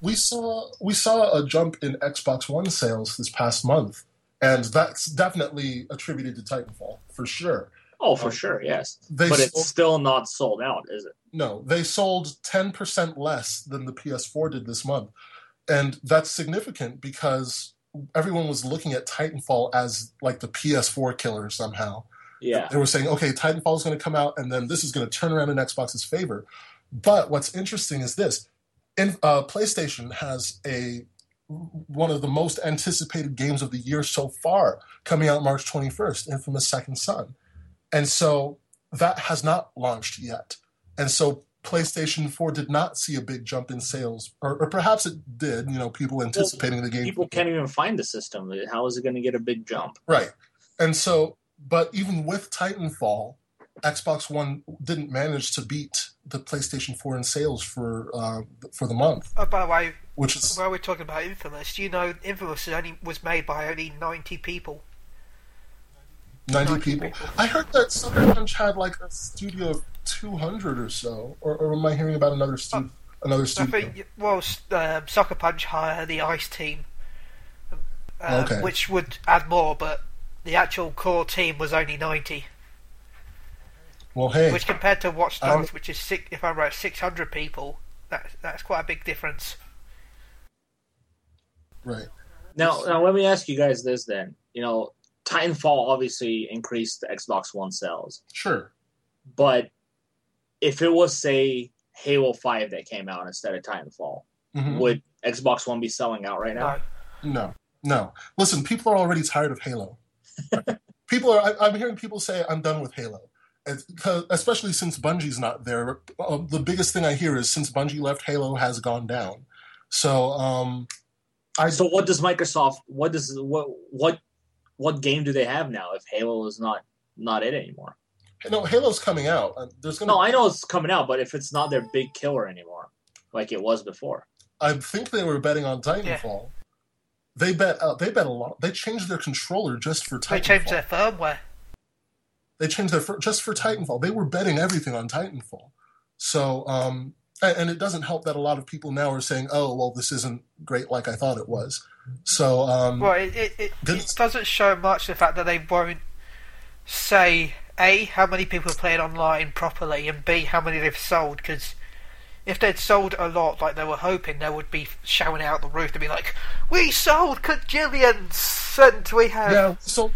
Speaker 1: we saw we saw a jump in Xbox One sales this past month, and that's definitely attributed to Titanfall for sure.
Speaker 3: Oh, for
Speaker 1: Um,
Speaker 3: sure, yes.
Speaker 1: They
Speaker 3: But it's still not sold out, is it?
Speaker 1: No, they sold 10% less than the PS4 did this month. And that's significant because everyone was looking at Titanfall as like the PS4 killer somehow.
Speaker 3: Yeah.
Speaker 1: They were saying, okay, Titanfall is going to come out and then this is going to turn around in Xbox's favor. But what's interesting is this in, uh, PlayStation has a one of the most anticipated games of the year so far coming out March 21st, Infamous Second Son. And so that has not launched yet. And so PlayStation 4 did not see a big jump in sales, or, or perhaps it did, you know, people anticipating the game.
Speaker 3: People can't even find the system. How is it going to get a big jump?
Speaker 1: Right. And so, but even with Titanfall, Xbox One didn't manage to beat the PlayStation 4 in sales for uh, for the month,
Speaker 2: Oh, by the way,
Speaker 1: which is
Speaker 2: while we're talking about Infamous, do you know Infamous only was made by only ninety people?
Speaker 1: 90
Speaker 2: 90
Speaker 1: people.
Speaker 2: people.
Speaker 1: I heard that Sucker Punch had like a studio of 200 or so, or, or am I hearing about another stu- another
Speaker 2: I think well, s- um, Sucker Punch hire the Ice team, uh,
Speaker 1: Okay.
Speaker 2: which would add more, but the actual core team was only ninety,
Speaker 1: Well, hey,
Speaker 2: which compared to Watch Dogs, which is six, if I'm right, six hundred people, that's that's quite a big difference.
Speaker 1: right.
Speaker 3: Now, now let me ask you guys this then. You know, Titanfall obviously increased the Xbox One sales,
Speaker 1: Sure.
Speaker 3: but if it was say Halo Five that came out instead of Titanfall,
Speaker 1: Mhm.
Speaker 3: would Xbox One be selling out right now?
Speaker 2: No.
Speaker 1: No, no. Listen, people are already tired of Halo. <laughs> people are. I, I'm hearing people say, "I'm done with Halo," especially since Bungie's not there. Uh, the biggest thing I hear is since Bungie left, Halo has gone down. So, um, I
Speaker 3: So what does Microsoft? What does what what what game do they have now if Halo is not not it anymore?
Speaker 1: No Halo's coming out. There's gonna.
Speaker 3: No, I know it's coming out, but if it's not their big killer anymore, like it was before.
Speaker 1: I think they were betting on Titanfall. They bet. Uh, they bet a lot. They changed their controller just for Titanfall.
Speaker 2: They changed their firmware.
Speaker 1: They changed their fir- just for Titanfall. They were betting everything on Titanfall. So, um, and, and it doesn't help that a lot of people now are saying, "Oh, well, this isn't great like I thought it was." So, um,
Speaker 2: Well, it, it, it, it doesn't show much the fact that they won't say a how many people are playing online properly, and b how many they've sold. Because if they'd sold a lot like they were hoping, they would be shouting out the roof to be like, "We sold cajillions, and we have."
Speaker 1: Yeah, so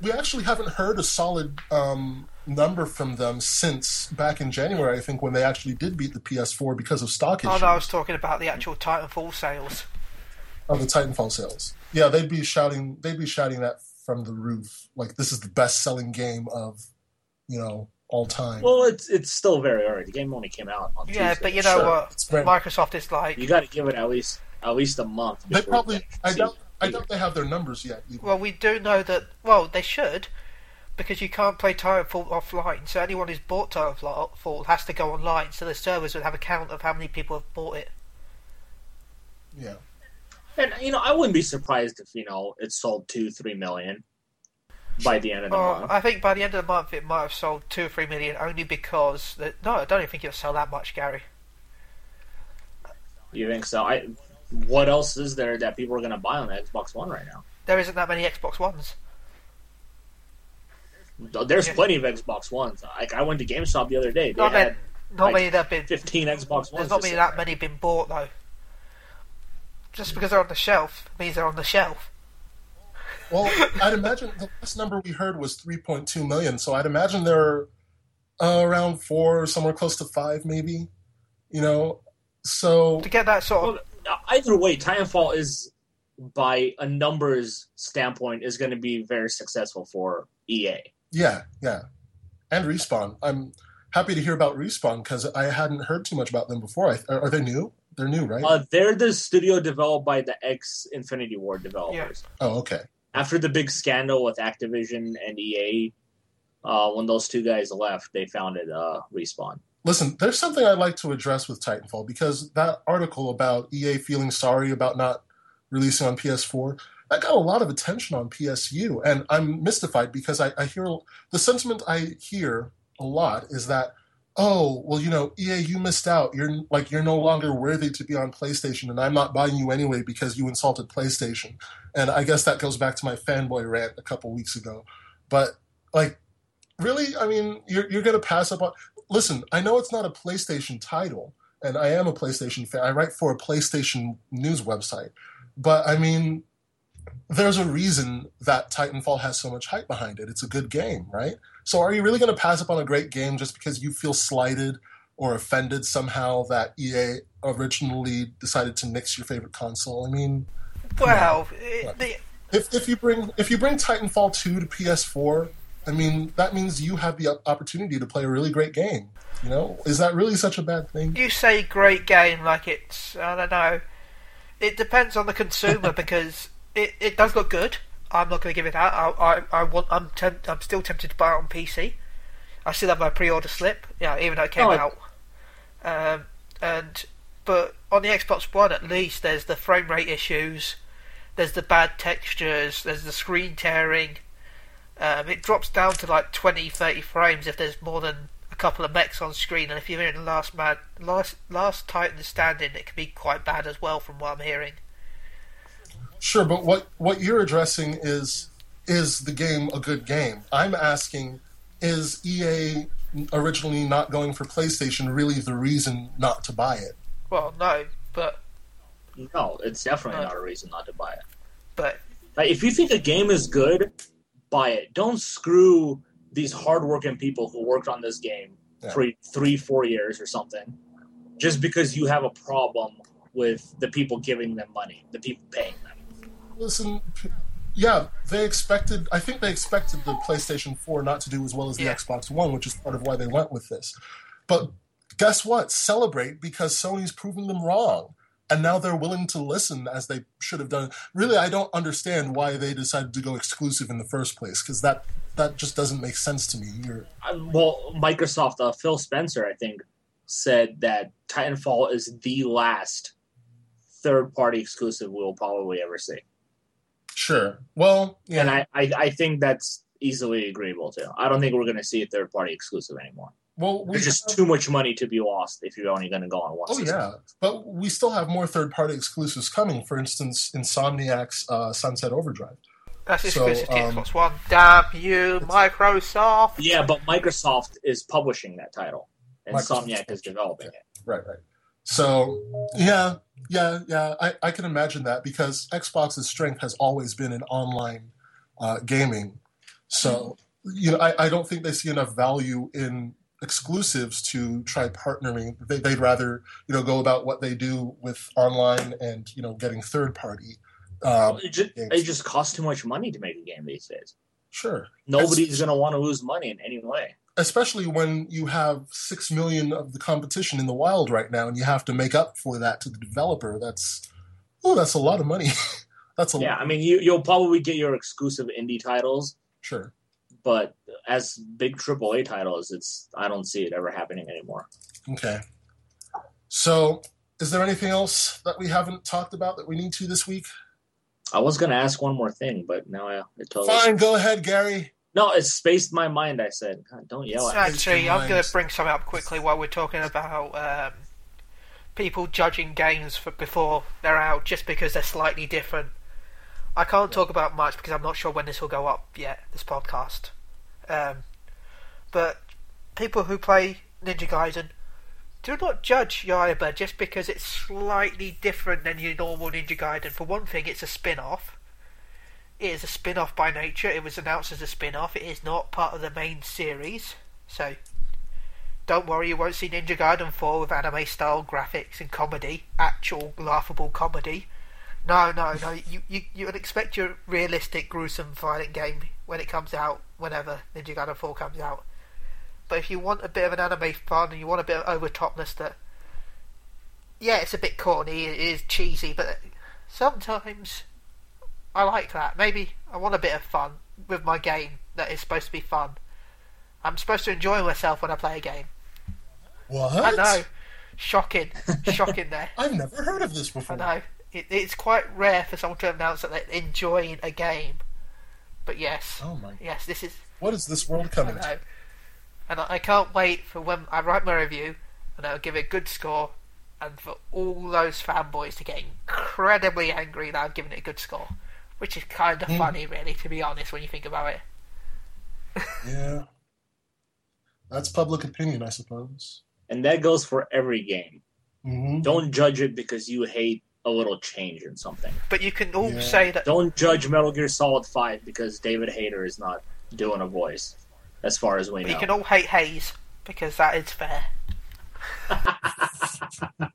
Speaker 1: we actually haven't heard a solid um, number from them since back in January. I think when they actually did beat the PS4 because of stock
Speaker 2: Oh
Speaker 1: issues
Speaker 2: no, I was talking about the actual Titanfall sales.
Speaker 1: of the Titanfall sales. Yeah, they'd be shouting. They'd be shouting that from the roof, like this is the best-selling game of, you know, all time.
Speaker 3: Well, it's it's still very early. The game only came out on
Speaker 2: Yeah,
Speaker 3: Tuesday.
Speaker 2: but you know
Speaker 1: Sure,
Speaker 2: what?
Speaker 1: it's very-
Speaker 2: Microsoft is like.
Speaker 3: You got to give it at least at least a month.
Speaker 1: they probably. I
Speaker 3: see
Speaker 1: doubt. I
Speaker 3: it.
Speaker 1: doubt they have their numbers yet. either.
Speaker 2: Well, we do know that. Well, they should, because you can't play Titanfall offline. So anyone who's bought Titanfall has to go online. So the servers would have a count of how many people have bought it.
Speaker 1: Yeah.
Speaker 3: And you know, I wouldn't be surprised if you know it sold two, three million by the end of the
Speaker 2: Oh,
Speaker 3: month.
Speaker 2: I think by the end of the month it might have sold two or three million, only because the, no, I don't even think it'll sell that much, Gary.
Speaker 3: You think so? I. What else is there that people are going to buy on the Xbox One right now?
Speaker 2: There isn't that many Xbox Ones.
Speaker 3: There's
Speaker 2: Yeah.
Speaker 3: plenty of Xbox Ones. Like I went to GameStop the other day. They
Speaker 2: Not
Speaker 3: had
Speaker 2: many, not
Speaker 3: like,
Speaker 2: many that have been.
Speaker 3: 15 Xbox Ones.
Speaker 2: There's not many that many been bought though. Just because they're on the shelf means they're on the shelf.
Speaker 1: Well, <laughs> I'd imagine the last number we heard was 3.2 million, so I'd imagine they're uh, around four, somewhere close to five, maybe. You know, so
Speaker 2: To get that sort of
Speaker 3: Well, either way, Titanfall is, by a numbers standpoint, is going to be very successful for EA.
Speaker 1: yeah, yeah, and respawn. I'm happy to hear about respawn because I hadn't heard too much about them before. I, are are they new? They're new, right?
Speaker 3: Uh, they're the studio developed by the ex Infinity Ward developers.
Speaker 1: oh, okay.
Speaker 3: After the big scandal with Activision and EA, uh, when those two guys left, they founded uh, Respawn.
Speaker 1: Listen, there's something I'd like to address with Titanfall because that article about EA feeling sorry about not releasing on PS4 that got a lot of attention on PSU, and I'm mystified because I, I hear the sentiment I hear a lot is that oh well you know EA you missed out you're like you're no longer worthy to be on PlayStation and I'm not buying you anyway because you insulted PlayStation and I guess that goes back to my fanboy rant a couple weeks ago but like really I mean you're you're gonna pass up on listen, I know it's not a PlayStation title, and I am a PlayStation fan. I write for a PlayStation news website, but I mean, there's a reason that Titanfall has so much hype behind it. It's a good game, right? So, are you really going to pass up on a great game just because you feel slighted or offended somehow that EA originally decided to nix your favorite console? I mean,
Speaker 2: well, it,
Speaker 1: if if you bring if you bring Titanfall two to PS4, I mean that means you have the opportunity to play a really great game. You know, is that really such a bad thing?
Speaker 2: you say great game like it's I don't know. It depends on the consumer <laughs> because it, it does look good. I'm not going to give it that. I I, I want I'm temp, I'm still tempted to buy it on PC. I still have my pre-order slip. Yeah, even though it came
Speaker 3: Oh,
Speaker 2: out. Um, and but on the Xbox One at least there's the frame rate issues. There's the bad textures. There's the screen tearing. Um, it drops down to like 20, 30 frames if there's more than a couple of mechs on screen, and if you're in the last man, last last Titan standing, it can be quite bad as well, from what I'm hearing.
Speaker 1: Sure, but what what you're addressing is is the game a good game? I'm asking, is EA originally not going for PlayStation really the reason not to buy it?
Speaker 2: Well, no, but
Speaker 3: No, it's definitely
Speaker 2: Uh,
Speaker 3: not a reason not to buy it.
Speaker 2: but
Speaker 3: Like, if you think a game is good, buy it. Don't screw these hardworking people who worked on this game
Speaker 1: Yeah.
Speaker 3: for three, four years or something, just because you have a problem with the people giving them money, the people paying them.
Speaker 1: Listen, yeah, they expected. I think they expected the PlayStation 4 not to do as well as the
Speaker 2: Yeah.
Speaker 1: Xbox One, which is part of why they went with this. But guess what? Celebrate because Sony's proven them wrong. And now they're willing to listen as they should have done. Really, I don't understand why they decided to go exclusive in the first place because that that just doesn't make sense to me. You're,
Speaker 3: Well, Microsoft, uh, Phil Spencer, I think, said that Titanfall is the last third-party exclusive we'll probably ever see,
Speaker 1: sure. Well, yeah.
Speaker 3: and I, I, I think that's easily agreeable to. I don't think we're going to see a third-party exclusive anymore.
Speaker 1: well, we
Speaker 3: There's just
Speaker 1: have-
Speaker 3: too much money to be lost if you're only going to go on one.
Speaker 1: Oh
Speaker 3: system.
Speaker 1: yeah, but we still have more third-party exclusives coming. For instance, Insomniac's uh, Sunset Overdrive.
Speaker 2: that's
Speaker 1: So,
Speaker 2: exclusive to
Speaker 1: um,
Speaker 2: Xbox One. Damn you, Microsoft!
Speaker 3: Yeah, but Microsoft is publishing that title, and
Speaker 1: Microsoft
Speaker 3: Insomniac is developing it.
Speaker 1: Right, right. So yeah, yeah, yeah. I, I can imagine that because Xbox's strength has always been in online uh, gaming. So you know, I, I don't think they see enough value in exclusives to try partnering. They, they'd rather you know go about what they do with online and you know getting third party. Um,
Speaker 3: it, just, it just costs too much money to make a game these days.
Speaker 1: Sure.
Speaker 3: Nobody's going to want to lose money in any way.
Speaker 1: Especially when you have six million of the competition in the wild right now, and you have to make up for that to the developer. That's oh, that's a lot of money. <laughs> that's a lot.
Speaker 3: Yeah,
Speaker 1: lot.
Speaker 3: I mean, you, you'll probably get your exclusive indie titles,
Speaker 1: Sure.
Speaker 3: but as big AAA titles, it's I don't see it ever happening anymore.
Speaker 1: Okay. So, is there anything else that we haven't talked about that we need to this week?
Speaker 3: I was going to ask one more thing, but now I it totally
Speaker 1: Fine, go ahead, Gary.
Speaker 3: No, it spaced my mind. I said, God, don't yell at me.
Speaker 2: Actually, I'm going to bring something up quickly while we're talking about um, people judging games for before they're out just because they're slightly different. I can't talk about much because I'm not sure when this will go up yet. This podcast, um, but people who play Ninja Gaiden do not judge Yaiba just because it's slightly different than your normal Ninja Gaiden. For one thing, it's a spin-off. It is a spin-off by nature. It was announced as a spin-off. It is not part of the main series. So, don't worry, you won't see Ninja Gaiden 4 with anime-style graphics and comedy, actual laughable comedy. No, no, no. You you you would expect your realistic, gruesome, violent game when it comes out, whenever Ninja Gaiden 4 comes out. But if you want a bit of an anime fun and you want a bit of over topness, that yeah, it's a bit corny, it is cheesy, but sometimes I like that. Maybe I want a bit of fun with my game that is supposed to be fun. I'm supposed to enjoy myself when I play a game.
Speaker 1: What?
Speaker 2: I know, shocking, shocking there. <laughs>
Speaker 1: I've never heard of this before.
Speaker 2: I know it, it's quite rare for someone to announce that they're enjoying a game. But yes,
Speaker 1: Oh my!
Speaker 2: yes, this is
Speaker 1: What is this world
Speaker 2: I
Speaker 1: coming to?
Speaker 2: And I I can't wait for when I write my review and I'll give it a good score and for all those fanboys to get incredibly angry that I've given it a good score. Which is kind of
Speaker 1: Hmm.
Speaker 2: funny, really, to be honest, when you think about it. <laughs>
Speaker 1: Yeah. That's public opinion, I suppose.
Speaker 3: And that goes for every game.
Speaker 1: hmm
Speaker 3: Don't judge it because you hate a little change in something.
Speaker 2: But you can all
Speaker 1: Yeah.
Speaker 2: say that.
Speaker 3: Don't judge Metal Gear Solid 5 because David Hayter is not doing a voice, as far as we
Speaker 2: But you can all hate Hayes because that is fair. <laughs>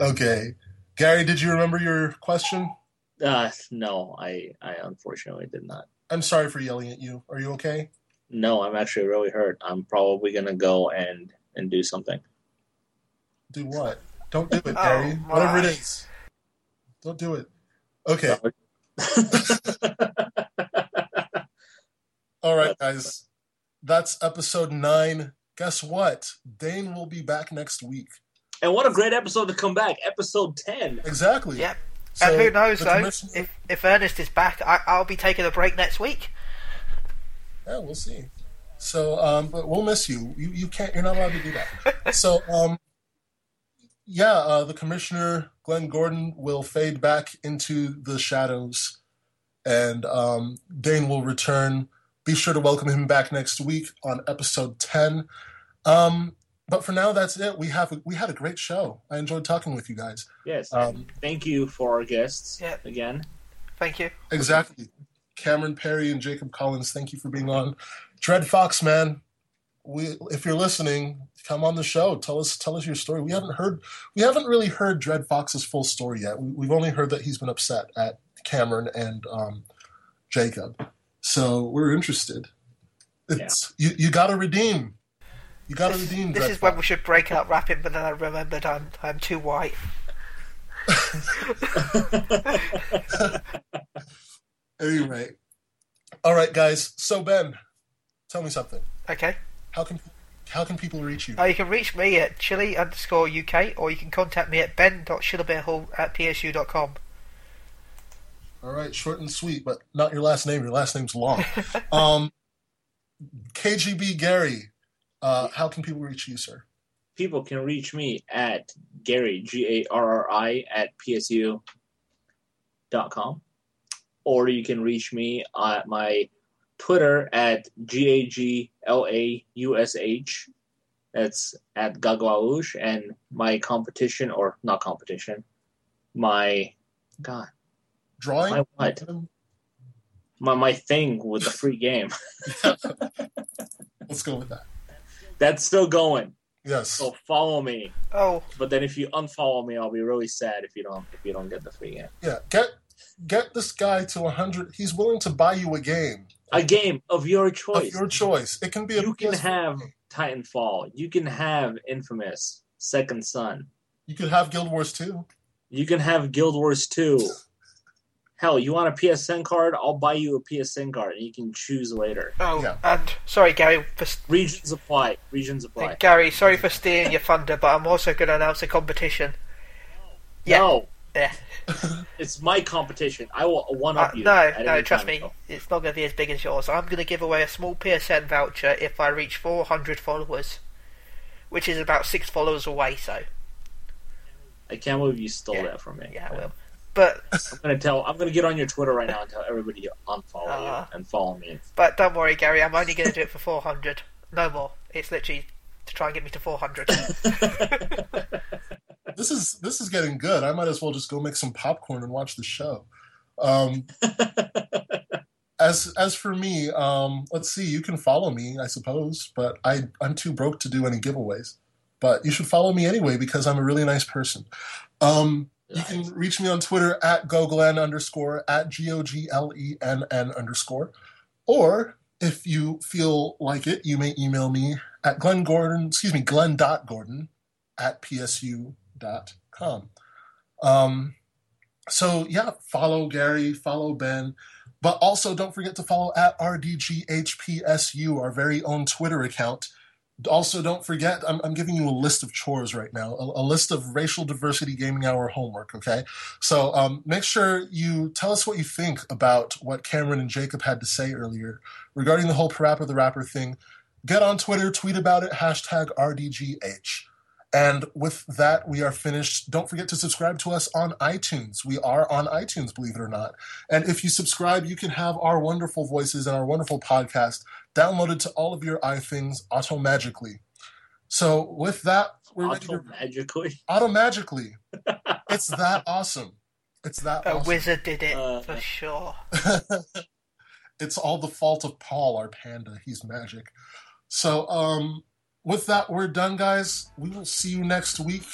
Speaker 1: Okay. Gary, did you remember your question?
Speaker 3: Uh, no, I, I unfortunately did not.
Speaker 1: I'm sorry for yelling at you. Are you okay?
Speaker 3: No, I'm actually really hurt. I'm probably gonna go and and do something.
Speaker 1: Do what? Don't do it, <laughs>
Speaker 2: Oh,
Speaker 1: Whatever it is, Don't do it. Okay. <laughs> All right, guys. That's episode nine. Guess what? Dane will be back next week.
Speaker 3: and what a great episode to come back, episode ten.
Speaker 1: Exactly.
Speaker 2: Yep.
Speaker 1: So
Speaker 2: and who knows, though, if, if Ernest is back, I, I'll be taking a break next week.
Speaker 1: Yeah, we'll see. So, um, but we'll miss you. You you can't. You're not allowed to do that. so, um, yeah, uh, the commissioner Glenn Gordon will fade back into the shadows, and um, Dane will return. Be sure to welcome him back next week on episode ten. Um, but for now, that's it. We have we had a great show. I enjoyed talking with you guys.
Speaker 3: Yes.
Speaker 1: Um,
Speaker 3: Thank you for our guests
Speaker 2: Yeah.
Speaker 3: again.
Speaker 2: Thank you.
Speaker 1: Exactly. Cameron Perry and Jacob Collins, thank you for being on. Dred Foxx, man, we if you're listening, come on the show. Tell us tell us your story. We haven't heard we haven't really heard Dred Foxx's full story yet. We, we've only heard that he's been upset at Cameron and um, Jacob. So we're interested. It's you, you gotta redeem. You gotta
Speaker 2: This,
Speaker 1: redeem
Speaker 2: this is when we should break up rapping, but then I remembered I'm, I'm too white. <laughs>
Speaker 1: Anyway. All right, guys. So Ben, tell me something.
Speaker 2: Okay.
Speaker 1: How can how can people reach you?
Speaker 2: Uh, you can reach me at chili underscore UK, or you can contact me at ben.shillerbeerhall at psu.com.
Speaker 1: All right, short and sweet, but not your last name. Your last name's long. <laughs> um, KGB Gary, uh, how can people reach you, sir?
Speaker 3: People can reach me at Gary G A R R I at PSU dot com. Or you can reach me at my Twitter at G A G L A U S H That's at Gagawaush, and my competition or not competition, my God,
Speaker 1: Drawing.
Speaker 3: my what? My my thing with the free game. <laughs>
Speaker 1: Let's go with that.
Speaker 3: That's still going.
Speaker 1: Yes.
Speaker 3: So follow me.
Speaker 2: Oh,
Speaker 3: But then if you unfollow me, I'll be really sad if you don't if you don't get the free game.
Speaker 1: Yeah. Get get this guy to 100. He's willing to buy you a game
Speaker 3: A game of your
Speaker 1: of
Speaker 3: choice.
Speaker 1: your choice. It can be a
Speaker 3: you can have
Speaker 1: game.
Speaker 3: Titanfall. You can have Infamous, Second Son.
Speaker 1: You could have Guild Wars 2.
Speaker 3: You can have Guild Wars 2. Hell, you want a PSN card? I'll buy you a PSN card and you can choose later.
Speaker 2: oh,
Speaker 1: Yeah.
Speaker 2: and sorry, Gary, for
Speaker 3: Regions apply. Regions apply.
Speaker 2: Gary, sorry for stealing your thunder, but I'm also going to announce a competition. Yeah.
Speaker 3: No,
Speaker 2: Yeah. <laughs>
Speaker 3: it's my competition. I will one
Speaker 2: Uh,
Speaker 3: up you.
Speaker 2: no, no, trust me,
Speaker 3: so.
Speaker 2: it's not going to be as big as yours. I'm going to give away a small PSN voucher if I reach 400 followers, which is about six followers away. So
Speaker 3: I can't believe you stole
Speaker 2: Yeah.
Speaker 3: that from me.
Speaker 2: yeah, I will. But
Speaker 3: I'm gonna tell. I'm gonna get on your Twitter right now and tell everybody to unfollow
Speaker 2: Uh.
Speaker 3: you and follow me.
Speaker 2: but don't worry, Gary. I'm only going to do it for 400. No more. It's literally to try and get me to 400. <laughs>
Speaker 1: This is this is getting good. I might as well just go make some popcorn and watch the show. Um, <laughs> as as for me, um, let's see. You can follow me, I suppose, but I I'm too broke to do any giveaways. But you should follow me anyway because I'm a really nice person. Um, you can reach me on Twitter at goglen underscore at g o g l e n n underscore, or if you feel like it, you may email me at Glenn Gordon. Excuse me, Glenn dot Gordon at psu psu.com. Um, so yeah, follow Gary, follow Ben, but also don't forget to follow at RDGHPSU, our very own Twitter account. Also, don't forget, I'm, I'm giving you a list of chores right now, a, a list of racial diversity gaming hour homework, okay? So um, make sure you tell us what you think about what Cameron and Jacob had to say earlier regarding the whole Parappa the Rapper thing. Get on Twitter, tweet about it, hashtag RDGH. And with that, we are finished. Don't forget to subscribe to us on iTunes. We are on iTunes, believe it or not. And if you subscribe, you can have our wonderful voices and our wonderful podcast downloaded to all of your iThings automagically. So with that, we're ready
Speaker 3: Auto
Speaker 1: to
Speaker 3: magically.
Speaker 1: automagically. it's that awesome. It's that
Speaker 2: a
Speaker 1: awesome.
Speaker 2: wizard did it
Speaker 3: Uh,
Speaker 2: for sure. <laughs>
Speaker 1: it's all the fault of Paul, our panda. He's magic. So, um, with that, we're done, guys. We will see you next week.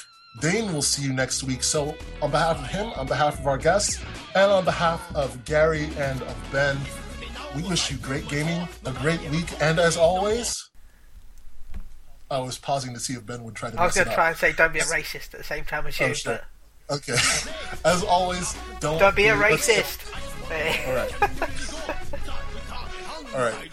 Speaker 1: Dane will see you next week. So, on behalf of him, on behalf of our guests, and on behalf of Gary and of Ben, we wish you great gaming, a great week, and as always, I was pausing to see if Ben would try to
Speaker 2: I was going to try
Speaker 1: up.
Speaker 2: and say don't be a racist at the same time as you,
Speaker 1: Oh, sure.
Speaker 2: but
Speaker 1: Okay. <laughs> As always, don't
Speaker 2: don't be a racist.
Speaker 1: All right. <laughs> All right.